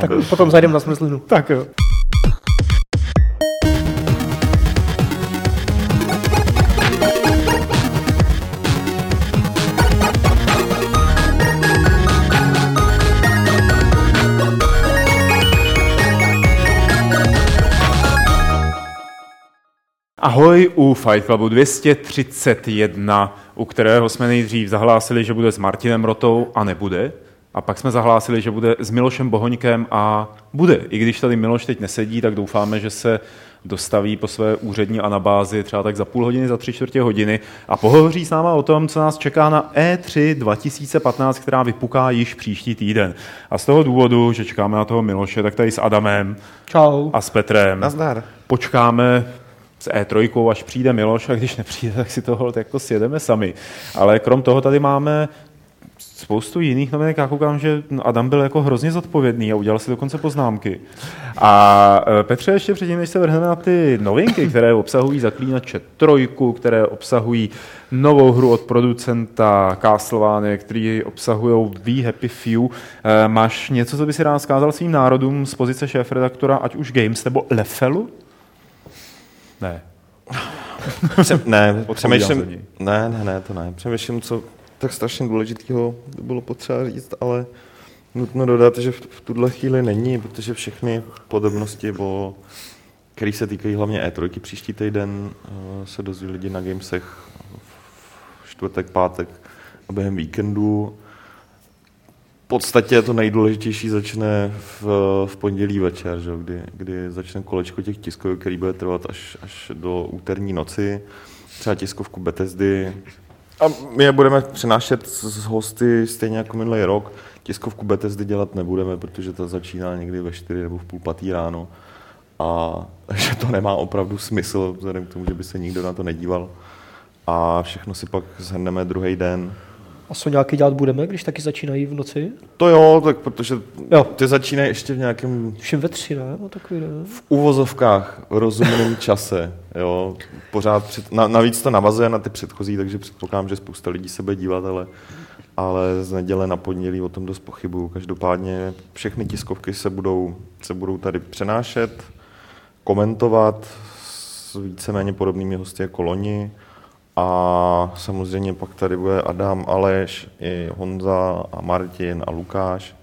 Tak potom zajdeme na smyslinu. Tak jo. Ahoj u Fight Clubu 231, u kterého jsme nejdřív zahlásili, že bude s Martinem Rotou a nebude. A pak jsme zahlásili, že bude s Milošem Bohoňkem a bude. I když tady Miloš teď nesedí, tak doufáme, že se dostaví po své úřední anabázi třeba tak za půl hodiny, za tři čtvrtě hodiny a pohovoří s náma o tom, co nás čeká na E3 2015, která vypuká již příští týden. A z toho důvodu, že čekáme na toho Miloše, tak tady s Adamem Čau. a s Petrem Nazdar. počkáme s E3, až přijde Miloš, a když nepřijde, tak si toho jako sjedeme sami. Ale krom toho tady máme spoustu jiných novinek. Já koukám, že Adam byl jako hrozně zodpovědný a udělal si dokonce poznámky. A e, Petře, ještě předtím, než se vrhneme na ty novinky, které obsahují Zaklínače trojku, které obsahují novou hru od producenta Castlevania, který obsahují We Happy Few. E, Máš něco, co by si rád zkázal svým národům z pozice šéf-redaktora, ať už Games nebo Lefelu? Ne. Pře- ne, přemýšlím, ne, ne, ne, to ne. Přemýšlím, co tak strašně důležitého bylo potřeba říct, ale nutno dodat, že v, v tuhle chvíli není, protože všechny podobnosti, o, které se týkají hlavně E3 příští týden, eh, se dozví lidi na Gamesech v čtvrtek, pátek a během víkendu. V podstatě to nejdůležitější začne v, v pondělí večer, že? Kdy, kdy začne kolečko těch tisků, který bude trvat až, až do úterní noci. Třeba tiskovku Bethesdy. A my je budeme přenášet s hosty stejně jako minulý rok. Tiskovku Bethesdy dělat nebudeme, protože ta začíná někdy ve 4 nebo v půl patý ráno. A že to nemá opravdu smysl, vzhledem k tomu, že by se nikdo na to nedíval. A všechno si pak zhrneme druhý den. A co nějaký dělat budeme, když taky začínají v noci? To jo, tak protože Jo. ty začínají ještě v nějakém Všem ve tři, ne? No takový, ne? v uvozovkách rozumném čase. Jo. Pořád před, na, navíc to navazuje na ty předchozí, takže předpokládám, že spousta lidí se bude dívat, ale, ale z neděle na pondělí o tom dost pochybuju. Každopádně všechny tiskovky se budou, se budou tady přenášet, komentovat s víceméně podobnými hosty jako loni. A samozřejmě pak tady bude Adam, Aleš, i Honza a Martin a Lukáš,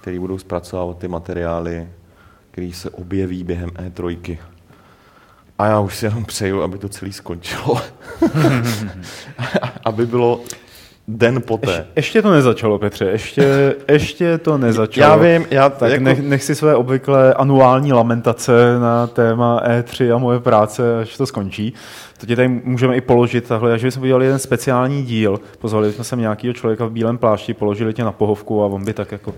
který budou zpracovávat ty materiály, který se objeví během E3. A já už si jenom přeju, aby to celé skončilo. aby bylo den poté. Ještě to nezačalo, Petře, ještě, ještě to nezačalo. Já vím, já Tak jako, nech, nech si své obvyklé anuální lamentace na téma E3 a moje práce, až to skončí. To ti tady můžeme i položit takhle, že jsme udělali jeden speciální díl. Pozvali jsme sem nějakého člověka v bílém plášti, položili tě na pohovku a on by tak jako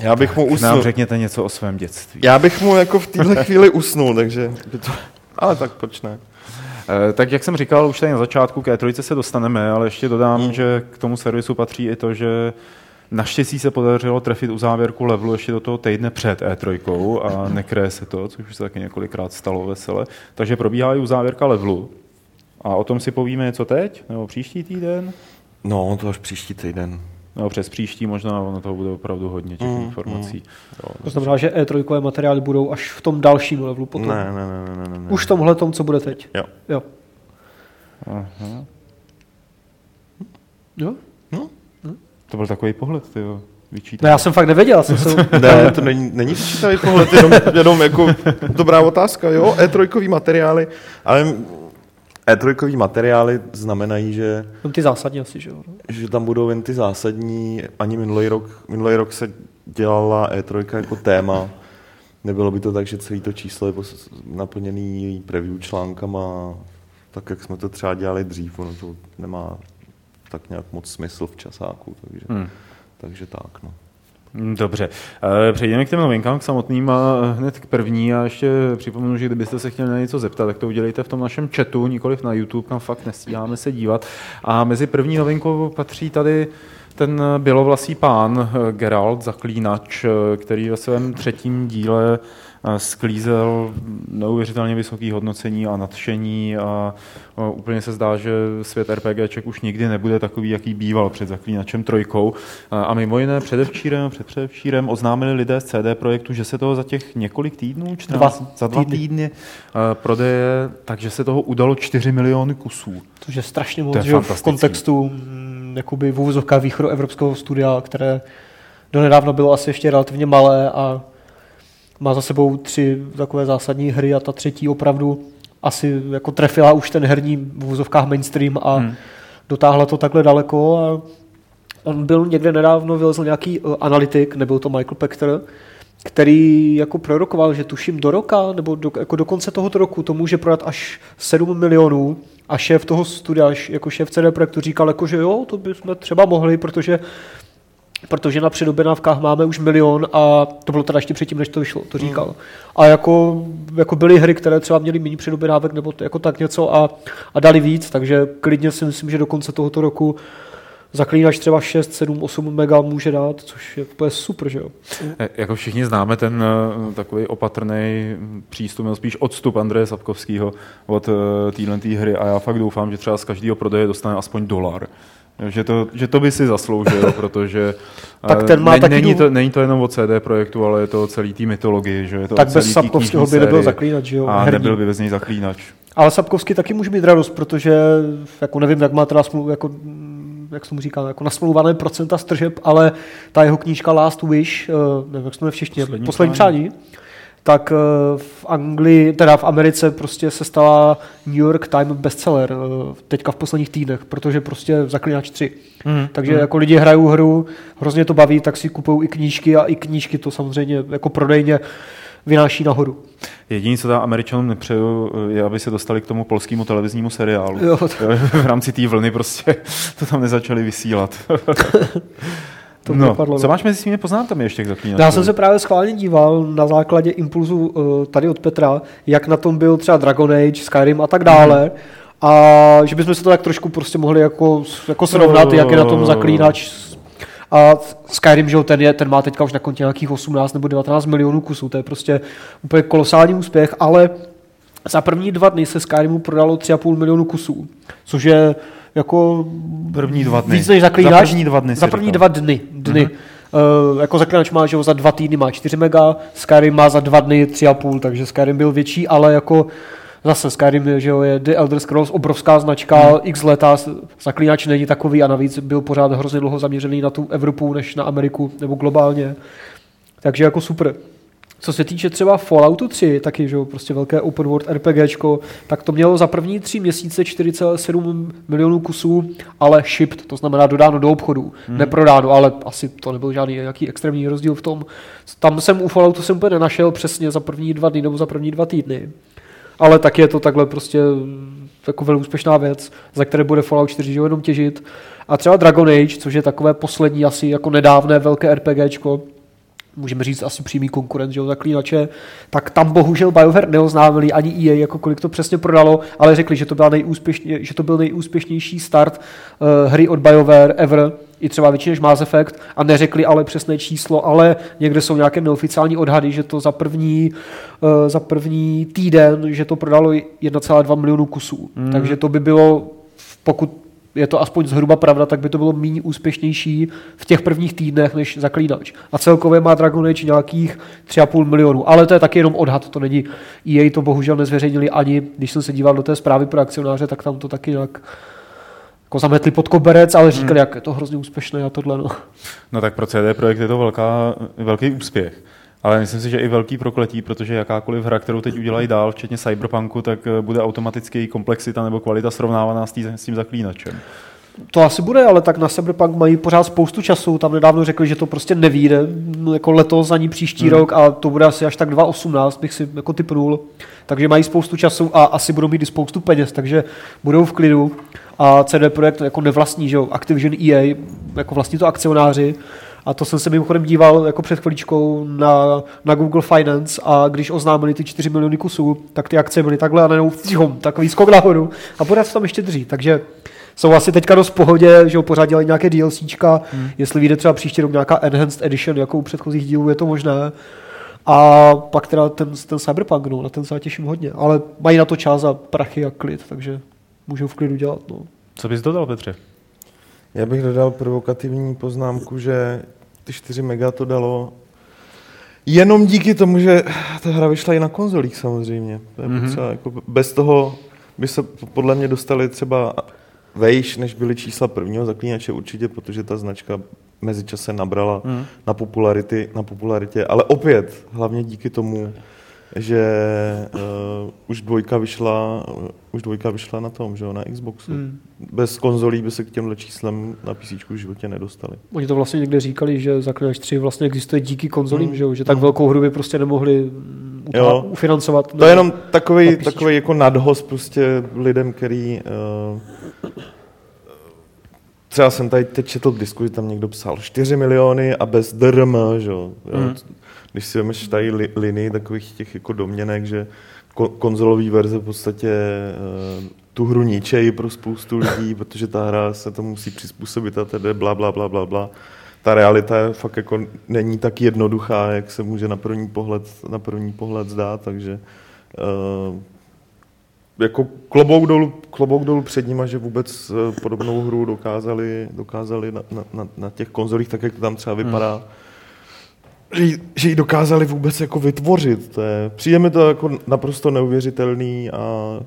já bych mu nám usnul. řekněte něco o svém dětství. Já bych mu jako v téhle chvíli usnul, takže by to... Ale tak proč ne? Eh, Tak jak jsem říkal, už tady na začátku k E3 se dostaneme, ale ještě dodám, hmm. že k tomu servisu patří i to, že naštěstí se podařilo trefit u závěrku levelu ještě do toho týdne před E3 a nekreje se to, což už se taky několikrát stalo vesele. Takže probíhá i u závěrka levelu. A o tom si povíme něco teď, nebo příští týden, No, to až příští týden. Nebo přes příští možná, ono toho bude opravdu hodně těch Mm, informací. Jo. To znamená, že E3 materiály budou až v tom dalším levelu potom. Ne, ne, ne, ne, ne, ne. Už v tomhle tom, co bude teď. Jo. Jo. Aha. jo? To byl takový pohled, ty vyčítám. No já jsem fakt nevěděl, já jsem se... Ne, to není, není vyčítavý pohled, jenom, jenom jako dobrá otázka, jo, E3 materiály, ale E3 materiály znamenají, že, No ty zásadně asi, že jo. no. že tam budou jen ty zásadní, ani minulý rok, minulý rok se dělala E3 jako téma, nebylo by to tak, že celé to číslo je naplněný preview článkama, tak jak jsme to třeba dělali dřív, ono to nemá tak nějak moc smysl v časáku, takže, Hmm. takže tak, no. Dobře. Eh, Přejdeme k těm novinkám, k samotným a hned k první. A ještě připomenu, že kdybyste se chtěli na něco zeptat, tak to udělejte v tom našem chatu, nikoliv na YouTube, kam fakt nestíháme se dívat. A mezi první novinkou patří tady ten bělovlasý pán Geralt, zaklínač, který ve svém třetím díle sklízel neuvěřitelně vysoké hodnocení a nadšení a úplně se zdá, že svět RPGček už nikdy nebude takový, jaký býval před Zaklínačem trojkou. A mimo jiné předevčírem, předevčírem oznámili lidé z CD Projektu, že se toho za těch několik týdnů, 14, dva za dva týdny, týdny prodeje, takže se toho udalo 4 miliony kusů. Což je strašně moc, že v kontextu mm, jakoby v úvozovkách východu evropského studia, které donedávno bylo asi ještě relativně malé a má za sebou tři takové zásadní hry a ta třetí opravdu asi jako trefila už ten herní v vůzovkách mainstream a hmm. dotáhla to takhle daleko a on byl někde nedávno, vylezl nějaký uh, analytik, nebyl to Michael Pechter, který jako prorokoval, že tuším do roka, nebo do, jako do konce tohoto roku to může prodat až 7 milionů a šéf toho studia, jako šéf CD Projektu říkal, jako, že jo, to bychom třeba mohli, protože protože na předobědnávkách máme už milion a to bylo teda ještě předtím, než to vyšlo, to hmm. říkal. Mm. A jako, jako byly hry, které třeba měly méně předobědnávek nebo jako tak něco a, a dali víc, takže klidně si myslím, že do konce tohoto roku Zaklínač třeba 6, 7, 8 mega může dát, což je úplně super, že jo. E, jako všichni známe ten uh, takový opatrný přístup, nebo spíš odstup Andreje Sapkovského od uh, téhle hry a já fakt doufám, že třeba z každého prodeje dostane aspoň dolar. Že to, že to by si zasloužil, protože tak ten má ne, taky není, to, není to jenom o CD projektu, ale je to o celý té mytologii. Že je to tak bez Sapkovského by nebyl zaklínač, že jo? A herní. nebyl by bez něj zaklínač. Ale Sapkovský taky může mít radost, protože jako nevím, jak má teda smluv, jako jak se mu říká, jako nasmluvané procenta stržeb, ale ta jeho knížka Last Wish, eh, nevím, jak se to v češtině, poslední, poslední přání, tak eh, v Anglii, teda v Americe prostě se stala New York Times bestseller eh, teďka v posledních týdnech, protože prostě Zaklinač 3. Mm. Takže mm. jako lidi hrajou hru, hrozně to baví, tak si kupují i knížky a i knížky to samozřejmě jako prodejně vynáší nahoru. Jediné, co tam američanům nepřeju, je, aby se dostali k tomu polskému televiznímu seriálu. Jo, to... v rámci té vlny prostě to tam nezačali vysílat. to no, vypadlo, co máš mezi svými poznámkami ještě k zaklínači? Já jsem se právě schválně díval na základě impulzu uh, tady od Petra, jak na tom byl třeba Dragon Age, Skyrim a tak dále. Mm. A že bychom se to tak trošku prostě mohli jako, jako srovnat, jak je na tom zaklínač a Skyrim, že ten, je, ten má teďka už na kontě nějakých 18 nebo 19 milionů kusů, to je prostě úplně kolosální úspěch, ale za první dva dny se Skyrimu prodalo 3,5 milionu kusů, což je jako první dva dny. Víc než zaklínač. Za první dva dny. Za první dva dny. dny. Uh-huh. Uh, jako zaklínač má, že ho za dva týdny má 4 mega, Skyrim má za dva dny 3,5, takže Skyrim byl větší, ale jako zase Skyrim že jo, je The Elder Scrolls, obrovská značka, hmm. x leta, zaklínač není takový a navíc byl pořád hrozně dlouho zaměřený na tu Evropu než na Ameriku nebo globálně. Takže jako super. Co se týče třeba Falloutu 3, taky že prostě velké open world RPGčko, tak to mělo za první tři měsíce 4,7 milionů kusů, ale shipped, to znamená dodáno do obchodu, hmm. neprodáno, ale asi to nebyl žádný nějaký extrémní rozdíl v tom. Tam jsem u Falloutu jsem úplně nenašel přesně za první dva dny nebo za první dva týdny. Ale tak je to takhle prostě jako velmi úspěšná věc, za které bude Fallout 4 jenom těžit. A třeba Dragon Age, což je takové poslední asi jako nedávné velké RPGčko, můžeme říct asi přímý konkurent, že jo, zaklínače, tak tam bohužel BioWare neoznámili ani EA, jako kolik to přesně prodalo, ale řekli, že to, byla nejúspěšně, že to byl nejúspěšnější start uh, hry od BioWare ever, i třeba větší než Mass Effect, a neřekli ale přesné číslo, ale někde jsou nějaké neoficiální odhady, že to za první, uh, za první týden, že to prodalo 1,2 milionu kusů. Mm. Takže to by bylo, pokud je to aspoň zhruba pravda, tak by to bylo méně úspěšnější v těch prvních týdnech než zaklínač. A celkově má Dragon Age nějakých 3,5 milionů. Ale to je taky jenom odhad, to není EA to bohužel nezveřejnili ani, když jsem se díval do té zprávy pro akcionáře, tak tam to taky nějak jako zametli pod koberec, ale říkali, hmm. jak je to hrozně úspěšné a tohle. No. no tak pro CD Projekt je to velká, velký úspěch. Ale myslím si, že i velký prokletí, protože jakákoliv hra, kterou teď udělají dál, včetně Cyberpunku, tak eh, bude automaticky její komplexita nebo kvalita srovnávaná s, tý, s tím zaklínačem. To asi bude, ale tak na Cyberpunk mají pořád spoustu času. Tam nedávno řekli, že to prostě nevíde, no, jako letos ani příští hmm. rok a to bude asi až tak 2018, bych si jako typnul. Takže mají spoustu času a asi budou mít i spoustu peněz, takže budou v klidu. A CD Projekt jako nevlastní, že jo, Activision EA, jako vlastní to akcionáři, a to jsem se mimochodem díval jako před chviličkou na, na Google Finance a když oznámili ty 4 miliony kusů, tak ty akce byly takhle a najednou takový skok nahoru a pořád se tam ještě drží. Takže jsou asi teďka dost v pohodě, že ho pořád dělají nějaké DLCčka, hmm. jestli vyjde třeba příští rok nějaká Enhanced Edition, jako u předchozích dílů, je to možné. A pak teda ten, ten Cyberpunk, no, na ten se těším hodně. Ale mají na to čas a prachy a klid, takže můžou v klidu dělat. No. Co bys dodal, Petře? Já bych dodal provokativní poznámku, že ty 4 mega to dalo jenom díky tomu, že ta hra vyšla i na konzolích samozřejmě. Mm-hmm. Potřeba, jako bez toho by se podle mě dostali třeba vejš, než byly čísla prvního zaklínače určitě, protože ta značka mezičase nabrala mm. na, popularity, na popularitě, ale opět, hlavně díky tomu, že uh, už dvojka vyšla, uh, už dvojka vyšla na tom, že jo, na Xboxu. Mm. Bez konzolí by se k těmhle číslem na PC v životě nedostali. Oni to vlastně někde říkali, že Zaklinač 3 vlastně existuje díky konzolím, mm. že jo, že tak mm. velkou hru by prostě nemohli mm, jo. ufinancovat. To je jenom takový, takový jako nadhoz prostě lidem, který uh, třeba jsem tady teď četl v diskuzi, tam někdo psal 4 miliony a bez DRM, že jo. Mm. Když si vemeš tady li, linii takových těch jako domněnek, že ko, konzolový verze v podstatě uh, tu hru ničejí pro spoustu lidí, protože ta hra se to musí přizpůsobit a tedy bla, bla, bla, bla, bla. Ta realita je fakt jako není tak jednoduchá, jak se může na první pohled, na první pohled zdát, takže uh, jako klobouk dolů, klobouk dolů před nima, že vůbec eh, podobnou hru dokázali, dokázali na, na, na těch konzolích, tak jak to tam třeba vypadá, hmm. Že, že ji dokázali vůbec jako vytvořit. To je, přijde mi to jako naprosto neuvěřitelný a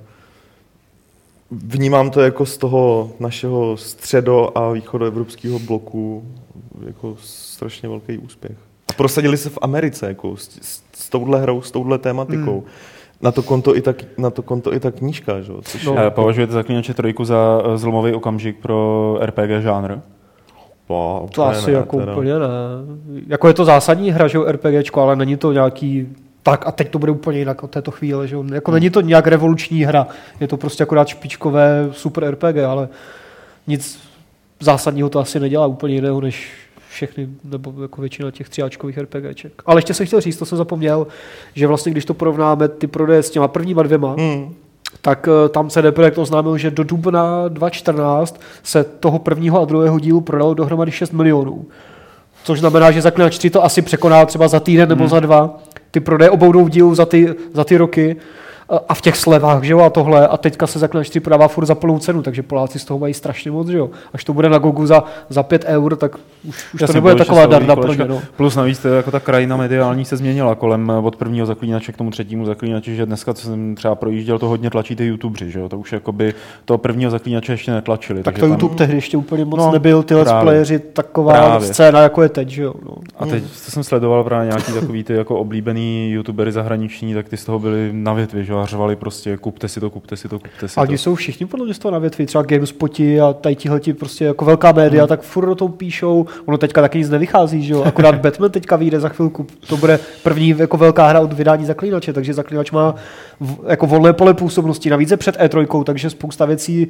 vnímám to jako z toho našeho středo- a východoevropského bloku jako strašně velký úspěch. A prosadili se v Americe jako s, s, s touhle hrou, s touhle tématikou. Hmm na to konto i ta, na to konto i ta knížka. Že? Což no, je... Považujete Zaklínače trojku za eh, zlomový okamžik pro RPG žánr? Po, to asi ne, jako teda. úplně ne. Jako je to zásadní hra, že RPGčko, ale není to nějaký tak a teď to bude úplně jinak od této chvíle. Že? Jako hmm. není to nějak revoluční hra, je to prostě akorát špičkové super RPG, ale nic zásadního to asi nedělá úplně jiného, než všechny, nebo jako většina těch třiáčkových RPGček. Ale ještě jsem chtěl říct, to jsem zapomněl, že vlastně když to porovnáme ty prodeje s těma prvníma dvěma, hmm. Tak uh, tam CD Projekt oznámil, že do dubna 2014 se toho prvního a druhého dílu prodalo dohromady 6 milionů. Což znamená, že Zaklinač 3 to asi překoná třeba za týden nebo hmm. za dva. Ty prodeje obou dvou dílů za ty, za ty roky a v těch slevách, že jo, a tohle, a teďka se Zaklinač 4 prodává furt za plnou cenu, takže Poláci z toho mají strašně moc, že jo. Až to bude na Gogu za, za 5 eur, tak už, už to nebude taková darda pro ně, no. Plus navíc to jako ta krajina mediální se změnila kolem eh, od prvního zaklínače k tomu třetímu zaklínači, že dneska, co jsem třeba projížděl, to hodně tlačí ty YouTubeři, že jo, to už jakoby to prvního zaklínače ještě netlačili. Tak to YouTube tam... tehdy ještě úplně moc no, nebyl, ty let's playeři, taková právě. scéna, jako je teď, že jo. No. A teď to jsem sledoval právě nějaký takový ty jako oblíbený youtubery zahraniční, tak ty z toho byli na větvi, že a řvali prostě kupte si to, kupte si to, kupte si a to. A jsou všichni podle mě z toho na větvi, třeba GameSpoti a tady tihleti prostě jako velká média, hmm. tak furt o tom píšou. Ono teďka taky nic nevychází, že jo? Akorát Batman teďka vyjde za chvilku. To bude první jako velká hra od vydání Zaklínače, takže Zaklínač má v, jako volné pole působnosti. Navíc je před E3, takže spousta věcí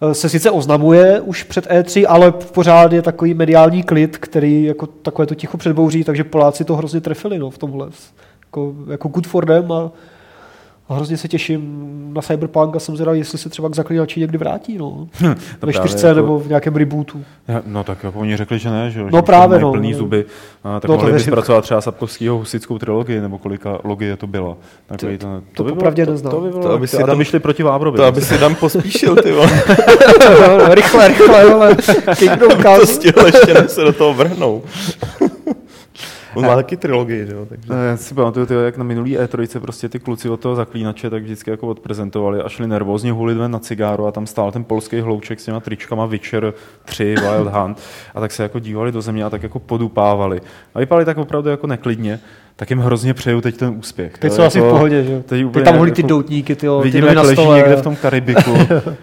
eh, se sice oznamuje už před E3, ale pořád je takový mediální klid, který jako takové to ticho předbouří, takže Poláci to hrozně trefili no, v tomhle. Jako, jako good for them a a hrozně se těším na Cyberpunk a jsem zvědavý, jestli se třeba k zaklínači někdy vrátí, no. Hm, Ve čtyřce jako... nebo v nějakém rebootu. No tak jako oni řekli, že ne, že, no, že právě, no, plný no. zuby. A, tak no, mohli by zpracovat třeba Sapkovského husickou trilogii, nebo kolika logie to bylo. Takový to, to, to, by bylo, to, neznám. To, by bylo, to, aby si to šli proti Vábrovi. To aby si tam pospíšil, ty rychle, rychle, ale Kingdom Come. To stihl ještě, než se do toho vrhnou. On má taky trilogii, jo? Takže... Já si pamatuju, tyjo, jak na minulý E3 prostě ty kluci od toho zaklínače tak vždycky jako odprezentovali a šli nervózně hulit ven na cigáru a tam stál ten polský hlouček s těma tričkama Witcher 3, Wild Hunt a tak se jako dívali do země a tak jako podupávali. A vypadali tak opravdu jako neklidně tak jim hrozně přeju teď ten úspěch. Teď jsou asi v pohodě, že? Teď, teď tam holí ty jako, doutníky, ty, vidíme, ty jak leží někde v tom Karibiku.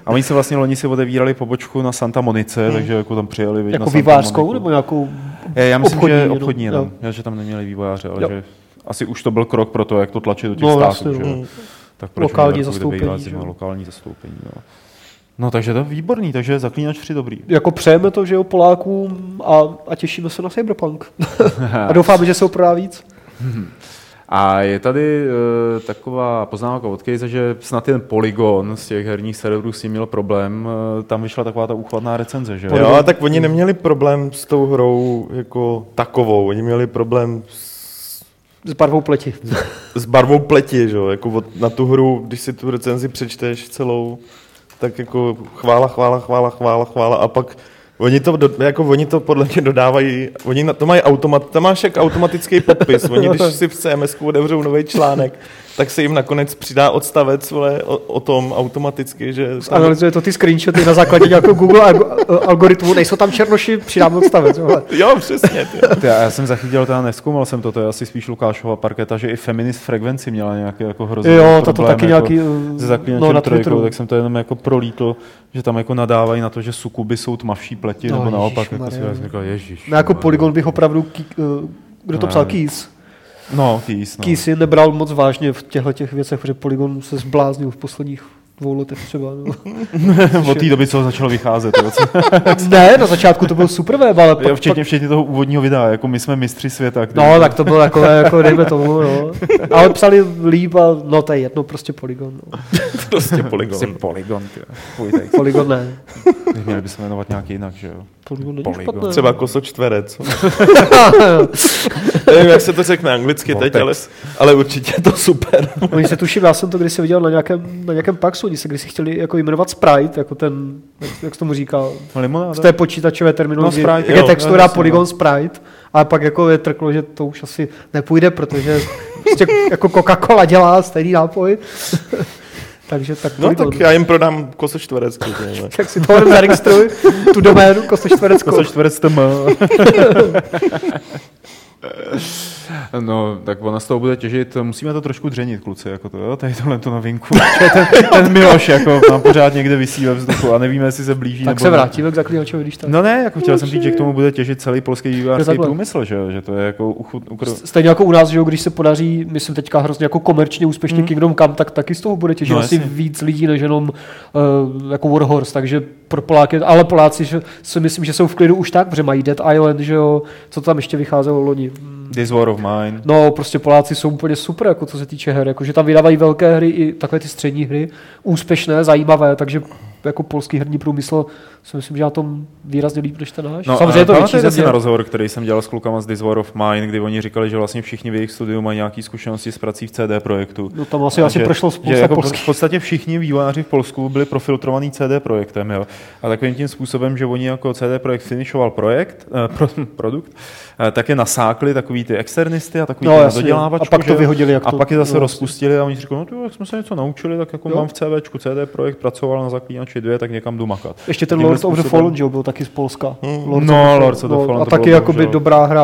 a oni se vlastně loni si otevírali pobočku na Santa Monice, hmm. takže jako tam přijeli. Jako vývářskou nebo nějakou Já, já myslím, obchodní, že obchodní jenom. Já, že tam neměli vývojáře, ale jo. že asi už to byl krok pro to, jak to tlačit do těch no, států. Jasně, že? No. Tak proč lokální zastoupení. lokální zastoupení. Jo. No takže to je výborný, takže Zaklínač 3 dobrý. Jako přejeme to, že jo, Polákům a, a těšíme se na Cyberpunk. a doufáme, že se ho prodá víc. A je tady uh, taková poznámka od Kejze, že snad ten Polygon z těch herních serverů s tím měl problém. Uh, tam vyšla taková ta úchvatná recenze, že Jo, a tak oni neměli problém s tou hrou jako takovou. Oni měli problém s S barvou pleti. s barvou pleti, že jo, jako od, na tu hru, když si tu recenzi přečteš celou, tak jako chvála, chvála, chvála, chvála, chvála a pak oni to, do, jako oni to podle mě dodávají, oni na to mají automat, tam máš jak automatický podpis, oni když si v CMS otevřou nový článek, tak se jim nakonec přidá odstavec vole, o, o tom automaticky, že tam, Analyzuje to ty screenshoty na základě nějakého Google alg- algoritmu. Nejsou tam černoši, přidám odstavec. vole. jo, přesně, ty. Já jsem zachytil, teda neskoumal jsem to, to je asi spíš Lukášova parketa, že i Feminist Frequency měla nějaký jako hrozný Jo, to to problém, taky jako nějaký, se zaklínačem no, na trojkou, Twitteru. tak jsem to jenom jako prolítl, že tam jako nadávají na to, že sukuby jsou tmavší pleti, No, nebo naopak, jako si jsem říkal, ježiš. No jako. Polygon bych opravdu, ký, uh, kdo to Ne. psal, Keys. No, Keys, no. Keys si nebral moc vážně v těchto těch věcech, protože Polygon se zbláznil v posledních dvou letech třeba. No. Od té doby, co začalo vycházet. Jo, co, ne, na začátku to byl super web, ale pak, jo, včetně, včetně toho úvodního videa, jako my jsme mistři světa. Který, No, tak to bylo takové, jako dejme tomu, no. Ale psali líp a no to je jedno, prostě Polygon. No. prostě polygon. Prostě Polygon, Polygon ne. měli bychom jmenovat nějak jinak, že jo. Polygon není Polygon. špatné. Třeba kosočtverec. Nevím, jak se to řekne anglicky teď, ale, ale určitě je to super. Oni se tuším, já jsem to kdysi viděl na nějakém, na nějakém Paxu, oni se kdysi chtěli jako jmenovat Sprite, jako ten, jak, jak se tomu říká, Limonáda? v té počítačové terminologii, No, no, Sprite, je jo, textura jasně, Polygon no. Sprite, ale pak jako je trklo, že to už asi nepůjde, protože prostě jako Coca-Cola dělá stejný nápoj. Takže tak No tak já jim prodám ne? tak si to zaregistruj, tu doménu čtverec TM. No, tak ona z toho bude těžit, musíme to trošku dřenit, kluci, jako to, jo, tady tohle to novinku. ten, ten Miloš, jako tam pořád někde vysí ve vzduchu a nevíme, jestli se blíží. Tak nebo se vrátíme k zaklínačovi, když tak. No ne, jako chtěl jsem říct, že k tomu bude těžit celý polský vývojářský takhle. průmysl, že, jo, že to je jako uchut, ukro... Stejně jako u nás, že jo, když se podaří, myslím teďka hrozně jako komerčně úspěšně Hmm. Kingdom Come, tak taky z toho bude těžit No, asi jasně. víc lidí než jenom uh, jako Warhorse, takže pro Poláky, ale Poláci že, si myslím, že jsou v klidu už tak, protože mají Dead Island, že jo, co tam ještě vycházelo loni. This War of Mine. No, prostě Poláci jsou úplně super, jako co se týče her, jako, že tam vydávají velké hry i takové ty střední hry, úspěšné, zajímavé, takže jako polský herní průmysl si myslím, že na tom výrazně líp než ten náš. No, Samozřejmě je to větší země. na rozhovor, který jsem dělal s klukama z This War of Mine, kdy oni říkali, že vlastně všichni v jejich studiu mají nějaké zkušenosti s prací v CD projektu. No tam asi, A asi že, prošlo že spousta jako v podstatě všichni vývojáři v Polsku byli profiltrovaný CD projektem. Jo. A takovým tím způsobem, že oni jako CD projekt finishoval projekt, eh, pro, produkt, eh, tak je nasákli takový ty externisty a takový No, ty dodělávačku. A pak to že vyhodili, jak a to- pak je zase no, rozpustili a oni řekli, no to jak jsme se něco naučili, tak jako Jo. mám v CVčku CD projekt, pracoval na zaklínači dvě, tak někam jdu makat. Ještě ten Tímhle Lord of the Fallen, že jo, byl taky z Polska. Lords No, Lords of the Fallen A to taky jakoby bohužel. dobrá hra,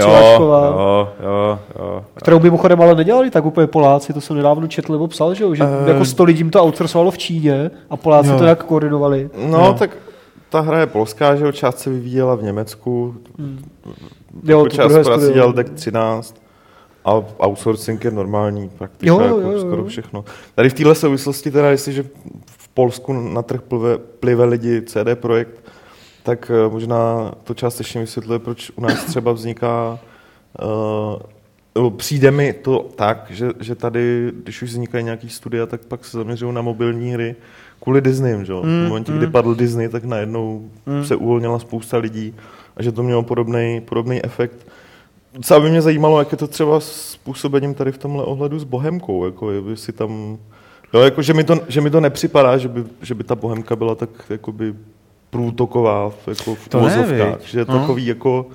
Jo, jo, jo, jo. kterou mimochodem ale nedělali tak úplně Poláci, to jsem nedávno četl nebo psal, že, jo, že Eh. jako 100 lidí jim to outsourcovalo v Číně a Poláci Jo. to jak koordinovali. No, No. tak ta hra je polská, že jo, část se vyvíjela v Německu, Jo, jako to část studio. dělal Deck 13 a outsourcing je normální, praktika Jo, jo, jako jo, jo. skoro všechno. Tady v téhle souvislosti teda, jestliže Polsku na trh plive, plive lidi CD Projekt, tak eh, možná to částečně vysvětluje, proč u nás třeba vzniká uh, nebo přijde mi to tak, že, že tady, když už vznikají nějaký studia, tak pak se zaměřují na mobilní hry kvůli Disneym, že? jo? Mm, v momentě, kdy padl Disney, tak najednou Mm. se uvolnila spousta lidí a že to mělo podobný, podobný efekt. Docela by mě zajímalo, jak je to třeba s působením tady v tomhle ohledu s Bohemkou, jako jestli tam... Jo, jako, že, mi to, že mi to nepřipadá, že by, že by ta Bohemka byla tak jakoby průtoková v, jako v To uvozovkách, že je to No. takový jako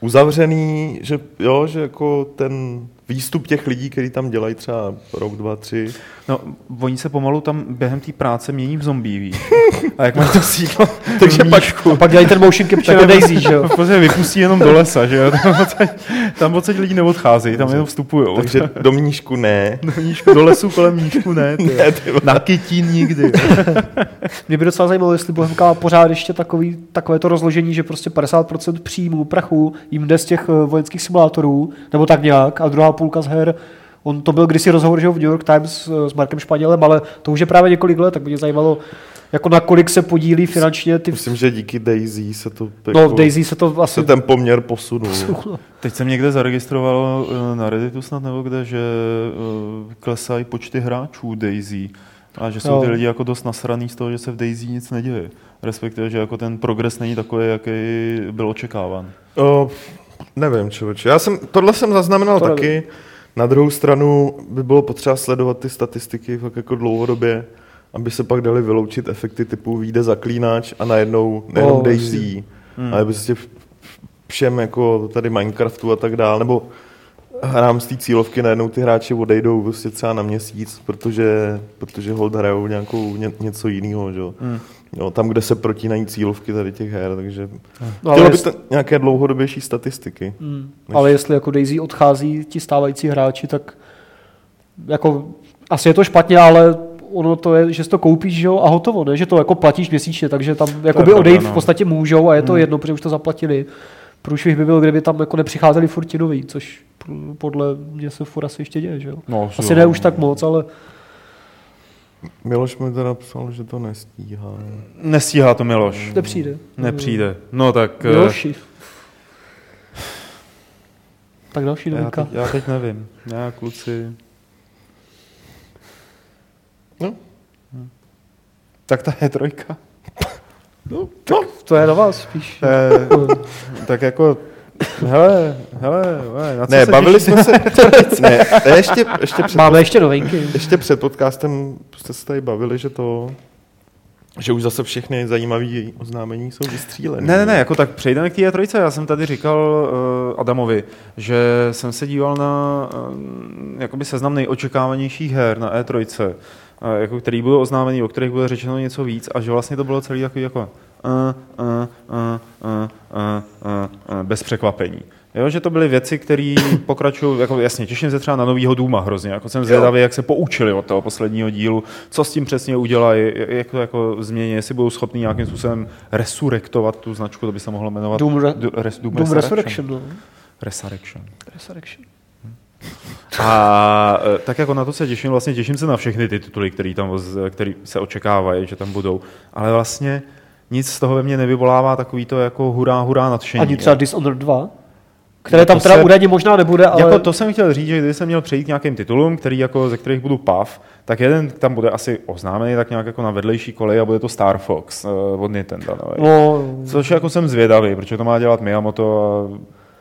uzavřený, že jo, že jako ten výstup těch lidí, kteří tam dělají třeba rok, dva, tři. No, oni se pomalu tam během té práce mění v zombie, víš. A jak mají to sídlo, Takže pak- A pak dělají ten motion capture jako Daisy, že jo. v podstatě vypustí jenom do lesa, že jo. Tam odsaď, tam odsaď lidi neodcházejí, tam jenom vstupujou. Takže do mnížku ne. do, míšku, do lesu kolem míšku ne, ty. Ne, ty vole. Na kytín nikdy. Mě by docela zajímalo, jestli Bohemka má pořád ještě takový, takové to rozložení, že prostě 50% příjmů, prachu jim jde z těch eh, vojenských simulátorů, nebo tak nějak, a druhá půlka z her On to byl kdysi rozhovor že, v New York Times s Markem Španělem, ale to už je právě několik let, tak by mě zajímalo, jako na kolik se podílí finančně ty... Myslím, že díky Daisy se to... Jako, no, v Daisy se to asi... Se ten poměr posunul. Teď jsem někde zaregistroval eh, na Redditu snad nebo kde, že eh, klesají počty hráčů Daisy a že jsou no. ty lidi jako dost nasraný z toho, že se v Daisy nic neděje. Respektive, že jako ten progres není takový, jaký byl očekáván. O, nevím, člověče. Já jsem, tohle jsem zaznamenal to taky. Nevím. Na druhou stranu by bylo potřeba sledovat ty statistiky fakt jako dlouhodobě aby se pak dali vyloučit efekty typu vyjde zaklínač a najednou nejenom oh, Daisy, hmm. ale prostě všem jako tady Minecraftu a tak dál, nebo hrám z té cílovky, najednou ty hráči odejdou prostě třeba na měsíc, protože, protože hold hrajou nějakou, ně, něco jiného, že? Hmm. Jo, tam, kde se protínají cílovky tady těch her, takže no, chtělo by to nějaké dlouhodobější statistiky. Hmm. Než... Ale jestli jako Daisy odchází ti stávající hráči, tak jako asi je to špatně, ale ono to je, že si to koupíš jo, a hotovo, ne? že to jako platíš měsíčně, takže tam jakoby odejít no. v podstatě můžou a je to hmm. jedno, protože už to zaplatili. Průšvih by byl, kdyby tam jako nepřicházeli furt ti noví, což podle mě se furt asi ještě děje, že jo? No, asi ne už tak moc, ale... Miloš mi teda napsal, že to nestíhá. Nestíhá to Miloš. Nepřijde. Nepřijde. No tak... Eh, Miloši. Tak další novinka. Já, teď, já teď nevím. Já kluci... No. Tak ta je trojka. No, tak no. to je na vás spíš. E, tak jako, hele, hele, hele na co Ne, se bavili jsme se, ne, ještě, ještě před, Máme ještě novinky. Ještě před podcastem jste se tady bavili, že to, že už zase všechny zajímavé oznámení jsou vystřílené. Ne, ne, ne, jako tak přejdeme k té trojce. Já jsem tady říkal uh, Adamovi, že jsem se díval na uh, jakoby seznam nejočekávanějších her na E3 jako, který budou oznámený, o kterých bude řečeno něco víc a že vlastně to bylo celý takový jako uh, uh, uh, uh, uh, uh, bez překvapení. Jo, že to byly věci, které pokračují, jako jasně, těším se třeba na novýho Důma hrozně, jako jsem zvědavý, jak se poučili od toho posledního dílu, co s tím přesně udělají, jak to jako změní, jestli budou schopni nějakým způsobem resurrektovat tu značku, to by se mohlo jmenovat Doom, re- Doom, Doom, Doom Resurrection. Resurrection. No. Resurrection. Resurrection. A e, tak jako na to se těším, vlastně těším se na všechny ty tituly, které tam který se očekávají, že tam budou. Ale vlastně nic z toho ve mně nevyvolává takový to jako hurá, hurá nadšení. Ani třeba Dishonored 2? Které no tam teda se, údajně možná nebude, ale... Jako to jsem chtěl říct, že když jsem měl přejít nějakým titulům, který jako, ze kterých budu pav, tak jeden tam bude asi oznámený tak nějak jako na vedlejší koleji a bude to Star Fox uh, od Nintendo. No, Což jako jsem zvědavý, protože to má dělat Miyamoto a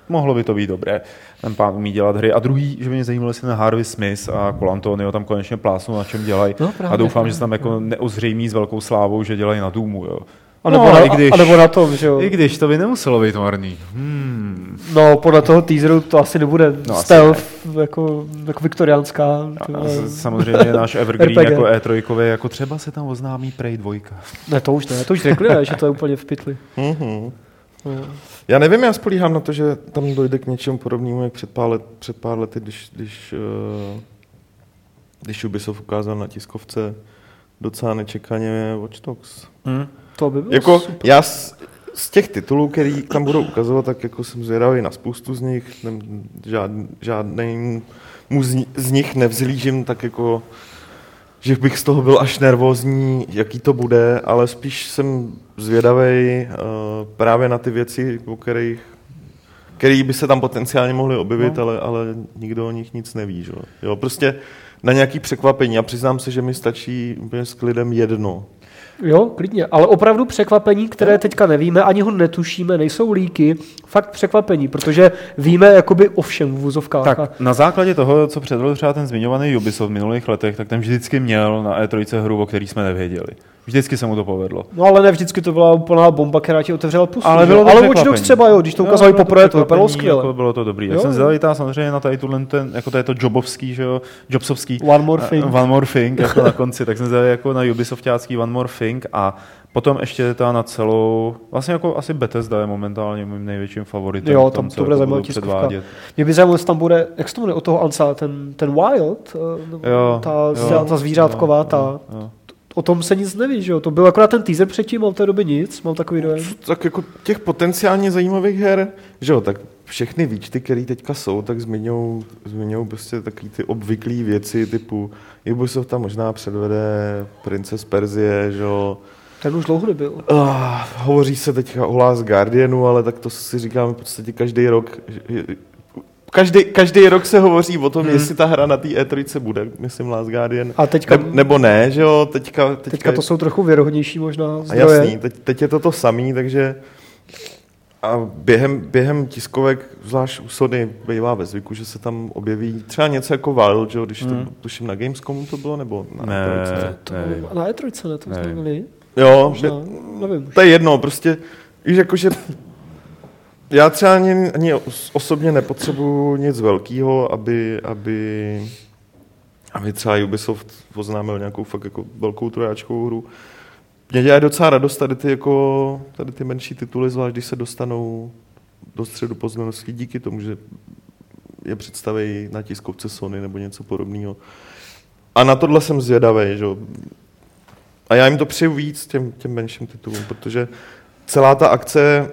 mohlo by to být dobré. Ten pán umí dělat hry. A druhý, že by mě zajímalo, jestli na Harvey Smith a Colantonio tam konečně plásnou, na čem dělají. No, a doufám, že se tam jako neozřejmí s velkou slávou, že dělají na Doomu. Jo. A nebo, no, na, i když, a nebo na tom, že jo. I když to by nemuselo být marný. Hmm. No, podle toho teaseru to asi nebude no, stealth, ne. jako, jako viktoriánská. A, a samozřejmě náš Evergreen RPG. jako E3, jako třeba se tam oznámí Prey 2. Ne, to už ne, to už řekli, ne, že to je úplně v pytli. Mm-hmm. Já nevím, já spolíhám na to, že tam dojde k něčemu podobnému, jak před pár, let, před pár lety, když, když, uh, když Ubisoft ukázal na tiskovce docela nečekaně Watch Dogs. Hmm. To by bylo jako, super. Já z, z těch titulů, který tam budou ukazovat, tak jako jsem zvědavý na spoustu z nich, žád, žádný mu z, z nich nevzlížím tak jako že bych z toho byl až nervózní, jaký to bude, ale spíš jsem zvědavý uh, právě na ty věci, o kterých který by se tam potenciálně mohly objevit, no. ale, ale nikdo o nich nic neví. Že? Jo, prostě na nějaký překvapení. Já přiznám se, že mi stačí úplně s klidem jedno. Jo, klidně, ale opravdu překvapení, které teďka nevíme, ani ho netušíme, nejsou líky, fakt překvapení, protože víme jakoby o všem v vůzovkách. Tak na základě toho, co předvedl třeba ten zmiňovaný Ubisoft v minulých letech, tak ten vždycky měl na E3 hru, o který jsme nevěděli. Vždycky se mu to povedlo. No ale ne vždycky to byla úplná bomba, která ti otevřela pusu. Ale, bylo to ale Watch Dogs třeba, jo, když to ukázali poprvé, to vypadalo skvěle. Jako bylo to dobrý. Jak jsem zvědavý samozřejmě na tady tuhle, ten, jako to je to jobovský, že jo, jobsovský. One more thing. Uh, one more thing, jako na konci, tak jsem zvědavý jako na Ubisoftácký one more thing a potom ještě ta na celou, vlastně jako asi Bethesda je momentálně mým největším favoritem. Jo, tam to bude zajímavý tiskovka. Mě by zajímalo, jestli tam bude, jak se to jmenuje, od toho Ansa, ten, ten Wild, eh, jo, ta, jo, ta zvířátková, jo, ta, jo, jo o tom se nic neví, že jo? To byl akorát ten teaser předtím, ale v té době nic, mám takový dojem. Tak jako těch potenciálně zajímavých her, že jo, tak všechny výčty, které teďka jsou, tak zmiňují prostě takové ty obvyklé věci typu Ubisoft tam možná předvede Prince z Perzie, že jo. Ten už dlouho nebyl. Uh, hovoří se teďka o Last Guardianu, ale tak to si říkáme v podstatě každý rok. Každý, každý rok se hovoří o tom, hmm. jestli ta hra na té E3 bude, myslím Last Guardian, A teďka, ne, nebo ne, že jo, teďka, teďka, teďka to jsou trochu věrohodnější možná a jasný, teď, teď je to to samý, takže a během, během tiskovek, zvlášť u Sony, bývá ve zvyku, že se tam objeví třeba něco jako Wild, že jo, když to, Hmm. tuším na Gamescomu to bylo, nebo na Ne, E3? To, nevím. a na E3 ne, to jsme měli. Jo, Možná, nevím. to je jedno, prostě, víš, jakože já třeba ani, ani os- osobně nepotřebuju nic velkého, aby, aby, aby třeba Ubisoft oznámil nějakou fakt jako velkou trojáčkovou hru. Mě dělá docela radost tady ty, jako, tady ty menší tituly, zvlášť když se dostanou do středu pozornosti díky tomu, že je představí na tiskovce Sony nebo něco podobného. A na tohle jsem zvědavý, že? A já jim to přeju víc, těm, těm menším titulům, protože celá ta akce,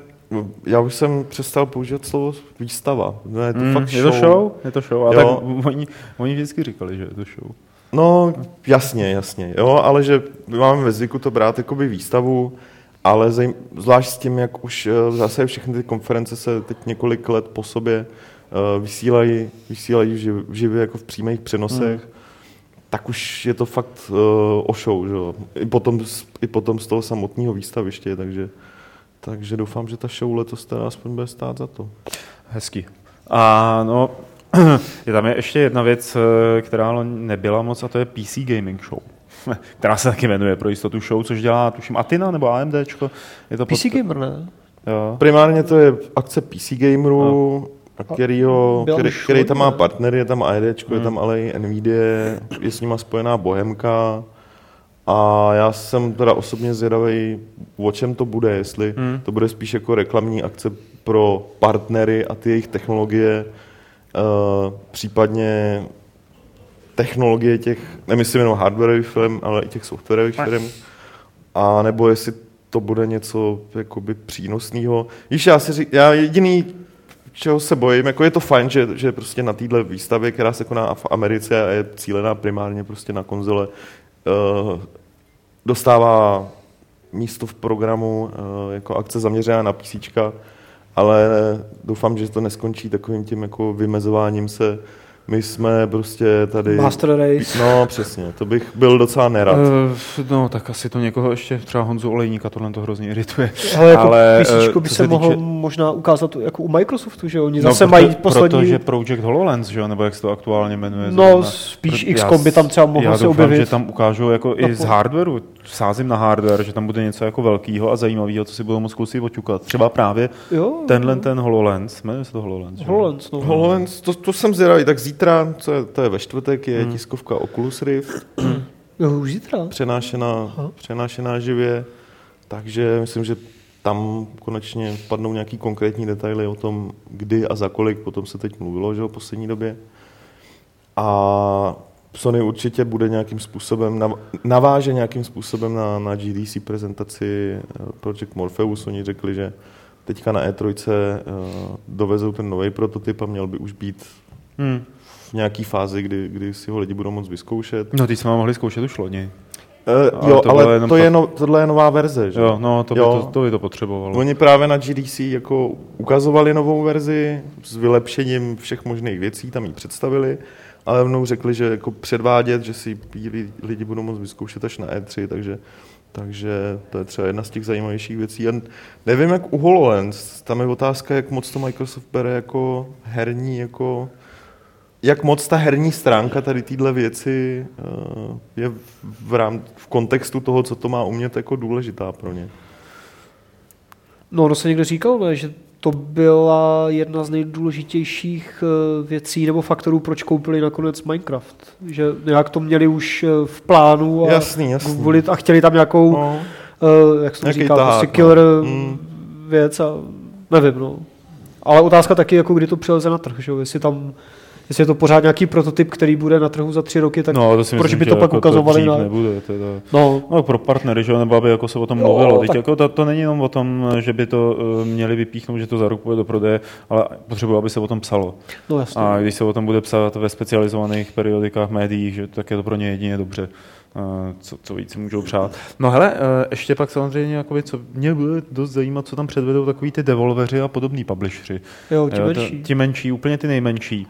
já už jsem přestal používat slovo výstava. No, je to Mm, fakt je to show? Je to show. A Jo. tak oni, oni vždycky říkali, že je to show. No, jasně, jasně, jo, ale že my máme ve zvyku to brát jakoby výstavu, ale zajím, zvlášť s tím, jak už eh, zase všechny ty konference se teď několik let po sobě eh, vysílají, vysílají v živ- v živě jako v přímých přenosech, hmm. Tak už je to fakt uh, o show, že jo. I potom, z- I potom z toho samotného výstaviště, takže, takže doufám, že ta show letos teda aspoň bude stát za to. Hezký. A no, je tam je ještě jedna věc, eh, která ale nebyla moc, a to je PC Gaming Show. která se taky jmenuje pro jistotu show, což dělá, tuším, Atina nebo AMDčko. Je to PC Gamer, ne? Jo. Primárně to je akce PC Gameru, a kterýho, který, už který tam má hodně. partnery, je tam AED, je Hmm. tam ale i Nvidia, je s nima spojená Bohemka a já jsem teda osobně zvědavý, o čem to bude, jestli Hmm. to bude spíš jako reklamní akce pro partnery a ty jejich technologie, uh, případně technologie těch, nemyslím jenom hardwareových firm, ale i těch softwarových firm, a nebo jestli to bude něco jakoby přínosného. Víš, já si řík, já jediný, čeho se bojím, jako je to fajn, že, že prostě na téhle výstavě, která se koná v Americe a je cílená primárně prostě na konzole, uh, dostává místo v programu uh, jako akce zaměřená na PC, ale doufám, že to neskončí takovým tím jako vymezováním se. My jsme prostě tady... Master Race. No, přesně, to bych byl docela nerad. Uh, no, tak asi to někoho ještě, třeba Honzu Olejníka, tohle to hrozně irituje. Ale jako Ale, eh, by se se mohlo týče- možná ukázat jako u Microsoftu, že oni No, zase proto- mají poslední... Protože Project HoloLens, že jo, nebo jak se to aktuálně jmenuje. No, zrovna. spíš Já XCOM by tam třeba mohlo já se doufám, objevit. že tam ukážou jako i z hardwareu, sázím na hardware, že tam bude něco jako velkého a zajímavého, co si budou moct zkusit oťukat. Třeba právě Jo, tenhle ten HoloLens, jmenuje se to HoloLens. že jo? HoloLens, no. HoloLens, to, to jsem zvědavý, tak zítra, co je, to je ve čtvrtek, je hmm. tiskovka Oculus Rift, Jo, už zítra. přenášená, Aha. přenášená živě, takže myslím, že tam konečně padnou nějaký konkrétní detaily o tom, kdy a za kolik, potom se teď mluvilo, že v poslední době. A Sony určitě bude nějakým způsobem, nav- naváže nějakým způsobem na, na GDC prezentaci eh, Project Morpheus. Oni řekli, že teďka na E3 eh, dovezou ten nový prototyp a měl by už být Hmm. V nějaký fázi, kdy, kdy si ho lidi budou moc vyzkoušet. No, ty jsme ho mohli zkoušet už loni. Uh, Ale jo, to ale to je no, tohle je nová verze, že? Jo, no, to by Jo. to, to, by to potřebovalo. Oni právě na GDC jako ukazovali novou verzi s vylepšením všech možných věcí, tam ji představili, ale mnou řekli, že jako předvádět, že si lidi budou moct vyzkoušet až na E3, takže, takže to je třeba jedna z těch zajímavějších věcí. A nevím, jak u HoloLens, tam je otázka, jak moc to Microsoft bere jako herní, jako jak moc ta herní stránka tady téhle věci eh, je v, rám, v kontextu toho, co to má umět jako důležitá pro ně. No, ono se někdo říkal, ne, že to byla jedna z nejdůležitějších eh, věcí nebo faktorů, proč koupili nakonec Minecraft. Že nějak to měli už eh, v plánu a, Jasný, jasný. Kvůli, a chtěli tam nějakou, No, uh, jak říká, tahák, prostě no. killer Mm. věc a nevím, no. Ale otázka taky, jako kdy to přileze na trh, že jo, jestli tam jestli je to pořád nějaký prototyp, který bude na trhu za tři roky, tak No, to si proč myslím, by to pak jako ukazovali dřív na... nebude, teda. No, No, pro partnery, že jo, nebo aby jako se o tom Jo, mluvilo. Teď tak- jako to, to, není jenom o tom, že by to uh, měli vypíchnout, že to za rok půjde do prodeje, ale potřebuji, aby se o tom psalo. no jasně. A když se o tom bude psát ve specializovaných periodikách, médiích, že, tak je to pro ně jedině dobře. Uh, co, co víc si můžou přát. No hele, uh, ještě pak samozřejmě, jakoby, co mě bude dost zajímat, co tam předvedou takový ty devolveři a podobní publishři. Jo, ti to- menší. ti menší, úplně ty nejmenší.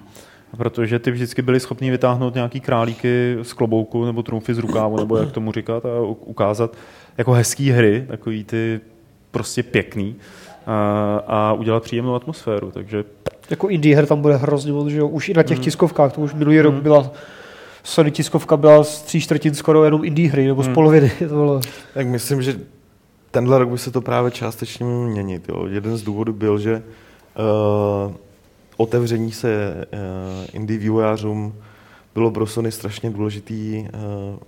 Protože ty vždycky byli schopni vytáhnout nějaký králíky z klobouku nebo trumfy z rukávu, nebo jak tomu říkat, a ukázat jako hezký hry, takový ty prostě pěkný a, a udělat příjemnou atmosféru. Takže Jako indie her tam bude hrozně moc, že jo, už i na těch Mm. tiskovkách, to už minulý rok Mm. byla Sony tiskovka byla z tří čtvrtin skoro jenom indie hry, nebo z Mm. poloviny. To bylo. Tak myslím, že tenhle rok by se to právě částečně měnit. Jo. Jeden z důvodů byl, že uh, otevření se uh, indie vývojářům bylo pro Sony strašně důležitý uh,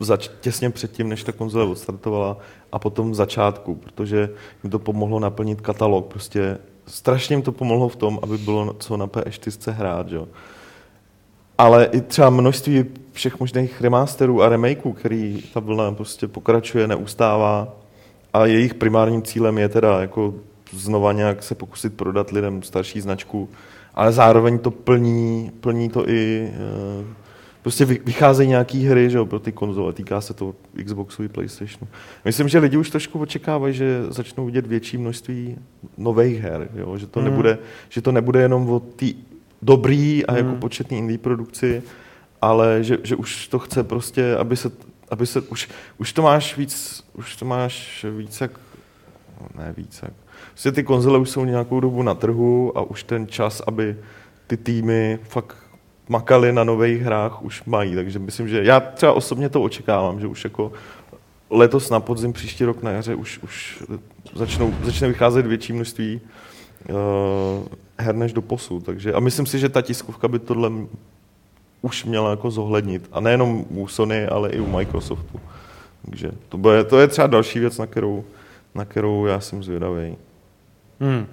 zač- těsně předtím, než ta konzole odstartovala a potom v začátku, protože jim to pomohlo naplnit katalog. Prostě strašně jim to pomohlo v tom, aby bylo co na PS4 hrát. Jo. Ale i třeba množství všech možných remasterů a remakeů, který ta vlna prostě pokračuje, neustává a jejich primárním cílem je teda jako znova nějak se pokusit prodat lidem starší značku, ale zároveň to plní, plní to i eh, prostě vy- vycházejí nějaký hry že jo, pro ty konzole, týká se to Xboxu i PlayStationu. Myslím, že lidi už trošku očekávají, že začnou vidět větší množství nových her, jo, že, to Hmm. nebude, že to nebude jenom o té dobrý a jako Hmm. početný indie produkci, ale že, že už to chce prostě, aby se, aby se už, už to máš víc, už to máš víc jak, no, ne víc jak, prostě ty konzole už jsou nějakou dobu na trhu a už ten čas, aby ty týmy fakt makali na nových hrách, už mají, takže myslím, že já třeba osobně to očekávám, že už jako letos na podzim, příští rok na jaře už, už začnou, začne vycházet větší množství uh, her než do posud. Takže, a myslím si, že ta tiskovka by tohle už měla jako zohlednit. A nejenom u Sony, ale i u Microsoftu. Takže to, bude, to je třeba další věc, na kterou, na kterou já jsem zvědavý. Hmm.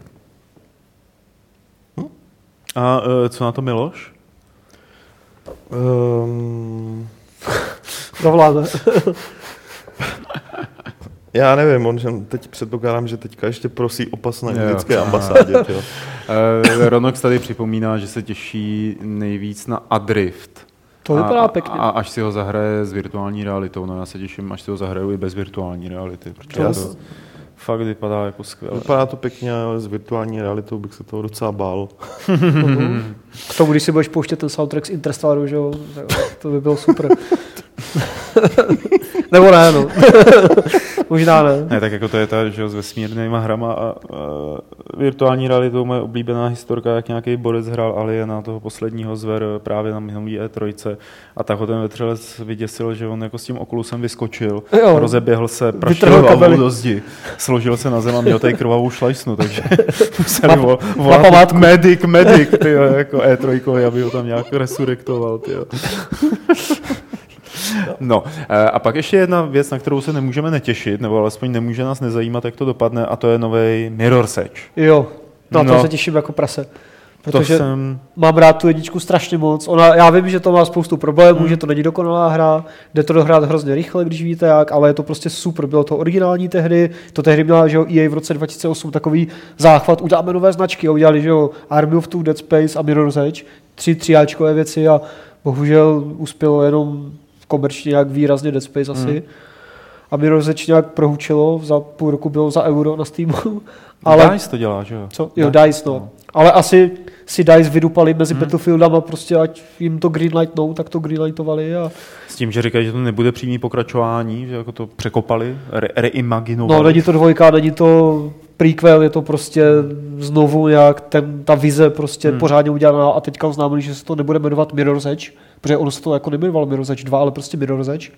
A uh, co na to Miloš? Um, Zavláda. já nevím, on že teď předpokládám, že teďka ještě prosí o pas na Jo. indické ambasádě. Jo. Uh, Ronox tady připomíná, že se těší nejvíc na Adrift. To vypadá a, pěkně. A až si ho zahraje s virtuální realitou, no já se těším, až si ho zahraju i bez virtuální reality, protože Já to s- fakt vypadá jako skvěle. Vypadá to pěkně, ale s virtuální realitou bych se toho docela bál. K tomu, když si budeš pouštět ten soundtrack z Interstellaru, že jo, tak to by bylo super. Nebo ne, no. Možná ne. Ne, tak jako to je ta, že jo, s vesmírnýma hrama a, a virtuální realitou moje oblíbená historka, jak nějaký borec hrál Aliena, toho posledního zver právě na minulý E3 a tak ho ten vetřelec vyděsil, že on jako s tím okulusem vyskočil, Jo. rozeběhl se, praštil hlavou do zdi, složil se na zem a měl tady krvavou šlajsnu, takže museli vol, volat památku. medic, medic, tyjo, jako E3, aby ho tam nějak resurrektoval, tyjo. No eh, a pak ještě jedna věc, na kterou se nemůžeme netěšit, nebo alespoň nemůže nás nezajímat, jak to dopadne, a to je nový Mirror's Edge. Jo, na to No. se těším jako prase. To Protože jsem... mám rád tu jedničku strašně moc. Ona, já vím, že to má spoustu problémů, Hmm. že to není dokonalá hra, jde to dohrát hrozně rychle, když víte jak, ale je to prostě super. Bylo to originální tehdy, to tehdy měla že jo, EA v roce 2008 takový záchvat, uděláme nové značky a udělali že jo, Army of Two, Dead Space a Mirror's Edge, tři triáčkové věci a bohužel uspělo jenom komerčně nějak výrazně Dead Space asi. Hmm. A Mirror's Edge nějak prohučilo, za půl roku bylo za euro na Steamu. Ale... DICE to dělá, že jo? co? Jo, DICE, no. Ale asi si DICE vydupali mezi hmm. Battlefieldama, prostě ať jim to greenlightnou, tak to greenlightovali a S tím, že říkají, že to nebude přímý pokračování, že jako to překopali, re- reimaginovali. no, není to dvojka, není to prequel, je to prostě znovu nějak ten, ta vize prostě Hmm. hmm. pořádně udělaná a teďka oznámili, že se to nebude jmenovat Mirror's Edge, protože ono se to jako nejmenovalo Mirror's Edge 2, ale prostě Mirror's Edge,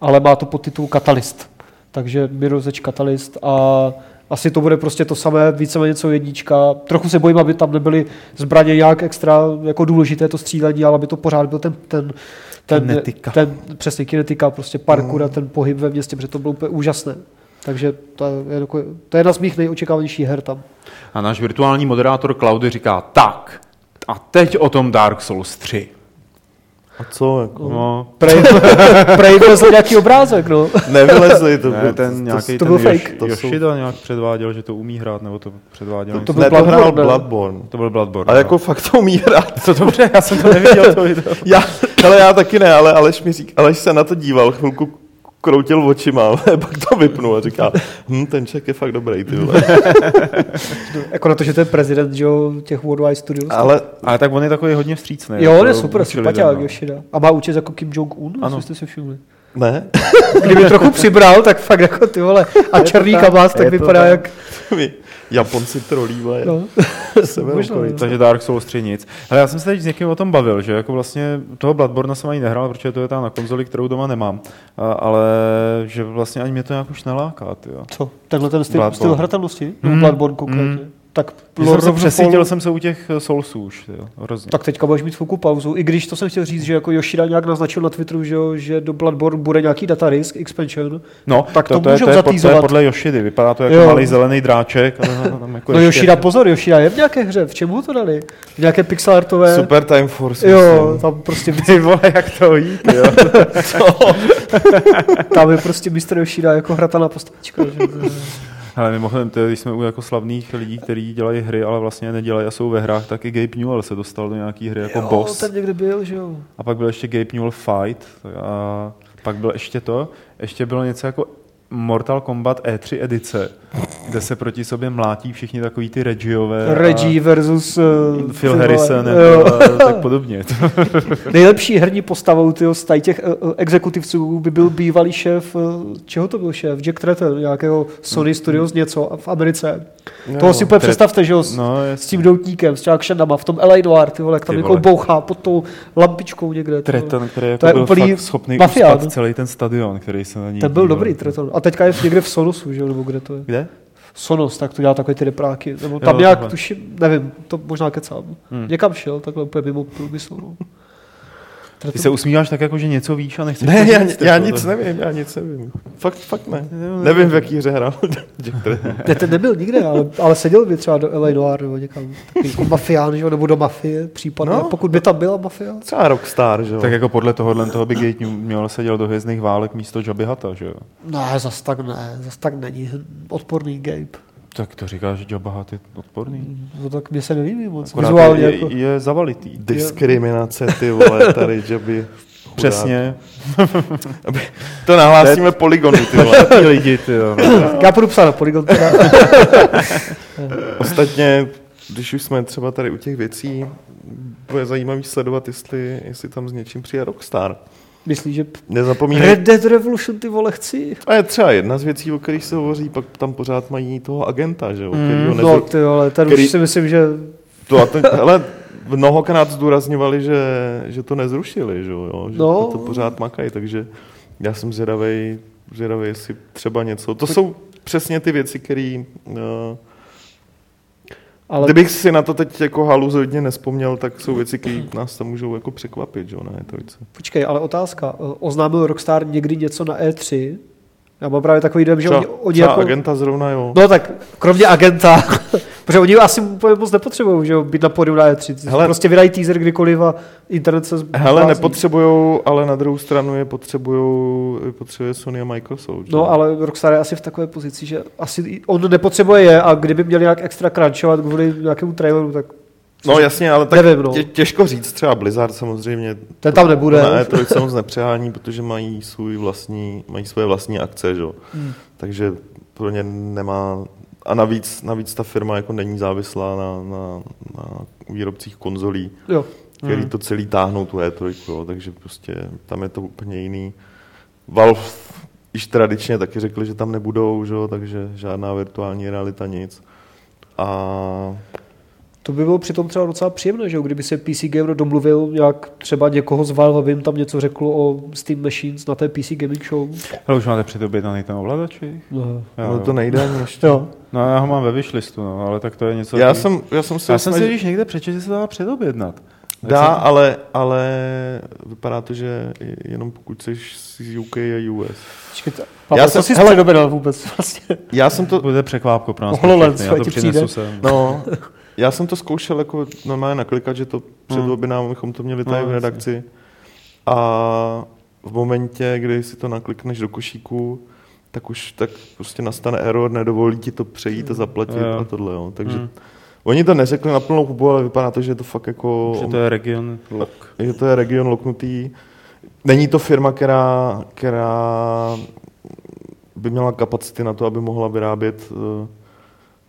ale má to podtitul Catalyst, takže Mirror's Edge Catalyst a asi to bude prostě to samé, víceméně co jednička. Trochu se bojím, aby tam nebyly zbraně nějak extra jako důležité to střílení, ale aby to pořád byl ten, ten, ten, Kinetika. ten přesně kinetika, prostě parkour a ten pohyb ve městě, protože to bylo úplně úžasné. Takže to je, to je jedna z mých nejočekávanějších her tam. A náš virtuální moderátor Klaudy říká tak. A teď o tom Dark Souls 3. A co? Jako? No, Prej, prej vylezl nějaký obrázek, no. Nevylezli, to ne, byl, ten nějaký to ten byl Yosh, fake. To jsou- Yoshida nějak předváděl, že to umí hrát, nebo to předváděl. To- to byl ne, to hrál Bloodborne, ne? Bloodborne. to byl Bloodborne. Ale no. jako fakt to umí hrát. To dobře, já jsem to neviděl, to video. Já, ale já taky ne, ale Aleš mi řík, Aleš se na to díval, chvilku kroutil očima, pak to vypnul a říká, hm, ten ček je fakt dobrý, ty vole. Jako na to, že to je prezident že jo, těch Worldwide Studios. Ale Ale tak on je takový hodně vstřícný. jo, on jako je super, vůči sympatiák no. Yoshida. A má účest jako Kim Jong-un, Ano. ano. jste si všimli. ne, Kdyby trochu přibral, tak fakt jako ty vole. A černý tak, kabát, tak vypadá tak. jak... Japonci trolívají. No. Možná, no. Takže Dark Souls 3 nic. Ale já jsem se teď s někým o tom bavil, že jako vlastně toho Bloodborne jsem ani nehrál, protože to je ta na konzoli, kterou doma nemám. A, ale že vlastně ani mě to nějak už neláká, tyjo. Co? Tenhle ten styl, styl hratelnosti? No, Mm, Bloodborne konkrétně. mm. Tak Lord jsem se přesítil jsem se u těch eh, Soulsů už. Hrozně. Tak teďka budeš mít chvilku pauzu. I když to jsem chtěl říct, že jako Yoshida nějak naznačil na Twitteru, že, jo, že do Bloodborne bude nějaký data risk expansion. No, tak to to, to, je, to, je, pod- to je podle Yoshidy. Vypadá to jako Jo. malý zelený dráček. Ale tam jako No ještě- Yoshida, pozor, Yoshida je v nějaké hře. V čemu ho to dali? V nějaké pixelartové... Super Time Force. Jo, myslím. tam prostě, Ty vole, jak to jít, jo. tam je prostě Mr. Yoshida jako hrataná postavička. Že? Ale mimochodem, to, je, když jsme u jako slavných lidí, kteří dělají hry, ale vlastně nedělají a jsou ve hrách, tak i Gabe Newell se dostal do nějaký hry jako jo, boss. ten někde byl, že jo. A pak byl ještě Gabe Newell Fight a pak byl ještě to, ještě bylo něco jako Mortal Kombat E3 edice, kde se proti sobě mlátí všichni takový ty Regiové. Reggie versus... Uh, Phil Harrison a tak podobně. Nejlepší herní postavou tyjo, z tady těch uh, exekutivců by byl bývalý šéf, uh, čeho to byl šéf? Jack Tretton, nějakého Sony Studios něco v Americe. Jo. Toho si úplně Tret- představte, že jo, s, No, s tím doutníkem, s Shandama, v tom LA Noir, ty vole, jak tam jako bouchá pod tou lampičkou někde. Treton, který jako To je byl úplný fakt schopný mafián. uspat celý ten stadion, který se na něj Ten byl dobrý Treton. A teďka je někde v Sonosu, že jo, nebo kde to je? Kde? Sonos, tak to dělá takové ty repráky. Nebo tam Jo, nějak, takhle. tuším, nevím, to možná kecám. Hmm. Někam šel, takhle úplně mimo průmysl. No. Ty se usmíváš tak jako, že něco víš a nechceš Ne, to já, říct, já jako nic nevím, já nic nevím. Fakt, fakt ne. Nevím, v jaký hře hrál. Ne, ten nebyl nikde, ale, ale seděl by třeba do LA Noir nebo někam. Jako mafián, že nebo do mafie případně. No. No. Pokud by tam byla mafia. Třeba Rockstar, že jo. Tak jako podle tohohle toho by Gate měl seděl do hvězdných válek místo Jabby Hata, že jo? Ne, zas tak ne, zas tak není. Odporný Gabe. Tak to říkáš, že Jabba je odporný. No tak mě se nelíbí moc. Akorát Vizuálně je, jako. je, zavalitý. Diskriminace, ty vole, tady, že by... Přesně. To nahlásíme polygonu, ty vole. Ty lidi, ty jo. Já půjdu psát na Polygon. Teda. Ostatně, když už jsme třeba tady u těch věcí, bude zajímavý sledovat, jestli, jestli tam s něčím přijde Rockstar. Myslíš, že Nezapomeňte. Red Dead Revolution ty vole chci? A je třeba jedna z věcí, o kterých se hovoří, pak tam pořád mají toho agenta, že jo? Kterýho No nezru... ty vole, ten který- už si myslím, že to, a ten, hele, mnohokrát zdůrazňovali, že, že to nezrušili, že jo? Že No. no. to pořád makají, takže já jsem zvědavý, zvědavý, jestli třeba něco. To jsou přesně ty věci, které... Uh, ale Kdybych si na to teď jako haluzodně nespomněl, tak jsou věci, které nás tam můžou jako překvapit, že na E3. počkej, ale otázka. Oznámil Rockstar někdy něco na E3? Já mám právě takový dojem, že oni, oni jako... agenta zrovna, jo. No tak, kromě agenta, protože oni asi úplně moc nepotřebují, že být na pódiu na E3. Hele- Hele, prostě vydají teaser kdykoliv a internet se Hele, zblázní. nepotřebujou, ale na druhou stranu je potřebujou, je potřebuje Sony a Microsoft. že? No, ale Rockstar je asi v takové pozici, že asi on nepotřebuje je a kdyby měl nějak extra crunchovat kvůli nějakému traileru, tak no jasně, ale tak Nevím, no. tě, těžko říct, třeba Blizzard samozřejmě ten tam nebude. na E3 se moc nepřehání, protože mají, svůj vlastní, mají svoje vlastní akce, že? jo. Hmm. takže pro ně nemá a navíc, navíc ta firma jako není závislá na, na, na výrobcích konzolí, Jo. který to celý táhnou tu E3, jo, takže prostě tam je to úplně jiný. Valve již tradičně taky řekli, že tam nebudou, že jo, takže žádná virtuální realita, nic. A To by bylo přitom třeba docela příjemné, že jo, kdyby se PC Gamer domluvil, jak třeba někoho z Valve, aby jim tam něco řeklo o Steam Machines na té PC Gaming Show. Ale už máte předobědnaný ten ovladač? No, jo. to nejde ani ještě. jo. No já ho mám ve wishlistu, no, ale tak to je něco... Já jsem, já jsem se já jsem si když někde přečetl, že se dá předobědnat. Tak Dá, jsem- ale, ale vypadá to, že jenom pokud jsi z UK a US. Počkejte, Já jsem- jsi hele- vůbec vlastně? Já jsem To to, bude překvápko pro nás. HoloLens, já to přinesu sem. no, já jsem to zkoušel jako normálně naklikat, že to před Hmm. objednávám, bychom to měli tady No, v redakci. A v momentě, kdy si to naklikneš do košíku, tak už tak prostě nastane error, nedovolí ti to přejít a zaplatit Jo. a tohle. Jo. Takže Hmm. oni to neřekli na plnou hubu, ale vypadá to, že je to fakt jako... Že to je region lock. že to je region loknutý. Není to firma, která, která by měla kapacity na to, aby mohla vyrábět uh,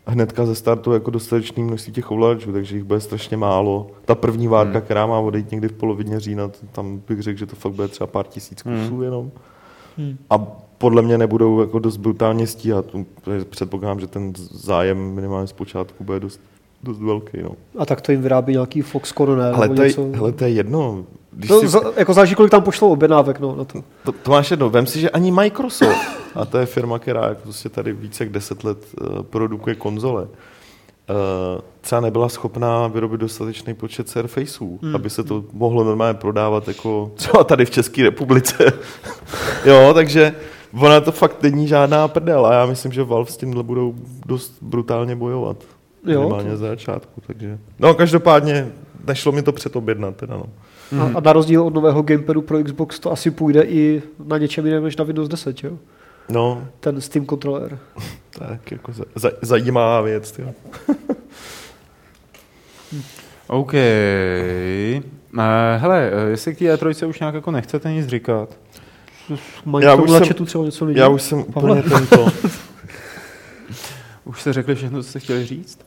hnedka ze startu jako dostatečný množství těch ovladačů, takže jich bude strašně málo. Ta první várka, Hmm. která má odejít někdy v polovině října, tam bych řekl, že to fakt bude třeba pár tisíc kusů Hmm. jenom. Hmm. A podle mě nebudou jako dost brutálně stíhat. Předpokládám, že ten zájem minimálně zpočátku bude dost, dost velký. No. A tak to jim vyrábí nějaký Foxconn, ne? Ale nebo to, je, něco. hele, to je jedno. Když to, si, za, jako záleží, kolik tam pošlou objednávek no, na to. To, to máš jedno, vem si, že ani Microsoft, a to je firma, která jako prostě tady více jak 10 let uh, produkuje konzole, uh, třeba nebyla schopná vyrobit dostatečný počet Surfaceů, hmm. aby se to mohlo normálně prodávat jako třeba tady v České republice. jo, takže ona to fakt není žádná prdel a já myslím, že Valve s tímhle budou dost brutálně bojovat. Jo, Minimálně to- za začátku, takže... No, každopádně nešlo mi to předobjednat, teda no. A, a na rozdíl od nového gamepadu pro Xbox to asi půjde i na něčem jiném než na Windows 10, jo? No, Ten Steam kontroler. tak jako za, za, zajímavá věc, jo. OK. Uh, hele, eh, jestli k té E3 už nějak jako nechcete nic říkat. Mají Já už jsem- třeba něco lidí? Já už jsem Pavle? úplně tento. Už jste řekli všechno, co jste chtěli říct?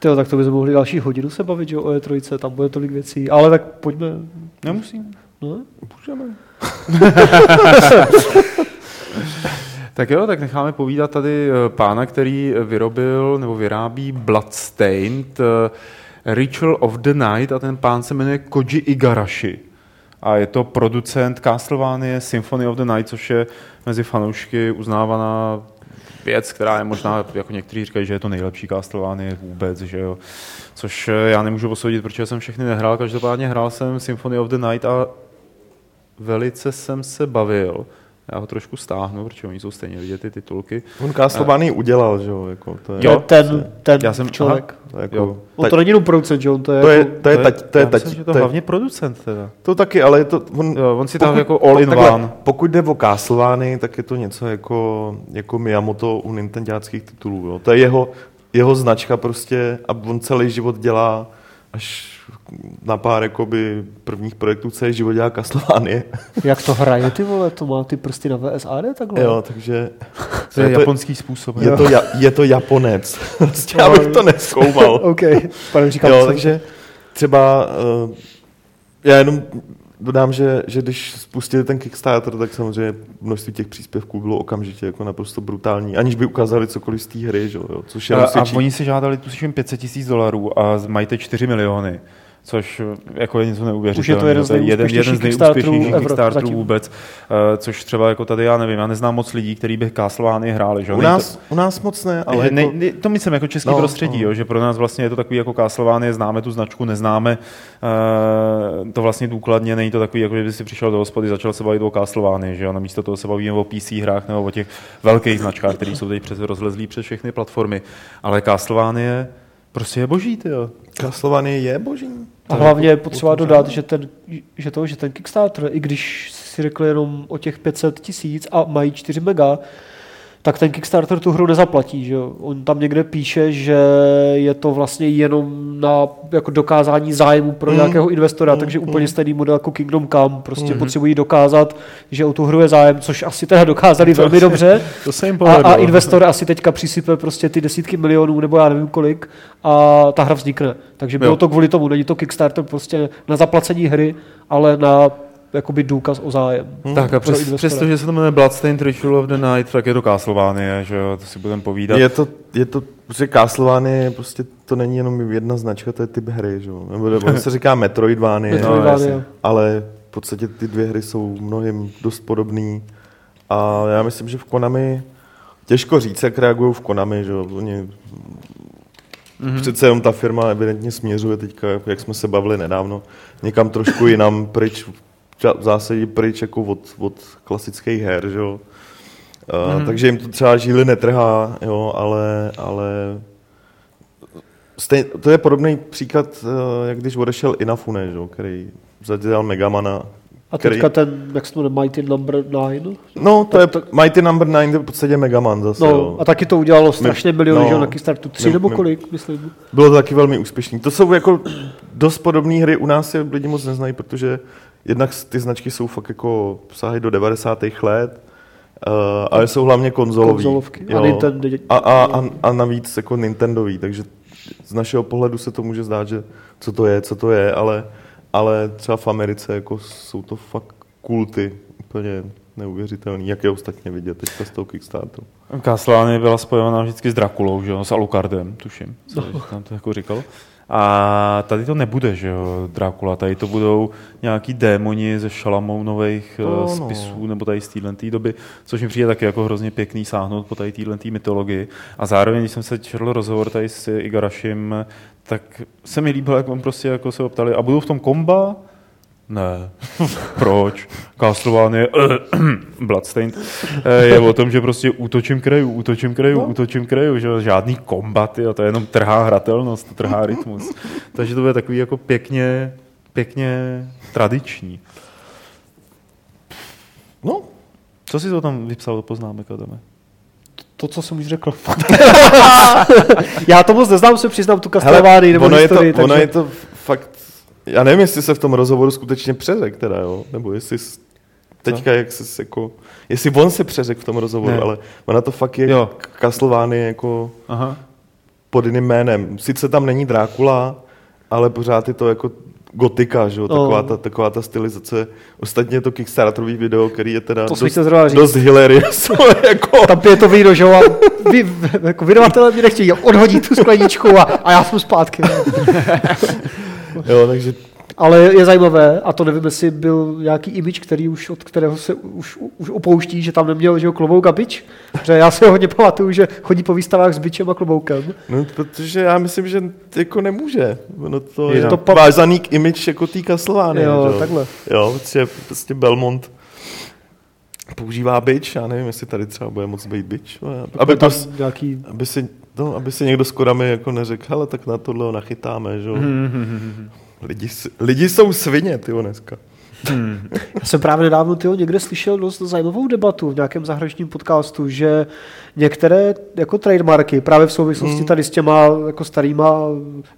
Tyjo, tak to bychom mohli další hodinu se bavit, že o E3, tam bude tolik věcí. Ale tak pojďme. Nemusím. No? Můžeme. Tak jo, tak necháme povídat tady eh, pána, který vyrobil nebo vyrábí Bloodstained, eh, Ritual of the Night a ten pán se jmenuje Koji Igarashi. A je to producent Castlevania Symphony of the Night, což je mezi fanoušky uznávaná věc, která je možná, jako někteří říkají, že je to nejlepší Castlevania vůbec, že jo. Což eh, já nemůžu posoudit, protože jsem všechny nehrál, každopádně hrál jsem Symphony of the Night a velice jsem se bavil. Já ho trošku stáhnu, protože oni jsou stejně vidět ty titulky. On Castlevany udělal, že jo, jako to je... Jo, ten, ten Já jsem- člověk. to je jako, jo. On to není jenom producent, že on to je, to je, jako, to je, tať, to je, já tať, myslím, že to, to, je, hlavně producent teda. to taky, ale je to, on, Jo, on si tam jako all in takhle, one. Pokud jde o Castlevany, tak je to něco jako, jako Miyamoto u nintendáckých titulů. Jo. To je jeho, jeho značka prostě a on celý život dělá až na pár jakoby, prvních projektů celý život dělá Castlevanie. jak to hraje, ty vole, to má ty prsty na VSAD takhle. jo, takže To je je to- japonský způsob. je to, ja, je to Japonec. Prostě já No, bych to neskoumal. OK, pane říkám, Jo, co- takže třeba uh, já jenom dodám, že, že když spustili ten Kickstarter, tak samozřejmě množství těch příspěvků bylo okamžitě jako naprosto brutální, aniž by ukázali cokoliv z té hry, že jo, což je A, a oni si žádali tuším 500 tisíc dolarů a mají teď 4 miliony. Což jako je něco neuvěřitelného. Už je to jeden z jeden, jeden z nejúspěšnějších nejúspěšnějších Kickstarterů vůbec. Uh, což třeba jako tady, já nevím, já neznám moc lidí, kteří by Castlevany hráli. Že? u nás, u nás moc ne, ale jako, ne, ne, to myslím jako český No, prostředí, no. Jo, že pro nás vlastně je to takový jako Castlevania, známe tu značku, neznáme uh, to vlastně důkladně, není to takový, jako kdyby si přišel do hospody, začal se bavit o Castlevanii, že jo, namísto toho se bavíme o PC hrách nebo o těch velkých značkách, které jsou teď přes, rozlezlí přes všechny platformy, ale Castlevania prostě je boží, ty jo. Castlevania je boží. A hlavně je potřeba dodat, že ten, že to, že ten Kickstarter, i když si řekli jenom o těch 500 tisíc a mají 4 mega, tak ten Kickstarter tu hru nezaplatí. Že jo? On tam někde píše, že je to vlastně jenom na jako dokázání zájmu pro Mm. nějakého investora, Mm, takže mm. úplně stejný model jako Kingdom Come. Prostě Mhm. potřebují dokázat, že o tu hru je zájem, což asi teda dokázali velmi asi- dobře. To se jim A, a investor asi teďka přisype prostě ty desítky milionů, nebo já nevím kolik, a ta hra vznikne. Takže bylo Jo. to kvůli tomu, není to Kickstarter prostě na zaplacení hry, ale na jakoby důkaz o zájem. Tak a přes, přestože se to jmenuje Bloodstained Ritual of the Night, tak je to Castlevania, že jo, to si budeme povídat. Je to, je to, prostě Castlevania, prostě to není jenom jedna značka, to je typ hry, že jo. Nebo ono se říká Metroidvania, Metroidvania. jasně. ale v podstatě ty dvě hry jsou mnohem dost podobný. A já myslím, že v Konami, těžko říct, jak reagují v Konami, že jo. Oni, mm-hmm. Přece jenom ta firma evidentně směřuje teďka, jak jsme se bavili nedávno, někam trošku jinam pryč, v zásadě pryč jako od, od klasických her, že jo. Uh, Mhm. Takže jim to třeba žíly netrhá, jo, ale, ale Stej, to je podobný příklad, eh, jak když odešel Inafune, že? jo, který zadělal Megamana. A který- teďka ten, jak se to jmenuje, Mighty Number 9? No, to je Mighty Number 9, to je v podstatě Megaman zase. No, jo. a taky to udělalo strašně miliony, no. že jo, na Kickstarteru. Tři Mim- nebo kolik, myslím. Bylo to taky velmi úspěšný. To jsou jako dost podobné hry, u nás je lidi moc neznají, protože jednak ty značky jsou fakt jako, sahají do 90. let, uh, ale jsou hlavně konzolový. Konzolovky. A jo. Nintendo. A, a, a, a navíc jako Nintendový, takže z našeho pohledu se to může zdát, že co to je, co to je, ale, ale třeba v Americe jako jsou to fakt kulty, úplně neuvěřitelný, jak je ostatně vidět teďka z toho Kickstarteru. Castlevania byla spojovaná vždycky s Drakulou, že jo, s Alucardem, tuším, co no. tam to jako říkal. A tady to nebude, že jo, Dracula, tady to budou nějaký démoni ze Šalamounových No, no, no. spisů, nebo tady z téhle doby, což mi přijde taky jako hrozně pěkný sáhnout po tady téhle mytologii. A zároveň, když jsem se četl rozhovor tady s Igarashim, tak se mi líbilo, jak on prostě jako se optali, a budou v tom komba? Ne. Proč? Castlevania, Bloodstained, eh, je o tom, že prostě útočím kraju, útočím kraju, no. útočím kraju, že žádný kombat, jo, to je jenom trhá hratelnost, to trhá rytmus. Takže to bude takový jako pěkně, pěkně tradiční. No, Co jsi to tam vypsal do poznámek, Adame? To, co jsem už řekl. Já to moc neznám, se přiznám tu Castlevanii nebo ono, je historii, to, ono takže... je to fakt, já nevím, jestli se v tom rozhovoru skutečně přeřek teda, jo, nebo jestli teďka, jak se jako, jestli on se přeřek v tom rozhovoru, Ne. ale ona to fakt je Jo. Castlevania jako Aha. pod jiným jménem. Sice tam není Drákula, ale pořád je to jako gotika, že jo, taková, ta, taková ta stylizace. Ostatně je to Kickstarterový video, který je teda To dost, říct. dost hilarious, jako... Tam pije to víno, že jo, a vy, jako vydavatelé mě nechtějí odhodit tu skleničku a, a já jsem zpátky. Jo, takže Ale je zajímavé, a to nevím, jestli byl nějaký image, který už od kterého se už, už opouští, že tam neměl že klobouk a bič. Že já si hodně pamatuju, že chodí po výstavách s bičem a kloboukem. No, protože já myslím, že jako nemůže. Ono to Je je, to pa- vázaný k image jako té Castlevania. Jo, že takhle. Jo, protože prostě Belmont používá bič, já nevím, jestli tady třeba bude moc být bič. Aby, to, nějaký... aby, si, no, aby si někdo s kodami jako neřekl, hele, tak na tohle ho nachytáme, že jo. Lidi, s- lidi jsou svině, ty dneska. Já jsem právě nedávno tyho někde slyšel dost zajímavou debatu v nějakém zahraničním podcastu, že některé jako trademarky právě v souvislosti Hmm. tady s těma jako starýma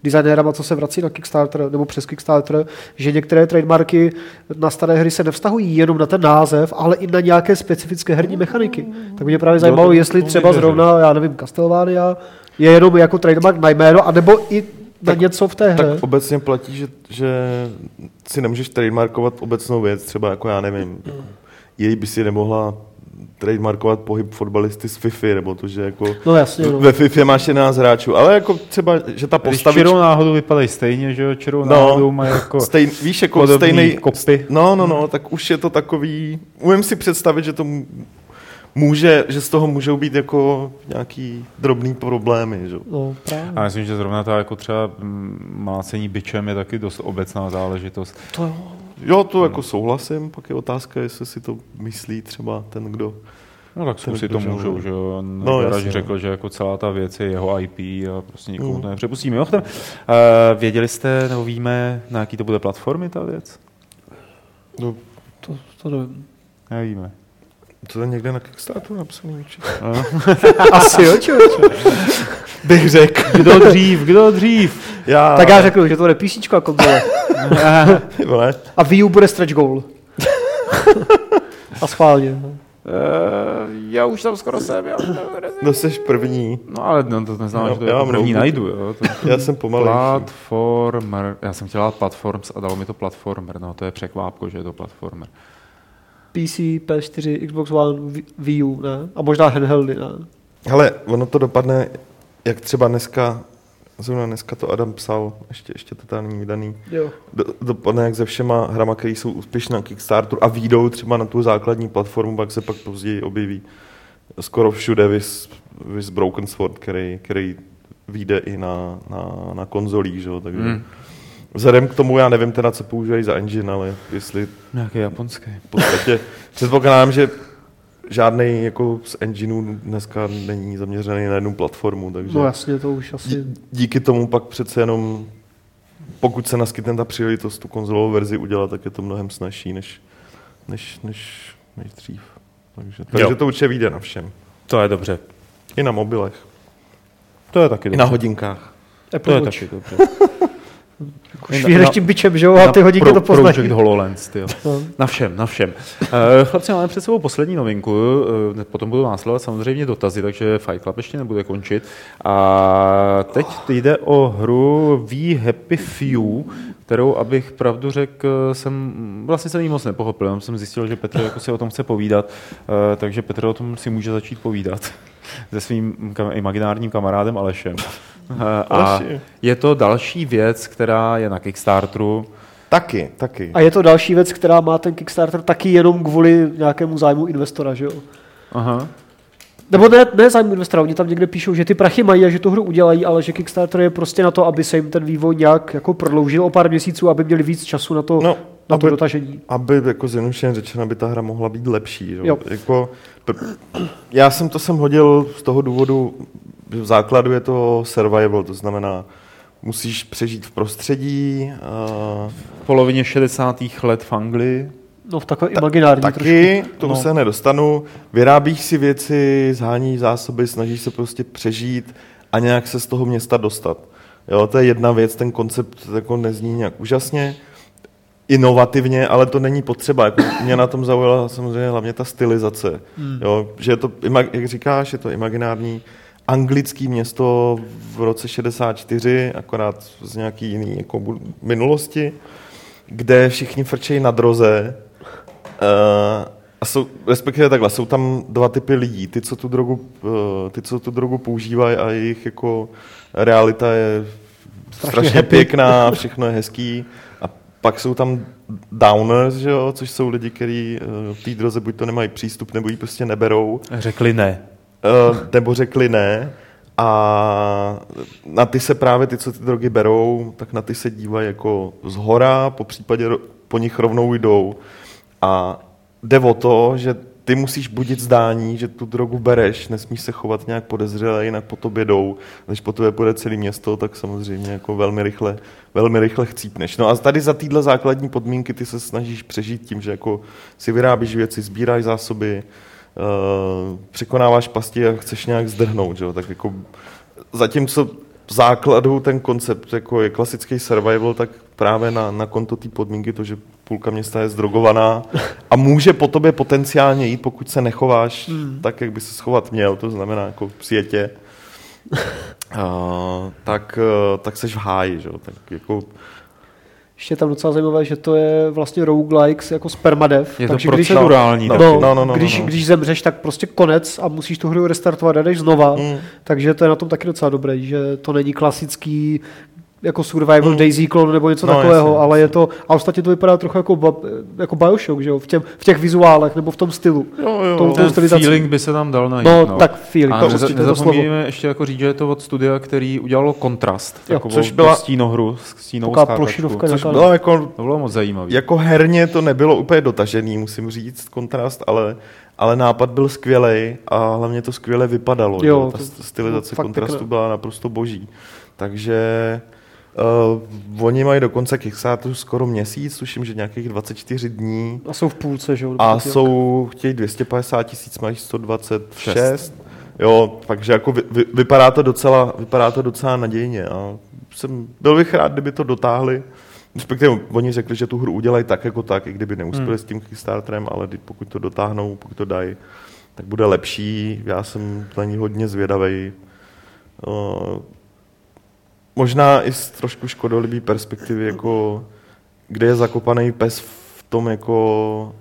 designérama, co se vrací na Kickstarter nebo přes Kickstarter, že některé trademarky na staré hry se nevztahují jenom na ten název, ale i na nějaké specifické herní mechaniky. Tak mě právě zajímalo, to- jestli to třeba zrovna, já nevím, Castlevania je jenom jako trademark na jméno, anebo i Tak- něco v té hře. Tak obecně platí, že, že si nemůžeš trademarkovat obecnou věc, třeba jako já nevím, jej by si nemohla trademarkovat pohyb fotbalisty z FIFA, nebo to, že jako No jasně, no. ve FIFA máš 11 hráčů, ale jako třeba, že ta Když postavička, čirou náhodou vypadají stejně, že jo, čirou No. náhodou mají jako stejn, víš, jako stejný, kopy. no, no, no, tak už je to takový, umím si představit, že to může, že z toho můžou být jako nějaký drobný problémy, že? jo. No, právě. A myslím, že zrovna ta jako třeba mm, mlácení bičem je taky dost obecná záležitost. To jo. Jo, to jako souhlasím, pak je otázka, jestli si to myslí třeba ten, kdo... No tak si to můžou, že jo. No, No, jasně, řekl, no. že jako celá ta věc je jeho IP a prostě nikomu Mm. to nepřepustíme. Mimochodem, uh, věděli jste, nebo víme, na jaký to bude platformy ta věc? No, To, to nevím. Nevíme. To je někde na Kickstarteru napsaný určitě. Asi jo, člověče. Bych řekl. Kdo dřív, kdo dřív? Já, Tak já řeknu, že to bude PC a konzole. Vole, A Wii U bude stretch goal. a schválně. Uh, já už tam skoro jsem, já. no jsi první. No ale no, to neznamená, Já- že to já jako mám první najdu. Jo. To, Já jsem pomalejší. platformer, já jsem chtěla platforms a dalo mi to platformer, no to je překvápko, že je to platformer. PC, PS4, Xbox One, Wii- U, ne? A možná handheldy, ne? Hele, ono to dopadne, jak třeba dneska, zrovna dneska to Adam psal, ještě, ještě to tam není vydaný, Jo. do, dopadne jak se všema hrama, které jsou úspěšné na Kickstarteru a výjdou třeba na tu základní platformu, pak se pak později objeví skoro všude vys, vys Broken Sword, který, který vyjde i na, na, na konzolích, že? jo, takže Hmm. Vzhledem k tomu, já nevím teda, co používají za engine, ale jestli Nějaký japonský. v podstatě předpokládám, že žádný jako z engineů dneska není zaměřený na jednu platformu, takže No jasně, to už asi... dí- díky tomu pak přece jenom, pokud se naskytne ta příležitost tu konzolovou verzi udělat, tak je to mnohem snažší, než, než, než, než dřív. Takže, takže to určitě vyjde na všem. To je dobře. I na mobilech. To je taky I dobře. na hodinkách. To Apple je Watch. taky dobře. Švíhneš tím bičem, že jo, a ty hodinky pro- to poznají. Project HoloLens. No. Na všem, na všem. Uh, chlapci, máme před sebou poslední novinku, uh, potom budou následovat samozřejmě dotazy, takže Fight Club ještě nebude končit. A teď jde o hru We Happy Few, kterou, abych pravdu řekl, jsem, vlastně jsem ji moc nepochopil, jenom jsem zjistil, že Petr jako si o tom chce povídat, uh, takže Petr o tom si může začít povídat se svým kam- imaginárním kamarádem Alešem. Uh, a je to další věc, která je na Kickstarteru, Taky, taky. A je to další věc, která má ten Kickstarter taky jenom kvůli nějakému zájmu investora, že jo? Aha. Nebo ne, ne zájmu investora, oni tam někde píšou, že ty prachy mají a že tu hru udělají, ale že Kickstarter je prostě na to, aby se jim ten vývoj nějak jako prodloužil o pár měsíců, aby měli víc času na to, No, na to aby- dotažení. Aby jako zjednodušeně řečeno, aby ta hra mohla být lepší. Že? Jo. Jako, já jsem to sem hodil z toho důvodu, v základu je to survival, to znamená, musíš přežít v prostředí, uh, V polovině 60. let v Anglii. No v takové imaginární trošku. taky, k tomu No. se nedostanu, vyrábíš si věci, zhání zásoby, snažíš se prostě přežít a nějak se z toho města dostat. Jo, to je jedna věc, ten koncept jako nezní nějak úžasně, inovativně, ale to není potřeba. Jako mě na tom zaujala samozřejmě hlavně ta stylizace. Hmm. Jo, že je to, jak říkáš, je to imaginární anglický město v roce 64, akorát z nějaký jiný jako minulosti, kde všichni frčejí na droze, Uh, a jsou, respektive takhle, jsou tam dva typy lidí. Ty, co tu drogu, uh, ty, co tu drogu používají a jejich jako realita je strašně, happy. pěkná, všechno je hezký. A pak jsou tam downers, že jo, což jsou lidi, kteří uh, v té droze buď to nemají přístup, nebo ji prostě neberou, Řekli ne. Uh, nebo řekli ne. A na ty se právě ty, co ty drogy berou, tak na ty se dívají jako z hora, po případě po nich rovnou jdou. A jde o to, že ty musíš budit zdání, že tu drogu bereš, nesmíš se chovat nějak podezřele, jinak po tobě jdou. Když po tobě půjde celé město, tak samozřejmě jako velmi rychle, velmi rychle chcípneš. No a tady za téhle základní podmínky ty se snažíš přežít tím, že jako si vyrábíš věci, sbíráš zásoby, uh, překonáváš pasti a chceš nějak zdrhnout, že jo? tak jako zatímco v základu ten koncept jako je klasický survival, tak právě na, na konto té podmínky to, že půlka města je zdrogovaná a může po tobě potenciálně jít, pokud se nechováš hmm. tak, jak by se schovat měl, to znamená jako v světě, uh, tak, uh, tak seš v háji, že? jo? tak jako Ještě je tam docela zajímavé, že to je vlastně roguelikes jako spermadev. Je to takže když, procedurální. No, taky. no, no, no, no, když, no. když zemřeš, tak prostě konec a musíš tu hru restartovat a jdeš znova. Mm. Takže to je na tom taky docela dobré, že to není klasický jako survival mm. Daisy clone nebo něco No, takového, jasně, ale je to, a ostatně to vypadá trochu jako, jako Bioshock, že jo, v, těm, v těch vizuálech nebo v tom stylu. jo, jo, Tou- Ten stylizací. feeling by se tam dal najít. No, tak feeling, A to neza- určitě to slovo. ještě jako říct, že je to od studia, který udělalo kontrast. Jo, Takovou což byla- stínohru, stínovou plošinovka což bylo jako To bylo moc zajímavé. Jako herně to nebylo úplně dotažený, musím říct, kontrast, ale, ale nápad byl skvělý a hlavně to skvěle vypadalo. Jo, Jo, Ta stylizace kontrastu pěkné. byla naprosto boží. Takže uh, oni mají dokonce Kickstarteru skoro měsíc, tuším, že nějakých 24 dní. A jsou v půlce, že jo. A jsou, chtějí 250 tisíc, mají 126. Jo, takže jako vy, vy, vypadá, to docela, vypadá to docela nadějně. A jsem, byl bych rád, kdyby to dotáhli. Respektive oni řekli, že tu hru udělají tak jako tak, i kdyby neuspěli hmm. s tím Kickstarterem, ale pokud to dotáhnou, pokud to dají, tak bude lepší. Já jsem na ní hodně zvědavý. Uh, možná i z trošku škodolibý perspektivy, jako kde je zakopaný pes v tom jako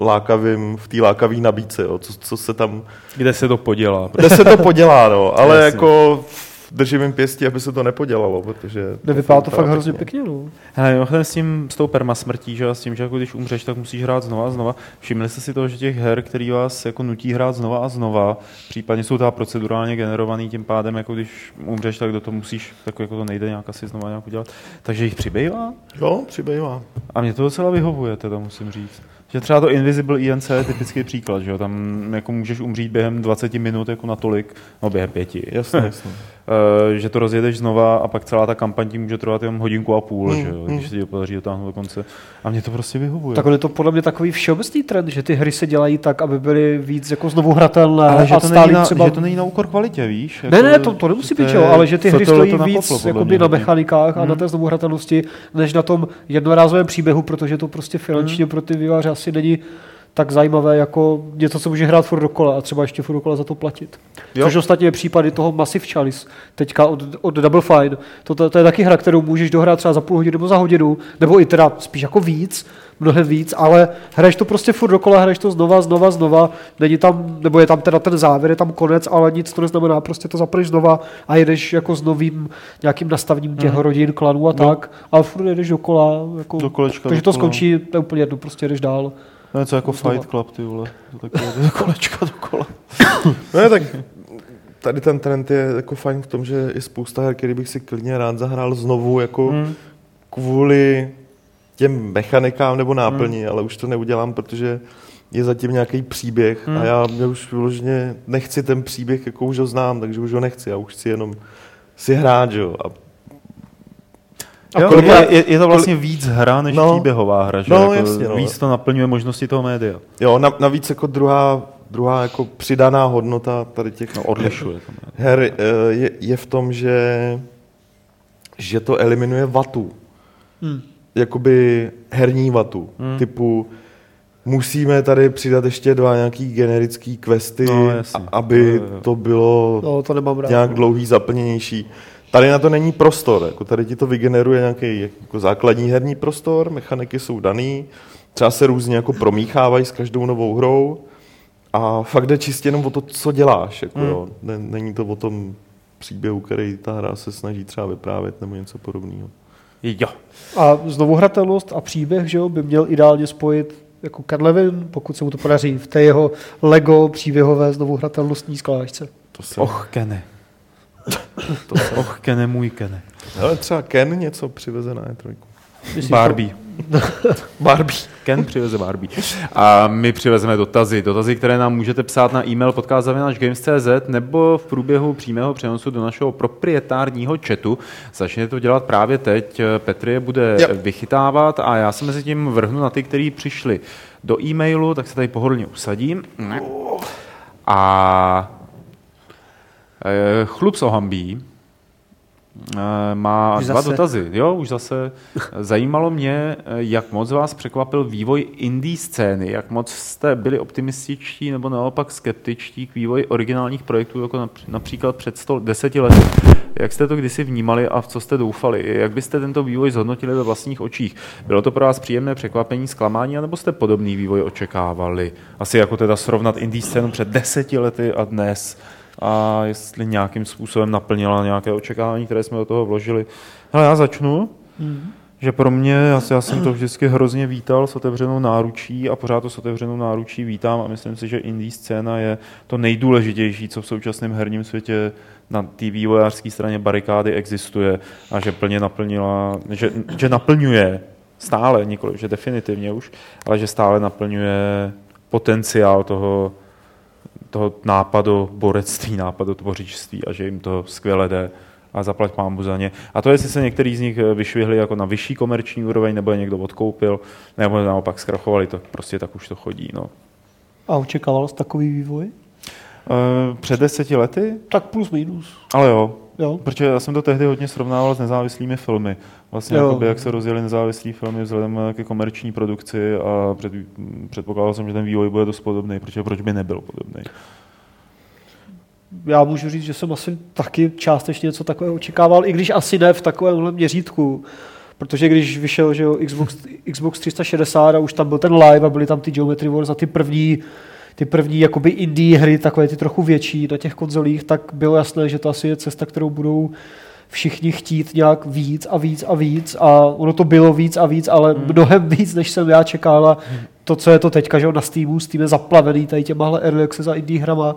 lákavým, v té lákavé nabídce, jo, co, co se tam, Kde se to podělá. kde se to podělá, no, ale Jasně. jako držím jim pěstí, aby se to nepodělalo, protože... Nevypadá to fakt hrozně pěkně, no. Hele, mimochodem s tím, s tou permasmrtí, že a s tím, že jako když umřeš, tak musíš hrát znova a znova. Všimli jste si toho, že těch her, který vás jako nutí hrát znova a znova, případně jsou teda procedurálně generovaný, tím pádem, jako když umřeš, tak do toho musíš, tak jako to nejde nějak asi znova nějak udělat. Takže jich přibývá Jo, přibývá. a mě to docela vyhovuje, teda musím říct. Že třeba to Invisible INC je typický příklad, že jo? tam jako můžeš umřít během 20 minut jako natolik, no během pěti. Jasně, jasně. Eh, že to rozjedeš znova a pak celá ta kampaň ti může trvat jenom hodinku a půl, Hmm, že jo? hmm. když se ti podaří dotáhnout do konce. A mě to prostě vyhovuje. Tak on je to podle mě takový všeobecný trend, že ty hry se dělají tak, aby byly víc jako znovu hratelné ale že a to, není na, třeba... že to není na úkor kvalitě, víš? Ne, ne, to, to nemusí být, jo, ale že ty hry stojí to nakoplo, víc jakoby mě na mechanikách a na Hmm. té znovu hratelnosti, než na tom jednorázovém příběhu, protože to prostě finančně pro ty vývojáře asi není tak zajímavé jako něco, co může hrát furt dokola a třeba ještě furt dokola za to platit. Jo. Což ostatně je případy toho Massive Chalice, teďka od, od Double Fine. To, to, to, je taky hra, kterou můžeš dohrát třeba za půl hodiny nebo za hodinu, nebo i teda spíš jako víc, mnohem víc, ale hraješ to prostě furt dokola, hraješ to znova, znova, znova, není tam, nebo je tam teda ten závěr, je tam konec, ale nic to neznamená, prostě to zapneš znova a jedeš jako s novým nějakým nastavením těch Mhm. rodin, klanů a tak, ale furt jedeš dokola, jako, Do kolečka, takže to skončí, to je úplně jedno, prostě jedeš dál. To je něco jako. Fight Club, ty vole. To takové kolečka dokola. No, tak tady ten trend je jako fajn v tom, že je spousta her, který bych si klidně rád zahrál znovu, jako Hmm. kvůli těm mechanikám nebo náplni, ale už to neudělám, protože je zatím nějaký příběh Hmm. a já, já už vyloženě nechci ten příběh, jako už ho znám, takže už ho nechci, já už chci jenom si hrát, že jo. A Jo, kolik je, je, je, to vlastně víc hra než No. příběhová hra, že? No, jako jasně, no. Víc to naplňuje možnosti toho média. jo, na, navíc jako druhá, druhá jako přidaná hodnota tady těch No, odlišuje to. média. her eh, je, je v tom, že, že to eliminuje vatu. Hmm. Jakoby herní vatu. Hmm. Typu musíme tady přidat ještě dva nějaký generický questy, No, a- aby Jo, jo, jo. to bylo No, to nemám rád. nějak dlouhý, zaplněnější. Tady na to není prostor, jako tady ti to vygeneruje nějaký jako základní herní prostor, mechaniky jsou daný, třeba se různě jako promíchávají s každou novou hrou a fakt jde čistě jenom o to, co děláš. Jako, Hmm. jo. Ne, není to o tom příběhu, který ta hra se snaží třeba vyprávět nebo něco podobného. Jo. A znovu hratelnost a příběh, že jo, by měl ideálně spojit jako Ken Levin, pokud se mu to podaří v té jeho Lego příběhové znovu hratelnostní sklášce. To se, Och, Kene. Och, Kene, můj Kene. Ale třeba Ken něco přiveze na E3. Myslíš Barbie. Barbie. Ken přiveze Barbie. A my přivezeme dotazy. Dotazy, které nám můžete psát na e-mail podcast.games.cz nebo v průběhu přímého přenosu do našeho proprietárního chatu. Začněte to dělat právě teď. Petr je bude Jo. vychytávat a já se mezi tím vrhnu na ty, kteří přišli do e-mailu, tak se tady pohodlně usadím. A eh, chlup z Ohambí eh, má Už dva zase? dotazy. Jo, už zase. Zajímalo mě, eh, jak moc vás překvapil vývoj indie scény, jak moc jste byli optimističtí nebo naopak skeptičtí k vývoji originálních projektů, jako např- například před 110 lety. Jak jste to kdysi vnímali a v co jste doufali? Jak byste tento vývoj zhodnotili ve vlastních očích? Bylo to pro vás příjemné překvapení, zklamání, anebo jste podobný vývoj očekávali? Asi jako teda srovnat indie scénu před deseti lety a dnes a jestli nějakým způsobem naplnila nějaké očekávání, které jsme do toho vložili. Hele, já začnu. Že pro mě, já, já jsem to vždycky hrozně vítal s otevřenou náručí a pořád to s otevřenou náručí vítám a myslím si, že indie scéna je to nejdůležitější, co v současném herním světě na té vývojářské straně barikády existuje a že plně naplnila, že, že naplňuje stále, nikoli, že definitivně už, ale že stále naplňuje potenciál toho, toho nápadu borectví, nápadu tvořičství a že jim to skvěle jde a zaplať pámbu za ně. A to, jestli se některý z nich eh, vyšvihli jako na vyšší komerční úroveň, nebo je někdo odkoupil, nebo naopak zkrachovali, to prostě tak už to chodí. No. A očekával jsi takový vývoj? E, před deseti lety? Tak plus minus. Ale jo, Jo. protože já jsem to tehdy hodně srovnával s nezávislými filmy. Vlastně Jo. jakoby, jak se rozjeli nezávislí filmy vzhledem ke komerční produkci a před, předpokládal jsem, že ten vývoj bude dost podobný, protože proč by nebyl podobný. Já můžu říct, že jsem asi taky částečně něco takového očekával, i když asi ne v takovémhle měřítku. Protože když vyšel že jo, Xbox, Xbox 360 a už tam byl ten live a byly tam ty Geometry Wars a ty první, ty první jakoby indie hry, takové ty trochu větší na těch konzolích, tak bylo jasné, že to asi je cesta, kterou budou všichni chtít nějak víc a víc a víc a ono to bylo víc a víc, ale Hmm. mnohem víc, než jsem já čekala. To, co je to teďka, že jo, na Steamu, Steam je zaplavený tady těmahle early access a indie hrama.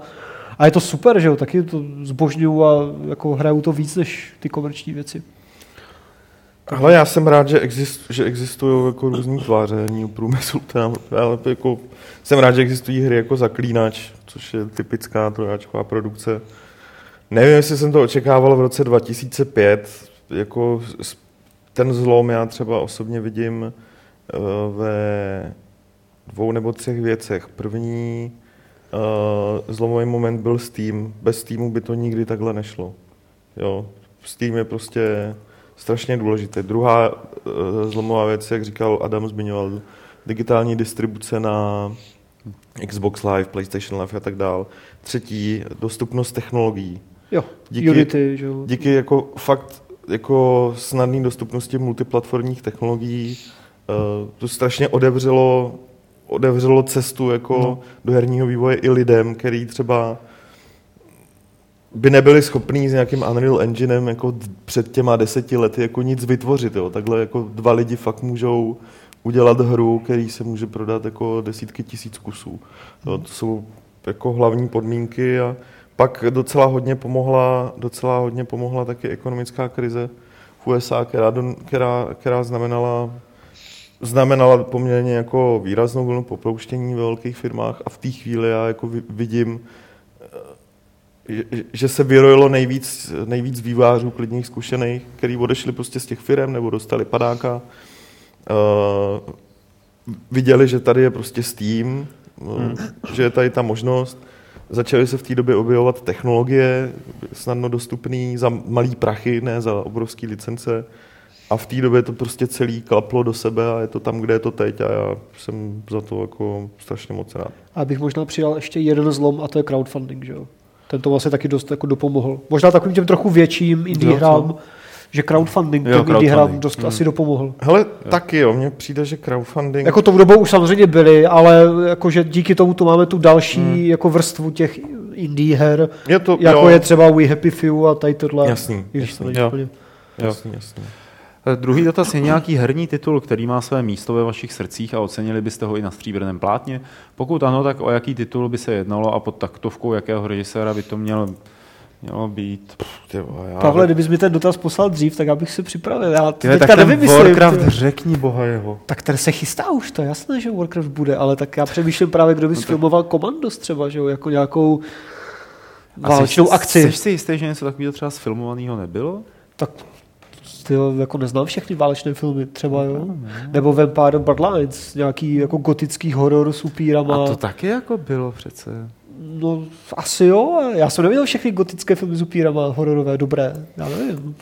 A je to super, že jo, taky to zbožňuju a jako hraju to víc než ty komerční věci. Ale já jsem rád, že, exist, že existují jako různý tváře herního průmyslu. Teda, ale jako, jsem rád, že existují hry jako Zaklínač, což je typická trojáčková produkce. Nevím, jestli jsem to očekával v roce 2005. Jako ten zlom já třeba osobně vidím uh, ve dvou nebo třech věcech. První uh, zlomový moment byl Steam. Bez Steamu by to nikdy takhle nešlo. Jo, Steam je prostě strašně důležité. Druhá uh, zlomová věc, jak říkal Adam, zmiňoval, digitální distribuce na Xbox Live, PlayStation Live a tak dále. Třetí, dostupnost technologií. Jo, díky, Unity, že jo. Díky jako fakt jako snadné dostupnosti multiplatformních technologií uh, to strašně odevřelo, odevřelo cestu jako no. do herního vývoje i lidem, který třeba by nebyli schopní s nějakým Unreal Enginem jako před těma deseti lety jako nic vytvořit. Jo. Takhle jako dva lidi fakt můžou udělat hru, který se může prodat jako desítky tisíc kusů. Jo. To jsou jako hlavní podmínky a pak docela hodně pomohla, docela hodně pomohla taky ekonomická krize v USA, která, která, která znamenala znamenala poměrně jako výraznou vlnu popouštění ve velkých firmách a v té chvíli já jako vidím, že se vyrojilo nejvíc, nejvíc vývářů klidných zkušených, který odešli prostě z těch firm nebo dostali padáka. Uh, viděli, že tady je prostě Steam, hmm. že je tady ta možnost. Začaly se v té době objevovat technologie, snadno dostupné za malý prachy, ne za obrovské licence. A v té době to prostě celý klaplo do sebe a je to tam, kde je to teď a já jsem za to jako strašně moc rád. A bych možná přidal ještě jeden zlom a to je crowdfunding, že jo? ten to vlastně taky dost jako dopomohl. Možná takovým těm trochu větším indie hrám, že crowdfunding jo, indie hrám dost hmm. asi dopomohl. Hele, jo. taky jo, mně přijde, že crowdfunding... Jako tou dobou už samozřejmě byly, ale jakože díky tomu tu máme tu další hmm. jako vrstvu těch indie her, je to, jako jo. je třeba We Happy Few a tady tohle. Jasný, jasný. Jo. Jasný, jasný. Eh, druhý dotaz je nějaký herní titul, který má své místo ve vašich srdcích a ocenili byste ho i na stříbrném plátně? Pokud ano, tak o jaký titul by se jednalo a pod taktovkou jakého režiséra by to mělo, mělo být? Tyvo, já... Pavle, kdybys mi ten dotaz poslal dřív, tak abych se připravil. Já to Tyve, tak ten nevymyslím, Warcraft, tyvo. řekni boha jeho. Tak ten se chystá už, to je jasné, že Warcraft bude, ale tak já přemýšlím právě, kdo by no filmoval Commandos třeba, že jo, jako nějakou válečnou akci. Jsi si jistý, že něco takového třeba sfilmovaného nebylo? Tak ty jako neznám všechny válečné filmy, třeba jo. Nebo Vampire Bloodlines, nějaký jako gotický horor s upírama. A to taky jako bylo přece. No, asi jo. Já jsem neviděl všechny gotické filmy s upírama hororové, dobré. Já nevím.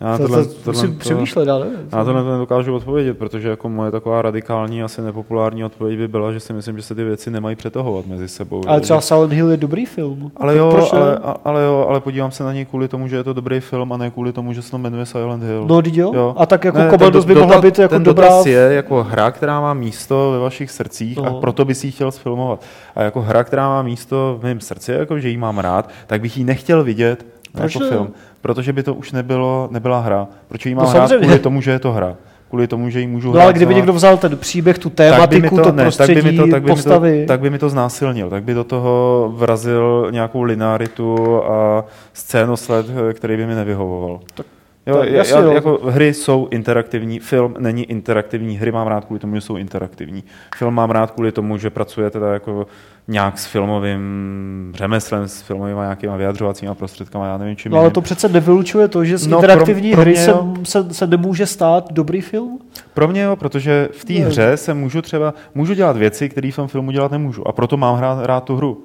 Já tohle, to, to, tohle, musím to, přemýšlet, ale Já to nedokážu odpovědět, protože jako moje taková radikální, asi nepopulární odpověď by byla, že si myslím, že se ty věci nemají přetahovat mezi sebou. Ale třeba Silent Hill je dobrý film. Ale jo, Proč ale, ale, jo, ale podívám se na něj kvůli tomu, že je to dobrý film a ne kvůli tomu, že se to jmenuje Silent Hill. No, jo? jo. A tak jako ne, by mohla být jako ten dobrá... je jako hra, která má místo ve vašich srdcích no. a proto by si ji chtěl sfilmovat. A jako hra, která má místo v mém srdci, jako že ji mám rád, tak bych ji nechtěl vidět jako film protože by to už nebylo, nebyla hra. Proč jí mám no, hrát kvůli tomu, že je to hra? Kvůli tomu, že jí můžu No ale kdyby někdo vzal ten příběh, tu tématiku, to, to ne, prostředí, tak by mi to, tak by postavy. Mi to, tak by mi to znásilnil, tak by do toho vrazil nějakou linearitu a scénosled, který by mi nevyhovoval. Tak Jo, tak, jasně, já, jako hry jsou interaktivní, film není interaktivní, hry mám rád kvůli tomu, že jsou interaktivní. Film mám rád kvůli tomu, že pracuje teda jako nějak s filmovým řemeslem, s filmovými nějakýma vyjadřovacími prostředkama, já nevím čím. No ale to přece nevylučuje to, že z no, interaktivní pro, pro hry se, se, se nemůže stát dobrý film? Pro mě jo, protože v té hře se můžu třeba, můžu dělat věci, které v tom filmu dělat nemůžu a proto mám hrát, rád tu hru.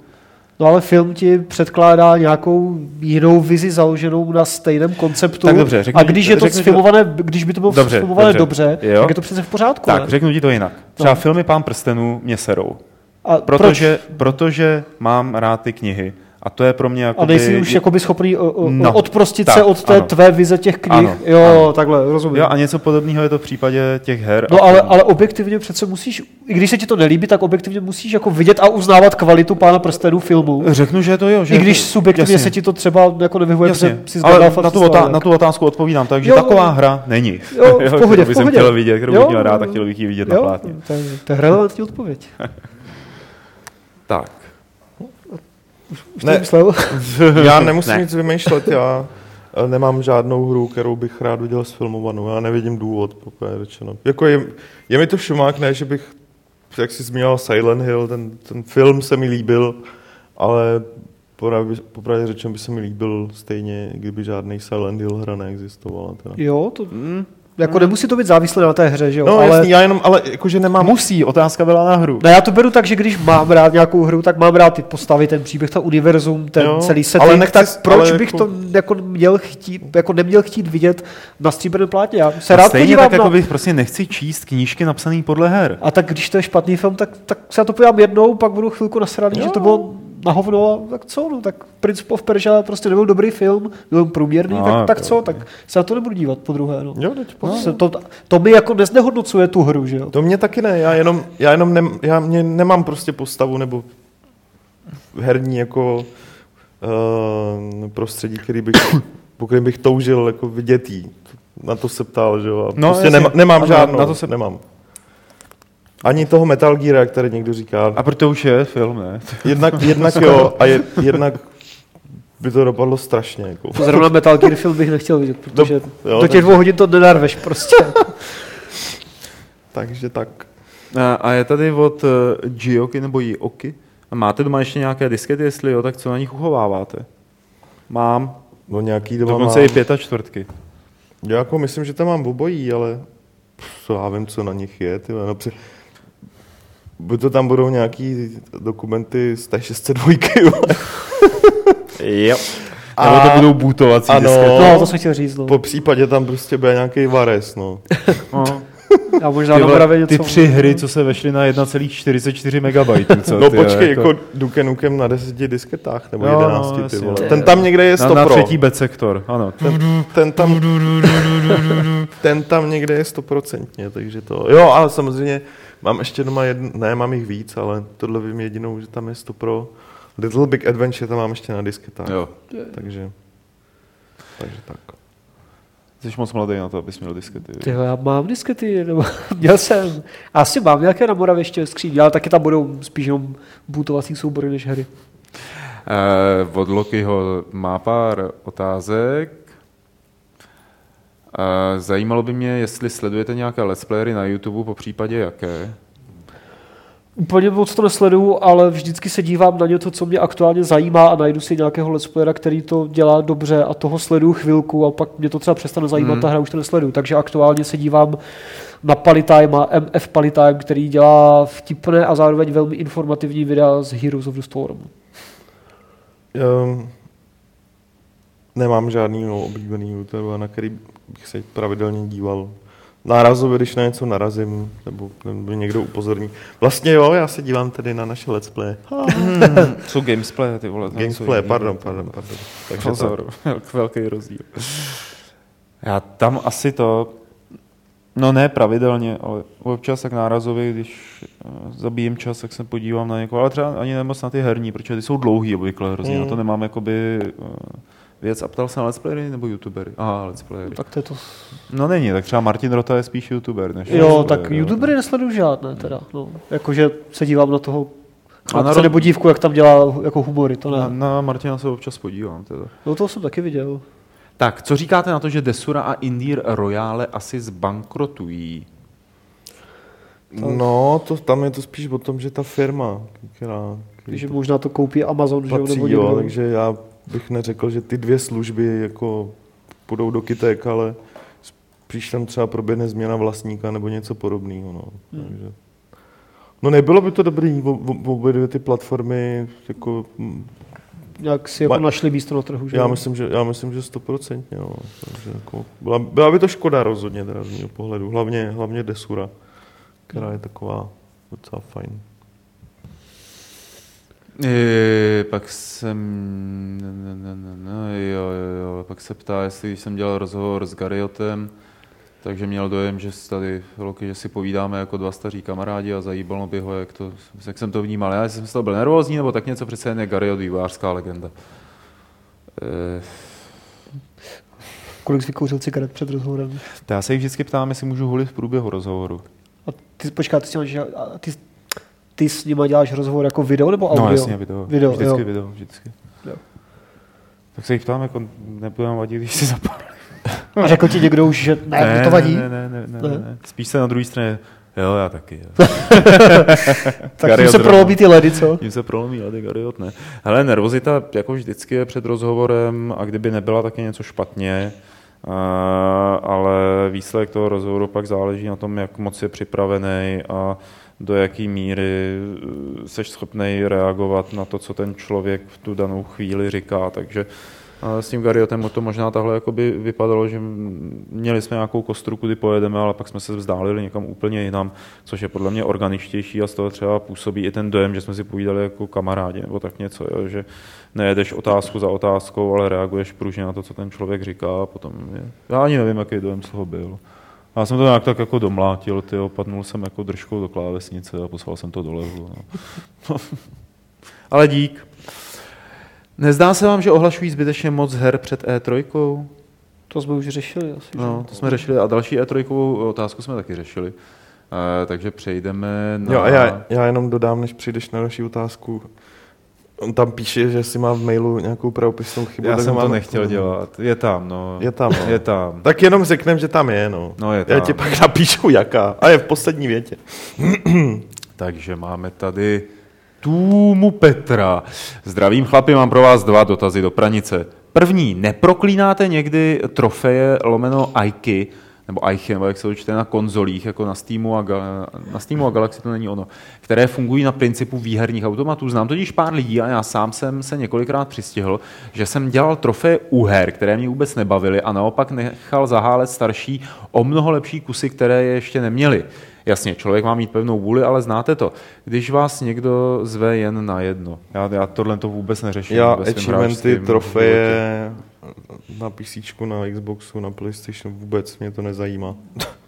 No ale film ti předkládá nějakou jinou vizi založenou na stejném konceptu. Tak dobře, řekni, a když je to sfilmované, to... když by to bylo dobře, sfilmované dobře, dobře tak je to přece v pořádku. Tak, ne? řeknu ti to jinak. Třeba no. filmy Pán prstenů mě serou. A protože, proč? protože mám rád ty knihy. A to je pro mě jako. A nejsi už jakoby schopný o, o, no, odprostit tak, se od té ano. tvé vize těch knih. Ano, jo, ano. takhle, rozumím. Jo, a něco podobného je to v případě těch her. No ale, ale objektivně přece musíš, i když se ti to nelíbí, tak objektivně musíš jako vidět a uznávat kvalitu pána prstenů filmu. Řeknu, že to jo. Že I když subjektivně jasně. se ti to třeba jako nevyhovuje, jasně. si ale na tu, otá- na tu otázku odpovídám, takže jo, taková hra není. Jo, v pohodě, v pohodě. chtěl vidět, kterou bych měl rád a chtěl bych ji vidět na plátně. To je relevantní odpověď. tak. Už, ne, já nemusím ne. nic vymýšlet, já, eh, nemám žádnou hru, kterou bych rád viděl sfilmovanou. Já nevidím důvod, pokud řečeno. Jako je, je mi to šumák, ne, že bych, jak jsi zmínil Silent Hill, ten, ten film se mi líbil, ale popravdě, popravdě řečeno by se mi líbil stejně, kdyby žádný Silent Hill hra neexistovala. Teda. Jo, to... Mm. Jako nemusí to být závislé na té hře, že jo? No ale... jasný, já jenom, ale jakože nemám... Musí, otázka byla na hru. No já to beru tak, že když mám rád nějakou hru, tak mám rád ty postavy, ten příběh, to univerzum, ten jo, celý setting, ale nechci, tak proč ale bych jako... to jako měl chtít, jako neměl chtít vidět na stříbrném plátně? Já se a rád stejně podívám tak, na... jako bych prostě nechci číst knížky napsané podle her. A tak když to je špatný film, tak, tak se na to podívám jednou, pak budu chvilku nasraný, že to bylo na hovno, a tak co, no, tak Prince of Persia prostě nebyl dobrý film, byl průměrný, no, tak, tak co, tak se na to nebudu dívat po druhé. No. Jo, teď no. to, to, mi jako neznehodnocuje tu hru, že jo. To mě taky ne, já jenom, já jenom ne, já mě nemám prostě postavu nebo herní jako uh, prostředí, který bych, po kterém bych toužil jako vidět jí. Na to se ptal, že jo. No, prostě nemám, nemám žádnou, na to se... nemám. Ani toho Metal Gear, jak tady někdo říká. A proto už je film, ne? Jednak, jednak jo, a je, jednak by to dopadlo strašně. Jako. Zrovna Metal Gear film bych nechtěl vidět, protože do, jo, do těch dvou hodin to nenarveš prostě. takže tak. A, a je tady od uh, Gioky nebo Jioky. A máte doma ještě nějaké diskety, jestli jo, tak co na nich uchováváte? Mám. No nějaký doma Dokonce mám. i pět a čtvrtky. Já jako myslím, že tam mám obojí, ale co já vím, co na nich je. Ty, no, při... Buď to tam budou nějaký dokumenty z té 602. jo. A Nebo to budou bootovací ano, diskety. No, to jsem chtěl říct. No. Po případě tam prostě bude nějaký Vares, no. no. A možná ty, na něco. Ty tři hry, co se vešly na 1,44 MB. Co, no ty, počkej, jako, jako Duke Nukem na 10 disketách, nebo jo, 11, no, ty vole. Ten tam někde je 100 na, na třetí B sektor, ano. Ten, ten, tam, ten tam někde je 100%, takže to. Jo, ale samozřejmě mám ještě doma jedn, ne, mám jich víc, ale tohle vím jedinou, že tam je 100 pro. Little Big Adventure tam mám ještě na disketách. Jo. Takže, takže tak. Jsi moc mladý na to, abys měl diskety. Ty, já mám diskety, nebo měl jsem. Asi mám nějaké na Moravě ještě skříň, ale taky tam budou spíš jenom bootovací soubory než hry. Eh, od Lokiho má pár otázek. Zajímalo by mě, jestli sledujete nějaké let's playery na YouTube, po případě jaké? Úplně moc to nesleduju, ale vždycky se dívám na něco, co mě aktuálně zajímá a najdu si nějakého let's playera, který to dělá dobře a toho sleduju chvilku a pak mě to třeba přestane zajímat, hmm. ta hra už to nesleduju. Takže aktuálně se dívám na Palitime a MF Palitime, který dělá vtipné a zároveň velmi informativní videa z Heroes of the Storm. Um, nemám žádný oblíbený YouTube, na který bych se pravidelně díval nárazově, když na něco narazím, nebo, nebo někdo upozorní. Vlastně jo, já se dívám tedy na naše let's play. Hmm, co gamesplay, ty vole. Gamesplay, pardon, pardon, pardon. Takže Pozor, to... velký rozdíl. Já tam asi to, no ne pravidelně, ale občas tak nárazově, když eh, zabíjím čas, tak se podívám na někoho, ale třeba ani nemoc na ty herní, protože ty jsou dlouhý obvykle hrozně, mm. na to nemám jakoby uh, věc a ptal se na let's playery nebo youtubery? Aha, let's playery. Tak to je to... No není, tak třeba Martin Rota je spíš youtuber než Jo, tak player, youtubery nesleduju žádné teda. No. Jakože se dívám na toho a na nebo dívku, jak tam dělá jako humory, to ne. Na, na Martina se občas podívám teda. No to jsem taky viděl. Tak, co říkáte na to, že Desura a Indir Royale asi zbankrotují? No, to, tam je to spíš o tom, že ta firma, která... Že možná to koupí Amazon, patří, že? Nebo jo, takže já bych neřekl, že ty dvě služby jako půjdou do kytek, ale spíš tam třeba proběhne změna vlastníka nebo něco podobného. No. Hmm. Takže, no nebylo by to dobrý, obě dvě ty platformy jako jak si jako Ma, našli místo na trhu, že? Já myslím, že, já myslím, že stoprocentně. No. Takže jako, byla, byla, by to škoda rozhodně teda z mého pohledu. Hlavně, hlavně Desura, která je taková docela fajn. Je, pak jsem, ne, ne, ne, ne, jo, jo, jo, pak se ptá, jestli jsem dělal rozhovor s Gariotem, takže měl dojem, že tady, Loki, že si povídáme jako dva staří kamarádi a zajíbalo by ho, jak, to, jak jsem to vnímal. Já jsem z toho byl nervózní, nebo tak něco přece jen je Gariot, vývářská legenda. E... Kolik jsi vykouřil cigaret před rozhovorem? Já se jich vždycky ptám, jestli můžu hulit v průběhu rozhovoru. A ty, počká, ty, ty, ty s nimi děláš rozhovor jako video nebo audio? No jasně, video. video vždycky jo. video, vždycky. Jo. Tak se jich ptám, jako nebudeme vadit, když si zapálí. A řekl ti někdo už, že ne, ne to vadí? Ne, ne, ne, ne, ne. ne. Spíš se na druhé straně, jo, já taky. Jo. tak tím se prolomí ty ledy, co? Tím se prolomí ledy, Gariot ne. Hele, nervozita jako vždycky je před rozhovorem a kdyby nebyla, tak je něco špatně. Uh, ale výsledek toho rozhovoru pak záleží na tom, jak moc je připravený a do jaké míry seš schopný reagovat na to, co ten člověk v tu danou chvíli říká. Takže s tím Gariotem to možná takhle jakoby vypadalo, že měli jsme nějakou kostru, kudy pojedeme, ale pak jsme se vzdálili někam úplně jinam, což je podle mě organičtější a z toho třeba působí i ten dojem, že jsme si povídali jako kamarádi nebo tak něco, jo, že nejedeš otázku za otázkou, ale reaguješ pružně na to, co ten člověk říká a potom je. Já ani nevím, jaký dojem z toho byl. Já jsem to nějak tak jako domlátil, ty padnul jsem jako držkou do klávesnice a poslal jsem to do levu. No. Ale dík. Nezdá se vám, že ohlašují zbytečně moc her před E3? To jsme už řešili asi. No, to jsme řešili a další E3 otázku jsme taky řešili. E, takže přejdeme na... Jo, a já, já jenom dodám, než přijdeš na další otázku. On tam píše, že si má v mailu nějakou pravopisnou chybu. Já jsem to nechtěl dělat. Je tam, no. Je tam, no. Je tam. Tak jenom řekneme, že tam je, no. no je tam. Já ti pak napíšu jaká. A je v poslední větě. Takže máme tady Tůmu Petra. Zdravím chlapi, mám pro vás dva dotazy do pranice. První, neproklínáte někdy trofeje lomeno Aiky, nebo nebo jak se to čte na konzolích, jako na Steamu, a, na Steamu a Galaxy to není ono, které fungují na principu výherních automatů. Znám totiž pár lidí a já sám jsem se několikrát přistihl, že jsem dělal trofeje u her, které mě vůbec nebavily a naopak nechal zahálet starší o mnoho lepší kusy, které je ještě neměli. Jasně, člověk má mít pevnou vůli, ale znáte to. Když vás někdo zve jen na jedno. Já, já tohle to vůbec neřeším. Já achievementy, trofeje na PC, na Xboxu, na PlayStation vůbec mě to nezajímá.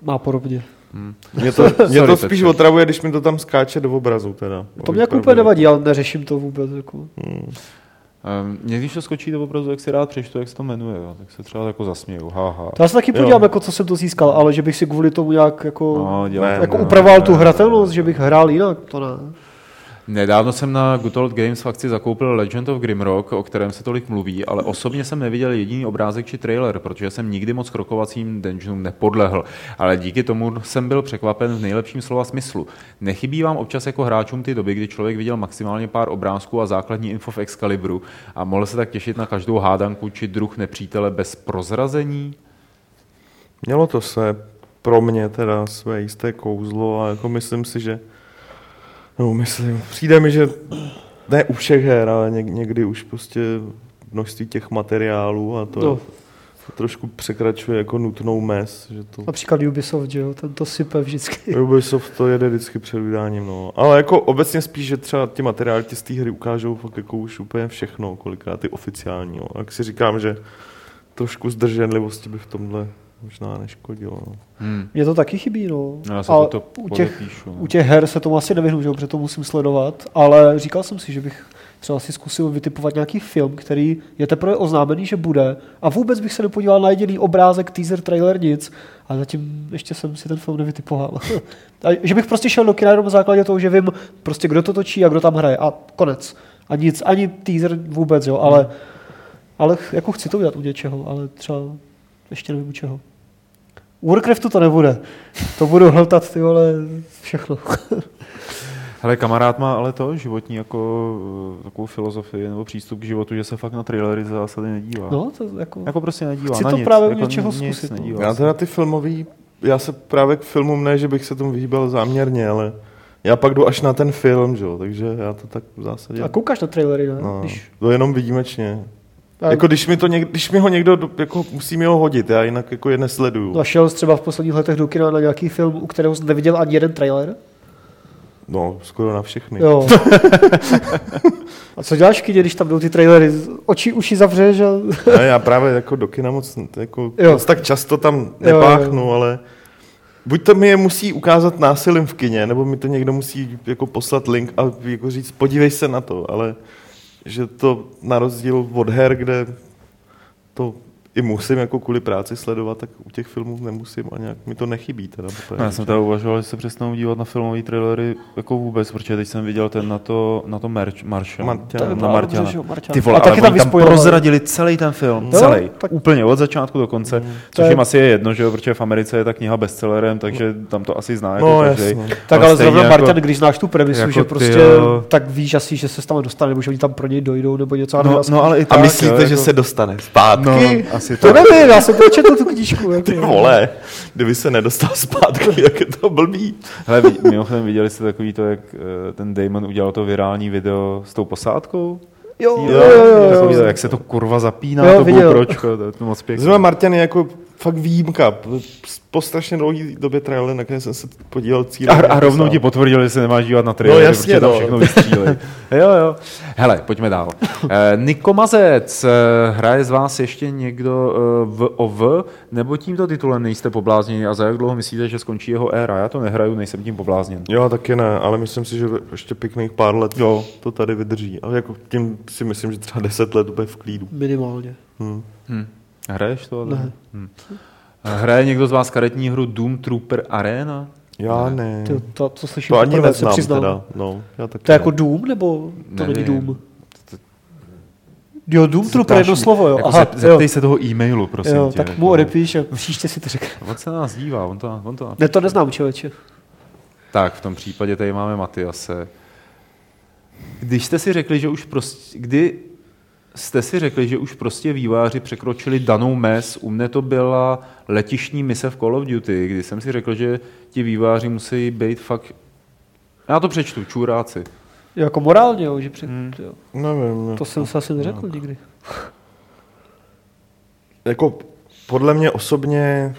Má podobně. Hmm. Mě to, mě Sorry, to spíš Petře. otravuje, když mi to tam skáče do obrazu. Teda, to mě jako úplně nevadí, ale neřeším to vůbec. Jako. Hmm. Um, mě když to skočí do obrazu, jak si rád přečtu, jak se to jmenuje, jo, tak se třeba jako zasměju, haha. To já se taky podívám, jako co jsem to získal, ale že bych si kvůli tomu nějak jako, no, dělám, jako ne, upravoval ne, tu hratelnost, že bych hrál jinak, to ne. Nedávno jsem na Good Old Games fakci zakoupil Legend of Grimrock, o kterém se tolik mluví, ale osobně jsem neviděl jediný obrázek či trailer, protože jsem nikdy moc krokovacím dungeonům nepodlehl. Ale díky tomu jsem byl překvapen v nejlepším slova smyslu. Nechybí vám občas jako hráčům ty doby, kdy člověk viděl maximálně pár obrázků a základní info v Excalibru a mohl se tak těšit na každou hádanku či druh nepřítele bez prozrazení? Mělo to se pro mě teda své jisté kouzlo a jako myslím si, že No, myslím, přijde mi, že ne u všech her, ale někdy už prostě množství těch materiálů a to, no. to trošku překračuje jako nutnou mez. Že to... Například Ubisoft, že jo, ten to sype vždycky. Ubisoft to jede vždycky před vydáním, no. Ale jako obecně spíš, že třeba ty materiály z té hry ukážou fakt jako už úplně všechno, kolikrát ty oficiální, jo. A jak si říkám, že trošku zdrženlivosti by v tomhle možná neškodilo. No. Hmm. Mně to taky chybí, no. no já se a to u, těch, no. u těch her se tomu asi nevyhnu, že protože to musím sledovat, ale říkal jsem si, že bych třeba si zkusil vytipovat nějaký film, který je teprve oznámený, že bude a vůbec bych se nepodíval na jediný obrázek, teaser, trailer, nic a zatím ještě jsem si ten film nevytipoval. a že bych prostě šel do kina jenom na základě toho, že vím prostě kdo to točí a kdo tam hraje a konec. A nic, ani teaser vůbec, jo, ale, ale jako chci to udělat u něčeho, ale třeba ještě nevím u čeho. U Warcraftu to nebude. To budu hltat ty vole všechno. Hele, kamarád má ale to životní jako eh, takovou filozofii nebo přístup k životu, že se fakt na trailery zásady nedívá. No, to jako... Jako prostě nedívá Chci na to nic, právě jako něčeho nic zkusit. No. Nedívá já teda ty filmový, já se právě k filmům ne, že bych se tomu vyhýbal záměrně, ale já pak jdu až na ten film, že jo, takže já to tak v zásadě... A koukáš na trailery, ne? No, Když... To jenom výjimečně. Jako když mi, to něk, když mi ho někdo, jako musí mi ho hodit, já jinak jako je nesleduju. No šel jsi třeba v posledních letech do kina na nějaký film, u kterého jsi neviděl ani jeden trailer? No, skoro na všechny. Jo. a co děláš kyně, když tam jdou ty trailery? Oči, uši zavřeš? A... ne, já právě jako do kina moc, jako, moc tak často tam nepáchnu, jo, jo. ale buď to mi je musí ukázat násilím v kině, nebo mi to někdo musí jako poslat link a jako říct, podívej se na to, ale že to na rozdíl od her, kde to i musím jako kvůli práci sledovat, tak u těch filmů nemusím a nějak mi to nechybí. Teda, no, já jsem teda uvažoval, že se přestanu dívat na filmové trailery jako vůbec, protože teď jsem viděl ten na to, na to merch, Marša, na Marťana. Marťana. Ty vole, a taky ale tam oni tam prozradili celý ten film, Jo, celý, tak- úplně od začátku do konce, Mm. což je- jim asi je jedno, že jo, protože v Americe je ta kniha bestsellerem, takže tam to asi zná jako No, každý. jasně. Tak ale zrovna jako- Martin, když znáš tu premisu, jako že prostě jo. tak víš asi, že se tam dostane, nebo že oni tam pro něj dojdou, nebo něco. No, no, ale i A tak, myslíte, jo, že jako- se dostane zpátky? Asi To tak. nevím, já jsem to četl tu knížku. Jako. Ty vole, kdyby se nedostal zpátky, jak je to blbý. Hele, mimochodem viděli jste takový to, jak eh, ten Damon udělal to virální video s tou posádkou? Jo, Jo, jo, jo, jo, to, jo. Jak se to kurva zapíná, Jo, to viděl. GoPročko, to je to moc pěkné. Zrovna Martin je jako fakt výjimka. Po strašně dlouhé době trailer, na které jsem se podíval cíle. A, a rovnou ti potvrdil, že se nemáš dívat na trailer, No jasně, protože tam no. všechno vystřílí. jo, jo. Hele, pojďme dál. Eh, Niko Mazec, eh, hraje z vás ještě někdo eh, v OV, nebo tímto titulem nejste poblázněni a za jak dlouho myslíte, že skončí jeho éra? Já to nehraju, nejsem tím poblázněn. Jo, taky ne, ale myslím si, že ještě pěkných pár let Jo. to tady vydrží. A jako tím si myslím, že třeba 10 let bude v klídu. Minimálně. Hm. Hm. Hraješ to? Ne. Hm. Hraje někdo z vás karetní hru Doom Trooper Arena? Já ne. To, to, to slyším To ani poprvé, se neznám přiznám. teda. No, já taky To je jako ne. Doom, nebo to není. Doom? Jo, Doom Trooper, jedno slovo, jo. Jako Aha, zep, zeptej se toho e-mailu, prosím jo, tě. tak jako. mu odepíš a příště si to řekne. On se na nás dívá, on to, on to Ne, to neznám, člověče. Tak, v tom případě tady máme Matyase. Když jste si řekli, že už prostě, kdy jste si řekli, že už prostě výváři překročili danou mez, u mne to byla letišní mise v Call of Duty, kdy jsem si řekl, že ti výváři musí být fakt, já to přečtu, čuráci. Jako morálně, jo, že před, Hmm. jo. Nevím. no. To jsem se asi neřekl nikdy. Jako podle mě osobně,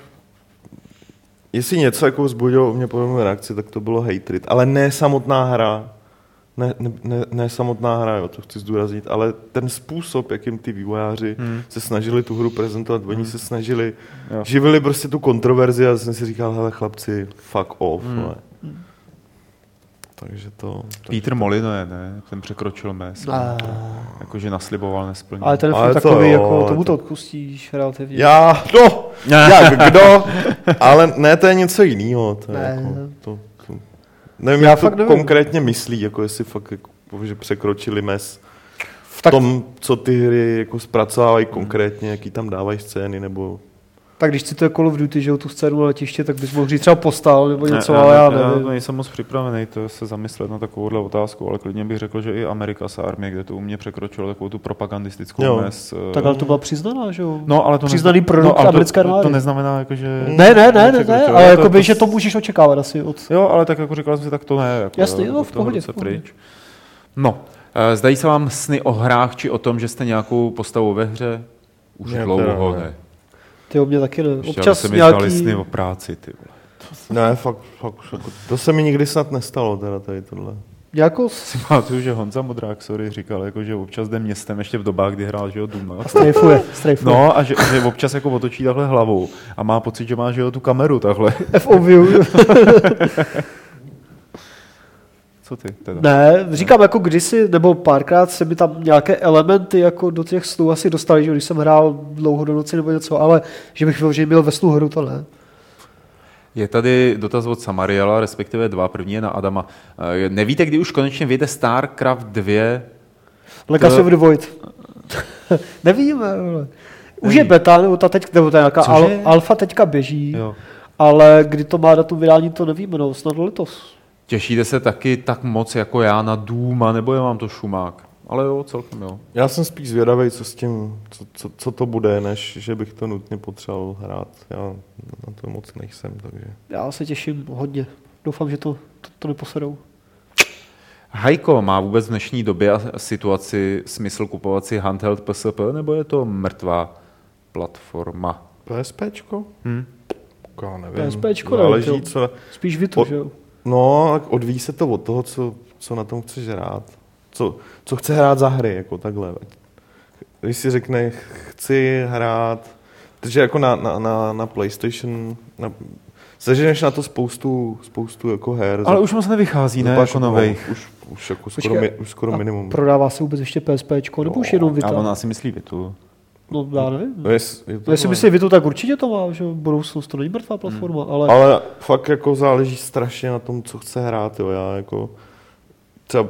jestli něco jako vzbudilo u mě podobnou reakci, tak to bylo hatred. Ale ne samotná hra, ne, ne, ne, ne samotná hra, jo, to chci zdůraznit, ale ten způsob, jakým ty vývojáři Hmm. hmm. se snažili tu hru prezentovat, oni se snažili, Jo. živili prostě tu kontroverzi a jsem si říkal, hele chlapci, fuck off, Hmm. hmm. Takže to... Peter Molyneux, ne? Ten překročil mez. A, Jakože nasliboval, nesplnil. ale ten je Ale fakt to takový, jako, ale tomu to to- odpustíš relativně. Já, no, jak, kdo, ale ne, to je něco jiného. To je Ne. jako, to, nevím, Já jak to fakt nevím. konkrétně myslí, jako jestli fakt jako, že překročili mez v Tak- tom, co ty hry jako zpracovávají konkrétně, jaký tam dávají scény, nebo... Tak když si to je Call of Duty, že jo, tu scénu na letiště, tak bys mohl říct třeba postal nebo něco, ne, ale já já nevím. nejsem moc připravený to se zamyslet na takovouhle otázku, ale klidně bych řekl, že i Amerika s armie, kde to u mě překročilo takovou tu propagandistickou Jo. mez. eh, Tak ale to byla přiznaná, že jo? No, ale to Přiznaný nezna- produkt ale americké to, to, armády. to, neznamená, jako, že... Ne, ne, ne, ne, ne, ale To- jako by, to- že to můžeš očekávat asi od... Jo, ale tak jako říkal jsem si, tak to ne. Jako, Jasně, jo, no, od v pohodě, v pohodě. Pryč. No, eh, zdají se vám sny o hrách, či o tom, že jste nějakou postavu ve hře? Už Ne, dlouho ne. Ty o mě taky ne. Občas se mi nějaký... sny o práci, ty vole. Ne, fakt, fakt, jako, to se mi nikdy snad nestalo, teda tady tohle. Nějakou Si pamatuju, že Honza Modrák, sorry, říkal, jako, že občas jde městem ještě v dobách, kdy hrál, že jo, Duma. strejfuje, strejfuje. No a že, že, občas jako otočí takhle hlavou a má pocit, že má že jo, tu kameru takhle. FOV. Co ty teda? ne, říkám jako kdysi, nebo párkrát se mi tam nějaké elementy jako do těch snů asi dostaly, že jo, když jsem hrál dlouho do noci nebo něco, ale že bych vyloženě měl ve snu hru, to ne. Je tady dotaz od Samariela, respektive dva, první je na Adama. Eh, Nevíte, kdy už konečně vyjde StarCraft 2? Legacy of the Void. Nevíme, vole. Už Nevím. je beta, nebo ta teď, nebo ta nějaká al, alfa teďka běží, Jo. ale kdy to má datum vydání, to nevíme, no, snad letos. Těšíte se taky tak moc jako já na Duma, nebo je vám to šumák? Ale jo, celkem jo. Já jsem spíš zvědavý, co s tím, co, co, co to bude, než že bych to nutně potřeboval hrát. Já na to moc nejsem, takže... Já se těším hodně. Doufám, že to, to, to neposedou. Hajko, má vůbec v dnešní době a situaci smysl kupovat si handheld PSP, nebo je to mrtvá platforma? PSPčko? Hm? Já nevím. PSPčko, Záleží, co... Spíš vy to, O- že jo? No, tak odvíjí se to od toho, co, co na tom chceš hrát. Co, co chce hrát za hry, jako takhle. Když si řekne, chci hrát, protože jako na, na, na, na PlayStation, na, seženeš na to spoustu, spoustu jako her. Ale už moc nevychází, ne? za- Jako novejch. Už, už, jako Počkej, skoro, mi, už skoro minimum. Prodává se vůbec ještě PSPčko, nebo už jenom A Vita? ona si myslí Vitu. No já nevím. No, jest, je to Já si myslím, vy to tak určitě to má, že budoucnost to není mrtvá platforma, ale, Ale fakt jako záleží strašně na tom, co chce hrát, jo. Já jako třeba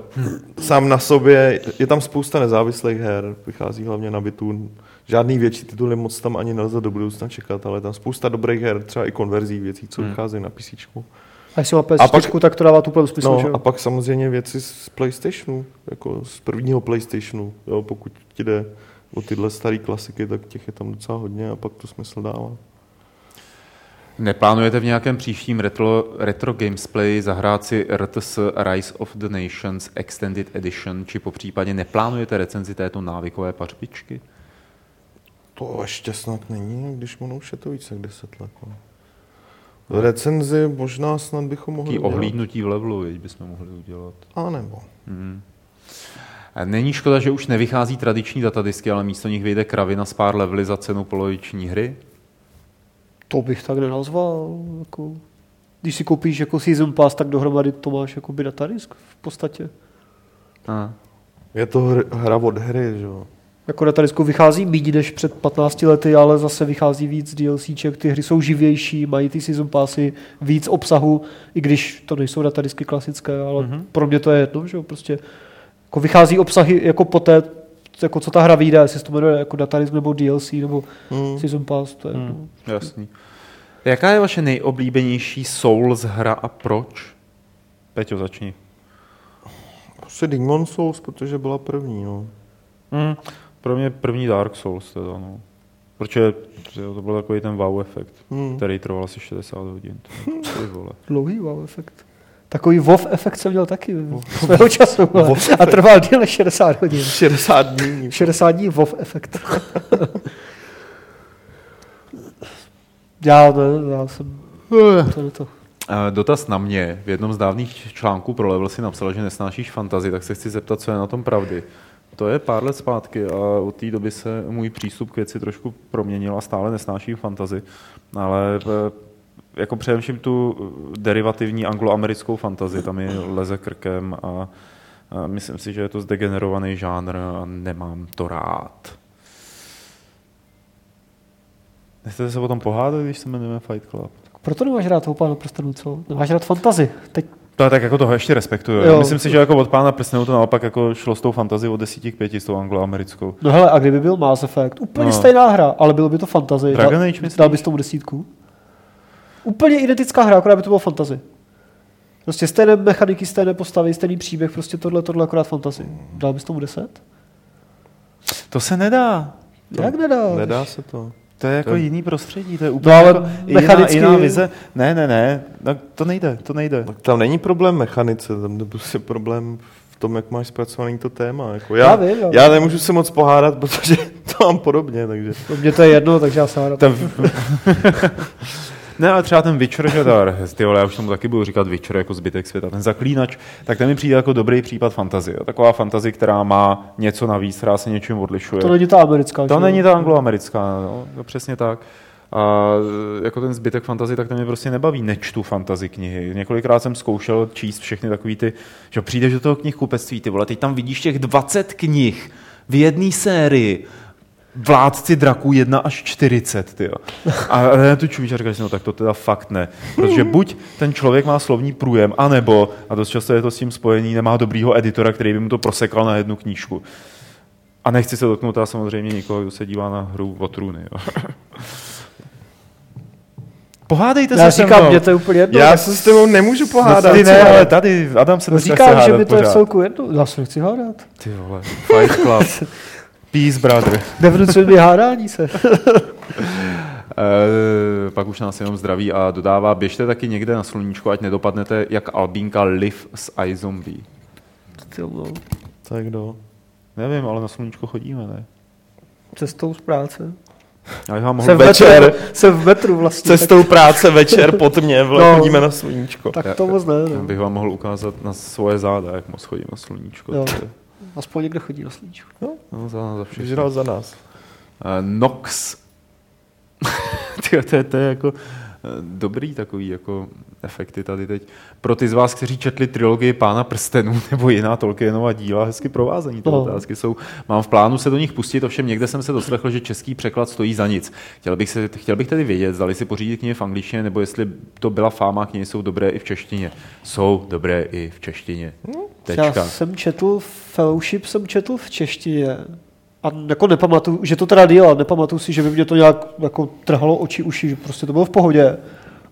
sám na sobě, je tam spousta nezávislých her, vychází hlavně na bytu. Žádný větší tituly moc tam ani nelze do budoucna čekat, ale tam spousta dobrých her, třeba i konverzí věcí, co vycházejí na PC. a jestli má A PS4, pak- tak to dává tu smysl, že No jo? a pak samozřejmě věci z PlayStationu, jako z prvního PlayStationu, jo, pokud ti jde o tyhle staré klasiky, tak těch je tam docela hodně a pak to smysl dává. Neplánujete v nějakém příštím retro, retro gamesplay zahrát si RTS Rise of the Nations Extended Edition, či po případě neplánujete recenzi této návykové pařbičky? To ještě snad není, když ono už je to více jak 10 let. No. Recenzi možná snad bychom mohli Taký udělat. ohlídnutí v levelu, bychom mohli udělat. A nebo. A Není škoda, že už nevychází tradiční datadisky, ale místo nich vyjde kravina s pár levely za cenu poloviční hry? To bych tak nenazval. Jako, když si koupíš jako Season Pass, tak dohromady to máš jako by datadisk v podstatě. A. Je to hr, hra od hry, že jo. Jako datadisku vychází méně než před 15 lety, ale zase vychází víc DLCček, ty hry jsou živější, mají ty season passy, víc obsahu, i když to nejsou datadisky klasické, ale mm-hmm. pro mě to je jedno, že jo, prostě jako vychází obsahy jako poté, jako co ta hra vyjde, jestli se to jmenuje jako datadisk nebo DLC nebo Hmm. season pass, to je jedno. Hmm, jasný. Jaká je vaše nejoblíbenější Souls hra a proč? Peťo, začni. Prostě Demon Souls, protože byla první, no. Hmm. Pro mě první Dark Souls teda, no. Protože to byl takový ten wow efekt, Hmm. který trval asi 60 hodin. To, ty vole. Dlouhý wow efekt. Takový WoW efekt jsem měl taky svého času ale- WoW a trval díl než 60 hodin. 60 dní. 60 dní WoW efekt. já ne, já jsem... To je to. Dotaz na mě. V jednom z dávných článků pro Level si napsal, že nesnášíš fantazy, tak se chci zeptat, co je na tom pravdy. To je pár let zpátky a od té doby se můj přístup k věci trošku proměnil a stále nesnáším fantazy. Ale jako především tu derivativní angloamerickou fantazi, tam mi leze krkem a, a myslím si, že je to zdegenerovaný žánr a nemám to rád. Nechcete se o tom pohádat, když se jmenujeme Fight Club? Proto nemáš rád toho pána prstenů, co? Nemáš rád fantazy. Teď To je tak jako toho ještě respektuju. Jo. Myslím si, že jako od pána prstenů to naopak jako šlo s tou fantazí od 10 k 5 s tou angloamerickou. No hele, a kdyby byl Mass Effect, úplně no. No. stejná hra, ale bylo by to fantasy. Dragon Age myslíš? dal bys tomu desítku? Úplně identická hra, akorát by to bylo fantasy. Prostě stejné mechaniky, stejné postavy, stejný příběh, prostě tohle, tohle akorát fantasy. Dal bys tomu deset? To se nedá. Jak nedá? Nedá se to. To je jako To- jiný prostředí, to je úplně No ale jako jiná, mechanicky- jiná vize. Ne, ne, ne, no, to nejde, to nejde. Tak tam není problém mechanice, tam je prostě problém v tom, jak máš zpracovaný to téma. Jako Já já, vím, já já nemůžu se moc pohádat, protože to mám podobně, takže... No, Mně to je jedno, takže já se rád. Ten... ne, ale třeba ten Witcher, že dar, ty vole, já už tomu taky budu říkat Witcher jako zbytek světa, ten zaklínač, tak ten mi přijde jako dobrý případ fantazie. Taková fantazie, která má něco navíc, která se něčím odlišuje. To není ta americká. To není ta angloamerická, no, no, přesně tak. A e, jako ten zbytek fantazy, tak ten mě prostě nebaví, nečtu fantazy knihy. Několikrát jsem zkoušel číst všechny takový ty, že přijdeš do toho knihkupectví, ty vole, teď tam vidíš těch 20 knih v jedné sérii, Vládci draků 1 až 40, ty A já tu čumíš a říkáš si, no tak to teda fakt ne. Protože buď ten člověk má slovní průjem, anebo, a dost často je to s tím spojení, nemá dobrýho editora, který by mu to prosekal na jednu knížku. A nechci se dotknout a samozřejmě nikoho, kdo se dívá na hru o trůny. Jo. Pohádejte Já se se říkám, mě to je úplně jedno. Já se s tebou nemůžu pohádat. Ty co? ne, ale tady Adam se No říkám, že mi to je v celku jedno. Já se nechci hádat. Ty vole, Fight Club. Peace, brother. Nevnucuje mi hádání se. E, pak už nás jenom zdraví a dodává, běžte taky někde na sluníčku, ať nedopadnete jak Albínka Liv z iZombie. Tak kdo? Nevím, ale na sluníčko chodíme, ne? Cestou z práce. Já bych vám mohl Jsem Večer. metru, jsem v metru vlastně. Cestou práce večer pod mě, vle, No. chodíme na sluníčko. Tak, tak to moc ne. Já No. bych vám mohl ukázat na svoje záda, jak moc chodím na sluníčko. Jo. Je- Aspoň někdo chodí na slíčku. No, za, za všechno. Žral za nás. Uh, Nox. Tyjo, to, je, to je jako dobrý takový jako efekty tady teď. Pro ty z vás, kteří četli trilogii Pána prstenů nebo jiná Tolkienova díla, hezky provázení ty No. otázky jsou. Mám v plánu se do nich pustit, ovšem někde jsem se doslechl, že český překlad stojí za nic. Chtěl bych, se, chtěl bych tedy vědět, zdali si pořídit knihy v angličtině, nebo jestli to byla fáma, knihy jsou dobré i v češtině. Jsou dobré i v češtině. Já Tečka. jsem četl Fellowship, jsem četl v češtině. A jako nepamatuju, že to teda dělal, nepamatuju si, že by mě to nějak jako trhalo oči, uši, že prostě to bylo v pohodě.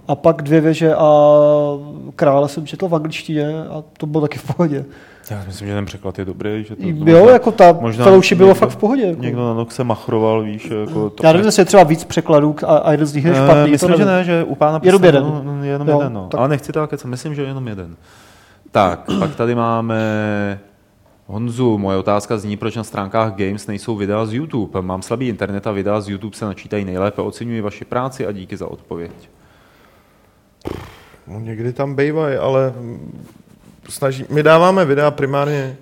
A pak dvě věže a krále jsem četl v angličtině a to bylo taky v pohodě. Já myslím, že ten překlad je dobrý. Že to, Jo, jako ta možná Fellowship bylo někdo- fakt v pohodě. Jako. Někdo na nok se machroval, víš, jako to Já nevím, jestli je třeba víc překladů a, a jeden z nich je Eh, špatný. Myslím, to že ne, že u pána Jenom jeden. no, jenom Jo, jeden, no. tak- Ale nechci co myslím, že jenom jeden. Tak, pak tady máme Honzu, moje otázka zní, proč na stránkách Games nejsou videa z YouTube. Mám slabý internet a videa z YouTube se načítají nejlépe. Oceňuji vaši práci a díky za odpověď. No, někdy tam bývají, ale snaží, my dáváme videa primárně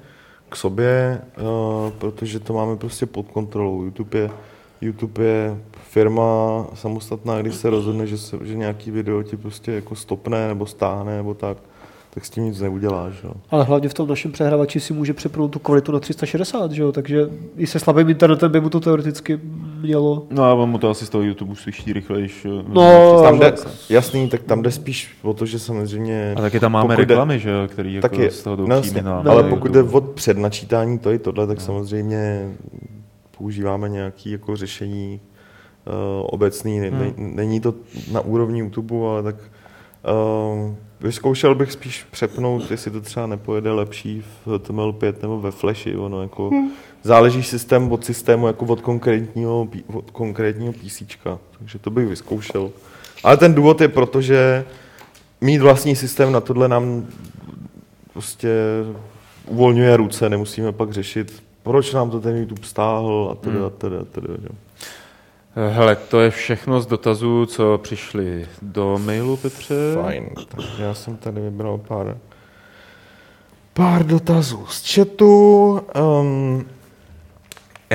k sobě, uh, protože to máme prostě pod kontrolou. YouTube je, YouTube je firma samostatná, když se rozhodne, že, se, že nějaký video ti prostě jako stopne nebo stáhne nebo tak, tak s tím nic neuděláš. Jo. Ale hlavně v tom našem přehrávači si může přepnout tu kvalitu na 360, že jo? takže i se slabým internetem by mu to teoreticky mělo. No a on mu to asi z toho YouTube už slyší rychlejš. No, Tam jde, jasný, tak tam jde spíš o to, že samozřejmě... A taky tam máme pokud jde- reklamy, že jo, který jako taky, z toho jdou no, jasně, na ale na pokud jde od přednačítání to i tohle, tak samozřejmě používáme nějaké jako řešení uh, obecný. Ne, ne, není to na úrovni YouTube, ale tak uh, vyzkoušel bych spíš přepnout, jestli to třeba nepojede lepší v HTML5 nebo ve Flashi. Ono jako záleží systém od systému, jako od konkrétního, od konkrétního PC. Takže to bych vyzkoušel. Ale ten důvod je proto, že mít vlastní systém na tohle nám prostě uvolňuje ruce, nemusíme pak řešit, proč nám to ten YouTube stáhl a teda, a teda, a teda. Jo. Hele, to je všechno z dotazů, co přišli do mailu, Petře. Fajn, takže já jsem tady vybral pár, pár dotazů z chatu. Um,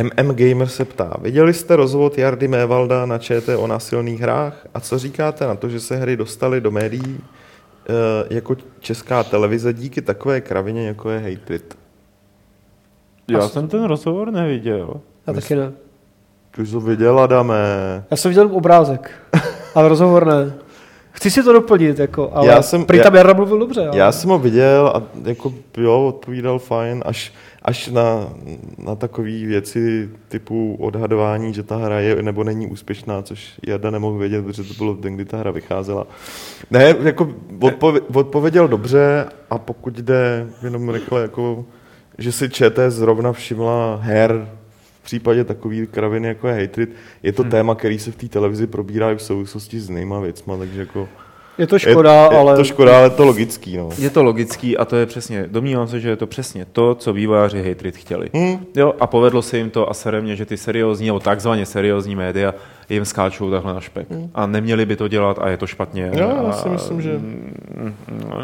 MM Gamer se ptá, viděli jste rozvod Jardy Mévalda na ČT o násilných hrách? A co říkáte na to, že se hry dostaly do médií eh, jako česká televize díky takové kravině, jako je Hatred? Já jsem ten rozhovor neviděl. Já taky ne. Ty jsi to viděl, Adame. Já jsem viděl obrázek, ale rozhovor ne. Chci si to doplnit, jako, ale Já jsem- prý tam Jarda mluvil dobře. Ale... Já jsem ho viděl a jako jo, odpovídal fajn, až, až na, na takové věci typu odhadování, že ta hra je nebo není úspěšná, což Jarda nemohl vědět, protože to bylo den, kdy ta hra vycházela. Ne, jako odpověděl, odpověděl dobře a pokud jde jenom rychle, jako, že si ČT zrovna všimla her případě takový kraviny, jako je Hatred, je to hmm. téma, který se v té televizi probírá i v souvislosti s jinýma věcma, takže jako... Je to škoda, je, ale... Je to škoda, ale je to logický, no. Je to logický a to je přesně, domnívám se, že je to přesně to, co vývojáři Hatred chtěli. Hmm. Jo, a povedlo se jim to a sere mě, že ty seriózní, nebo takzvaně seriózní média jim skáčou takhle na špek. A neměli by to dělat a je to špatně. Hmm. Jo, já a, si myslím, že-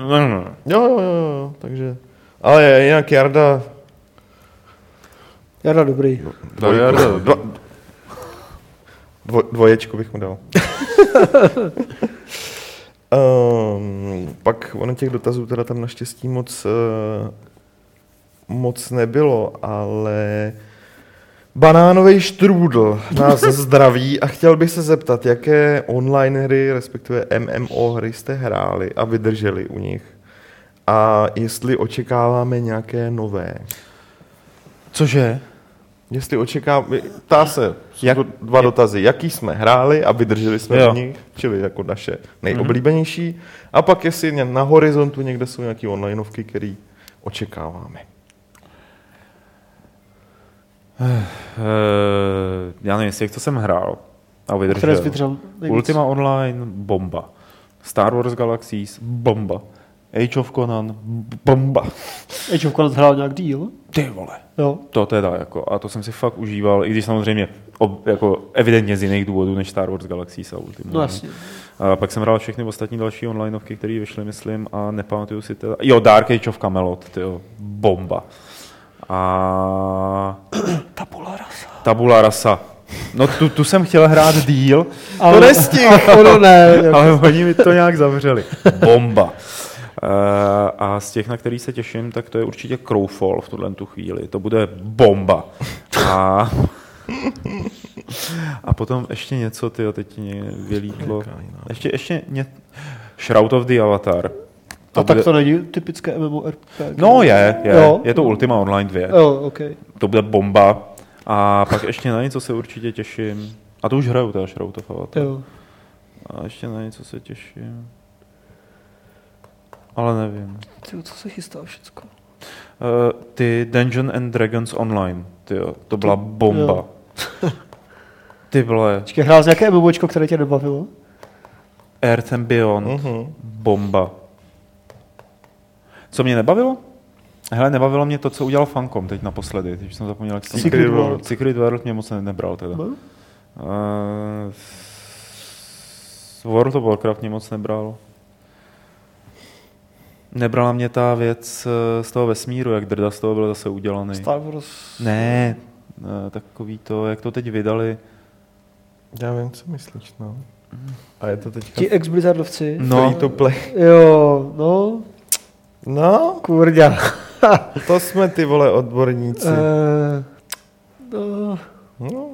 No, no. Jo, jo, jo, jo, takže... Ale jinak Jarda... Jarda dobrý. To je Jarda. Dva, dvo, dvoječku bych mu dal. um, pak ono těch dotazů teda tam naštěstí moc, uh, moc nebylo, ale Banánový štrůdl nás zdraví a chtěl bych se zeptat, jaké online hry, respektive MMO hry jste hráli a vydrželi u nich a jestli očekáváme nějaké nové. Cože? Jestli očekáváme, ptá se, jsou Jak- to dva dotazy, jaký jsme hráli a vydrželi jsme Jo. v nich, čili jako naše nejoblíbenější, a pak jestli na horizontu někde jsou nějaké onlineovky, které očekáváme. Uh, já nevím, jestli jak to jsem hrál a Které vydržel. jsi vydržel nejvíc? Ultima Online, bomba. Star Wars Galaxies, bomba. Age of Conan, bomba. Age of Conan hrál nějak díl? Ty vole. Jo. To teda, jako, a to jsem si fakt užíval, i když samozřejmě ob, jako evidentně z jiných důvodů než Star Wars Galaxies a Ultima. No jasně. A pak jsem hrál všechny ostatní další onlineovky, které vyšly, myslím, a nepamatuju si teda. Jo, Dark Age of Camelot, tyjo, bomba. A Tabula rasa. Tabula Rasa, No tu, tu jsem chtěl hrát díl, Ale, To nestihl. Ono ne. Jako, ale oni mi to nějak zavřeli. Bomba. Eh, a z těch, na který se těším, tak to je určitě Crowfall v tuhle tu chvíli. To bude bomba. A, a potom ještě něco, ty teď mě vylítlo. Ještě, ještě ně... Shroud of the Avatar. a tak to není typické MMORPG. No je, je. Jo. Je to Ultima Online 2. Jo, ok. To bude bomba. A pak ještě na něco se určitě těším. A to už hraju, teda Shroud of Avatar. Jo. A ještě na něco se těším. Ale nevím. Ty, co se chystá všecko? Uh, ty Dungeon and Dragons Online, tyjo, to byla bomba. jo. Ty vole, Počkej, hrál jsi nějaké MMOčko, které tě nebavilo? Earth and Beyond, Mhm. bomba. Co mě nebavilo? Hele, nebavilo mě to, co udělal Funcom teď naposledy. Teď jsem zapomněl, jak se to Secret jmenuje. World. Secret World mě moc ne- nebral teda. No? Uh, World of Warcraft mě moc nebral. Nebrala mě ta věc eh, z toho vesmíru, jak Drda z toho byl zase udělaný. Star Wars. Ne, eh, takový to, jak to teď vydali. Já vím, co myslíš, no. A je to teďka Ti ex-Blizzardovci. No, free to play. Jo, no, No, kurďa. to jsme ty vole odborníci. Eh, no, No,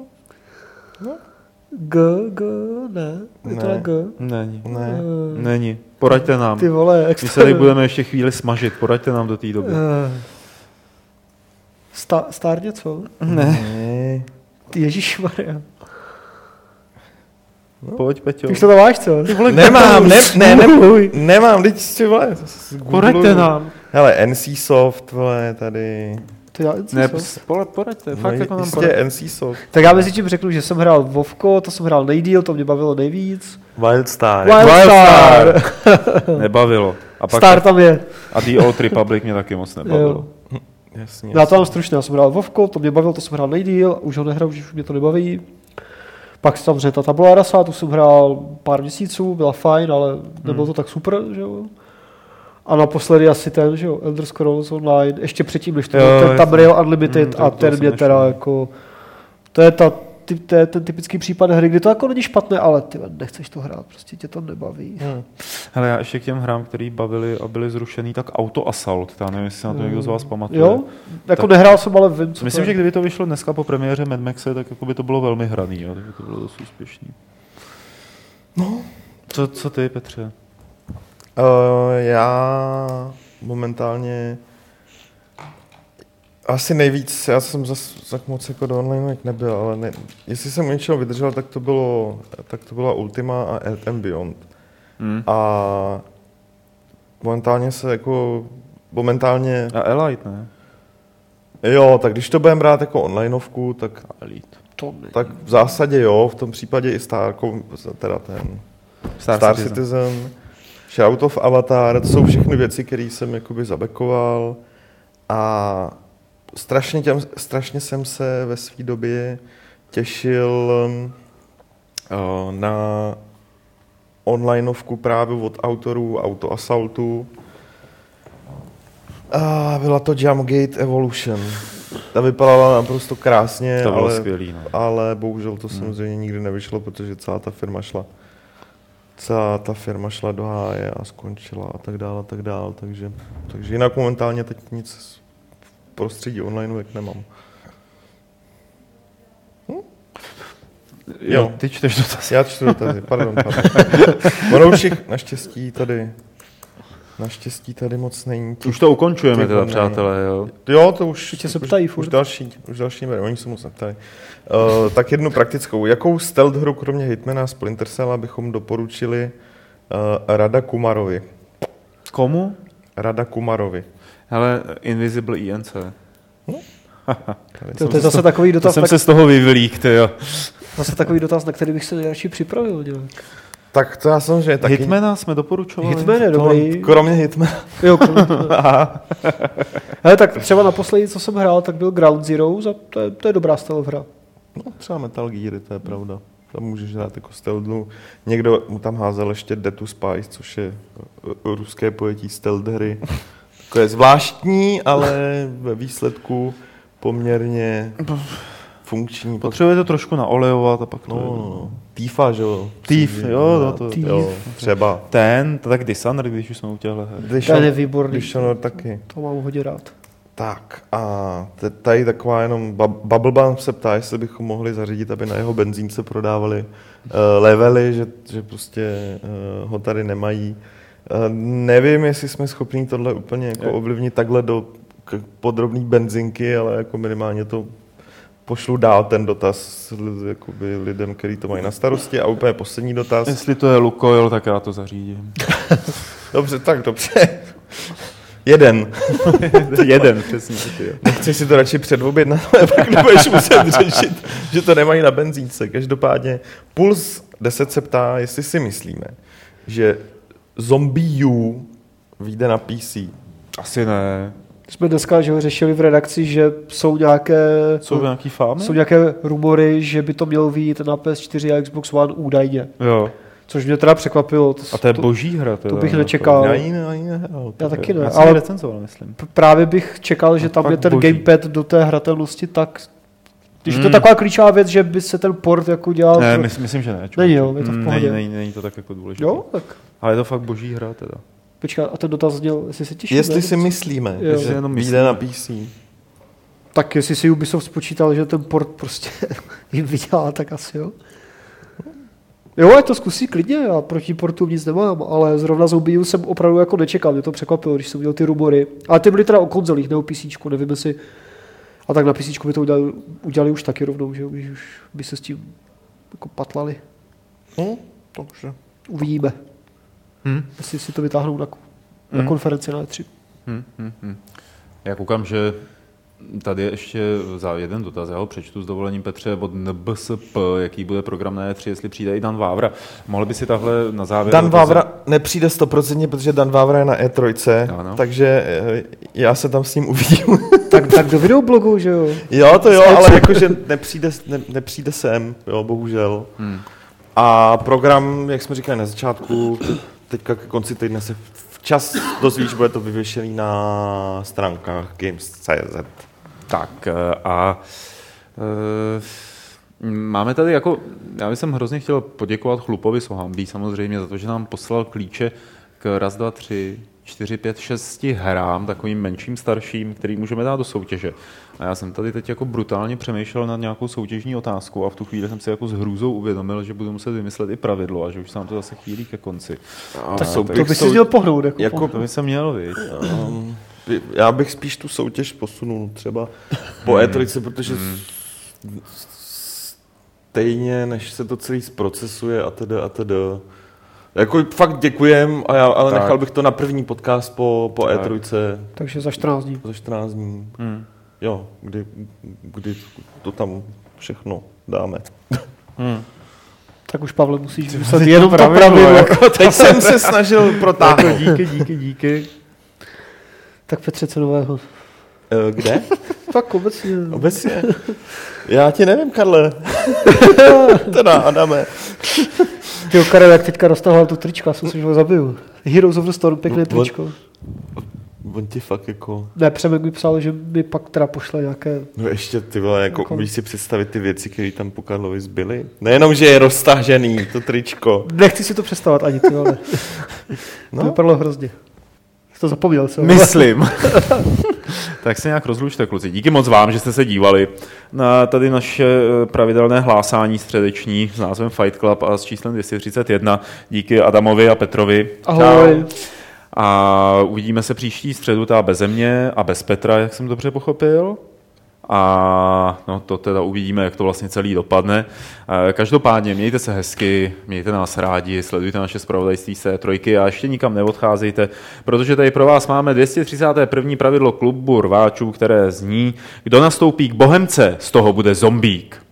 G, G, ne. Je to Ne. na G. není. ne. Není. Poraďte nám. Ty vole, My se tady budeme ještě chvíli smažit. Poraďte nám do té doby. Eh, Sta, star něco? Ne. ne. Ty Ježišmarja. Pojď, Peťo. Ty už to tam máš, co? Nemám, ne, ne, ne, nemám, teď si vole. Poraďte nám. Hele, NC Soft, vole, tady. To já, Ne, co? ps- pole- poraďte. Fakt No, jako nám poraďte. NC Soft. Tak já mezi tím řeknu, že jsem hrál Vovko, to jsem hrál nejdíl, to mě bavilo nejvíc. Wildstar. Wildstar. Nebavilo. A pak Star tam je. a The Old Republic mě taky moc nebavilo. Jo. Jasně. Já to mám stručně, já jsem hrál Vovko, to mě bavilo, to jsem hrál nejdíl, už ho nehraju, už mě to nebaví. Pak samozřejmě ta tabula rasa, tu jsem hrál pár měsíců, byla fajn, ale nebylo to tak super, že jo. A naposledy asi ten, že jo, Elder Scrolls Online, ještě předtím, než to byl ten. Tamriel Unlimited Hmm, to- a ten mě teda jako, to je ta ty, to je ten typický případ hry, kdy to jako není špatné, ale ty nechceš to hrát, prostě tě to nebaví. Hm. Hele, já ještě k těm hrám, který bavili a byly zrušený, tak Auto Assault. Já nevím, jestli si na to někdo z vás pamatuje. Jo, jako Tak- nehrál jsem, ale vím, co Myslím, to že je. kdyby to vyšlo dneska po premiéře Mad Maxe, tak jako by to bylo velmi hraný, jo, takže to bylo dost úspěšný. No. Co, co ty, Petře? Uh, já momentálně asi nejvíc, já jsem zas tak moc jako do online nebyl, ale ne, jestli jsem něčeho vydržel, tak to bylo, tak to byla Ultima a Earth and Beyond. Hmm. A momentálně se jako, momentálně, A Elite, ne? jo, tak když to budeme brát jako onlineovku, tak, Elite. To tak v zásadě jo, v tom případě i Star, teda ten Star, Star, Citizen. Citizen, Shout of Avatar, to jsou všechny věci, které jsem jakoby zabekoval a strašně, těm, strašně jsem se ve své době těšil uh, na onlineovku právě od autorů Auto Assaultu. A byla to Jamgate Evolution. Ta vypadala naprosto krásně, To bylo ale skvělý, no. ale bohužel to samozřejmě nikdy nevyšlo, protože celá ta firma šla celá ta firma šla do háje a skončila a tak dále, a tak dále, takže, takže jinak momentálně teď nic v prostředí online jak nemám. Jo, ty čteš dotaz. Já čtu dotazy, pardon, pardon. ono už jich naštěstí tady, naštěstí tady moc není. Těch, Už to ukončujeme teda, přátelé, jo. Jo, to už, Ještě se už, ptají už, furt. další, už další oni se moc neptají. Uh, tak jednu praktickou. Jakou stealth hru kromě Hitmana a Splinter Cella bychom doporučili uh, Rada Kumarovi? Komu? Rada Kumarovi. Hele, Invisible INC. Tady To, to je zase takový To dotaz, jsem na, se z toho vyvlík, jo. zase takový dotaz, na který bych se nejradši připravil. Nějak. Tak to já samozřejmě taky. Hitmana jsme doporučovali. Hitman je To, dobrý. kromě Hitmana. Jo, Hele, tak třeba naposledy, co jsem hrál, tak byl Ground Zeroes a to je, to je dobrá stealth hra. No, třeba Metal Gear, to je pravda. Tam můžeš hrát jako stealthu. Někdo mu tam házel ještě Death to Spice, což je uh, ruské pojetí stealth hry. To je zvláštní, ale ve výsledku poměrně funkční. Potřebuje to trošku naolejovat a pak to... No, no, no. Týfa, že jo? Týf, jo, no, to, Týf. Jo, třeba. Ten, to tak Dishonored, když už jsme u těchto her. Ten je výborný. Dishonored taky. To mám hodně rád. Tak a te- tady taková jenom, Bub- Bubblebump se ptá, jestli bychom mohli zařídit, aby na jeho benzínce prodávali uh, levely, že, že prostě uh, ho tady nemají. Uh, nevím, jestli jsme schopni tohle úplně jako ovlivnit takhle do k- podrobný benzinky, ale jako minimálně to pošlu dál ten dotaz jakoby lidem, kteří to mají na starosti. A úplně poslední dotaz. Jestli to je Lukoil, tak já to zařídím. Dobře, tak dobře. Jeden. Jeden, přesně. Chceš si to radši předobjednat, ale pak nebudeš muset řešit, že to nemají na benzínce. Každopádně Puls 10 se ptá, jestli si myslíme, že Zombie U vyjde na PC. Asi ne. Jsme dneska že ho řešili v redakci, že jsou nějaké, Jsou nějaký fámy? jsou nějaké rumory, že by to mělo vyjít na PS4 a Xbox One údajně. Jo. Což mě teda překvapilo. A to je boží hra. to bych nečekal. Já ji, ne, nehrál. Já taky ne, Já ale... recenzoval, myslím. právě bych čekal, že To tam je ten boží. gamepad do té hratelnosti tak... Když to je Hmm. taková klíčová věc, že by se ten port jako dělal... Ne, myslím, myslím, že ne. Není, jo, je to v Mm, pohodě. Není, není, není to tak jako důležité. Jo, tak Ale je to fakt boží hra teda. Počkej, a ten dotaz zněl, jestli se těšíš. Jestli si myslíme, Jo. že Jenom vyjde na PC. Tak jestli si Ubisoft spočítal, že ten port prostě jim vydělá, tak asi jo. Jo, ať to zkusí klidně, já proti portu nic nemám, ale zrovna Zombie jsem opravdu jako nečekal, mě to překvapilo, když jsem měl ty rumory. Ale ty byly teda o konzolích, ne o PC, nevím jestli... A tak na PC by to udělali, udělali už taky rovnou, že když už by se s tím jako patlali. Hm? Dobře. Uvidíme, Hm? jestli si to vytáhnou na, na Hm. konferenci na E E3. Hm, hm, hm. Já koukám, že tady je ještě za jeden dotaz, já ho přečtu s dovolením Petře od NBSP, jaký bude program na E3, jestli přijde i Dan Vávra. Mohl by si tahle na závěr... Dan dotazy- Vávra nepřijde stoprocentně, protože Dan Vávra je na E3, Ano. takže eh, já se tam s ním uvidím. tak, tak do videoblogu, že jo. jo, to jo, ale E3. jakože nepřijde, ne, nepřijde sem, jo, bohužel. Hm. A program, jak jsme říkali na začátku, teďka ke konci týdne se včas dozvíš, bude to vyvěšený na stránkách Games.cz. Tak eh, a e, máme tady jako, já bych hrozně chtěl poděkovat Chlupovi Sohambí samozřejmě za to, že nám poslal klíče k raz, dva, tři, čtyři, pět, šesti hrám, takovým menším, starším, který můžeme dát do soutěže. A já jsem tady teď jako brutálně přemýšlel nad nějakou soutěžní otázkou a v tu chvíli jsem si jako s hrůzou uvědomil, že budu muset vymyslet i pravidlo a že už se nám to zase chýlí ke konci. Tak To by si měl pohnout. Jako, Jako-. To by se měl, viď? Um, já bych spíš tu soutěž posunul třeba po E3, protože s- stejně, než se to celý zprocesuje a tedy a tedy. Jako fakt děkujem, a já, ale Tak. nechal bych to na první podcast po, po Tak. E3 Takže za 14 dní. za 14 dní. Hmm. Jo, kdy, kdy to tam všechno dáme. Hmm. Tak už Pavle musíš vymyslet jenom to pravidlo, pravidlo. jako. Teď jsem se snažil protáhnout. Díky, díky, díky. Tak Petře, co nového? Eh, Kde? Tak obecně. Obecně. Já ti nevím, Karle. teda, Adame. Ty Karel, jak teďka roztahoval tu trička, jsem si, že ho zabiju. Heroes of the Storm, pěkné No, tričko. On ti fakt jako... Ne, Přemek mi psal, že mi pak teda pošle nějaké... No ještě ty vole, jako Jako- umíš si představit ty věci, které tam po Karlovi zbyly? Nejenom, že je roztažený, to tričko. Nechci si to představovat ani, ty vole. To No, vypadalo hrozně. Jsi to zapomněl, co? Myslím. tak se nějak rozlučte, kluci. Díky moc vám, že jste se dívali na tady naše eh, pravidelné hlásání středeční s názvem Fight Club a s číslem 231. Díky Adamovi a Petrovi. Ahoj. A uvidíme se příští středu, teda bez mě a bez Petra, jak jsem dobře pochopil. A no, to teda uvidíme, jak to vlastně celý dopadne. Každopádně mějte se hezky, mějte nás rádi, sledujte naše zpravodajství z trojky a ještě nikam neodcházejte, protože tady pro vás máme 231. pravidlo klubu rváčů, které zní, kdo nastoupí k Bohemce, z toho bude zombík.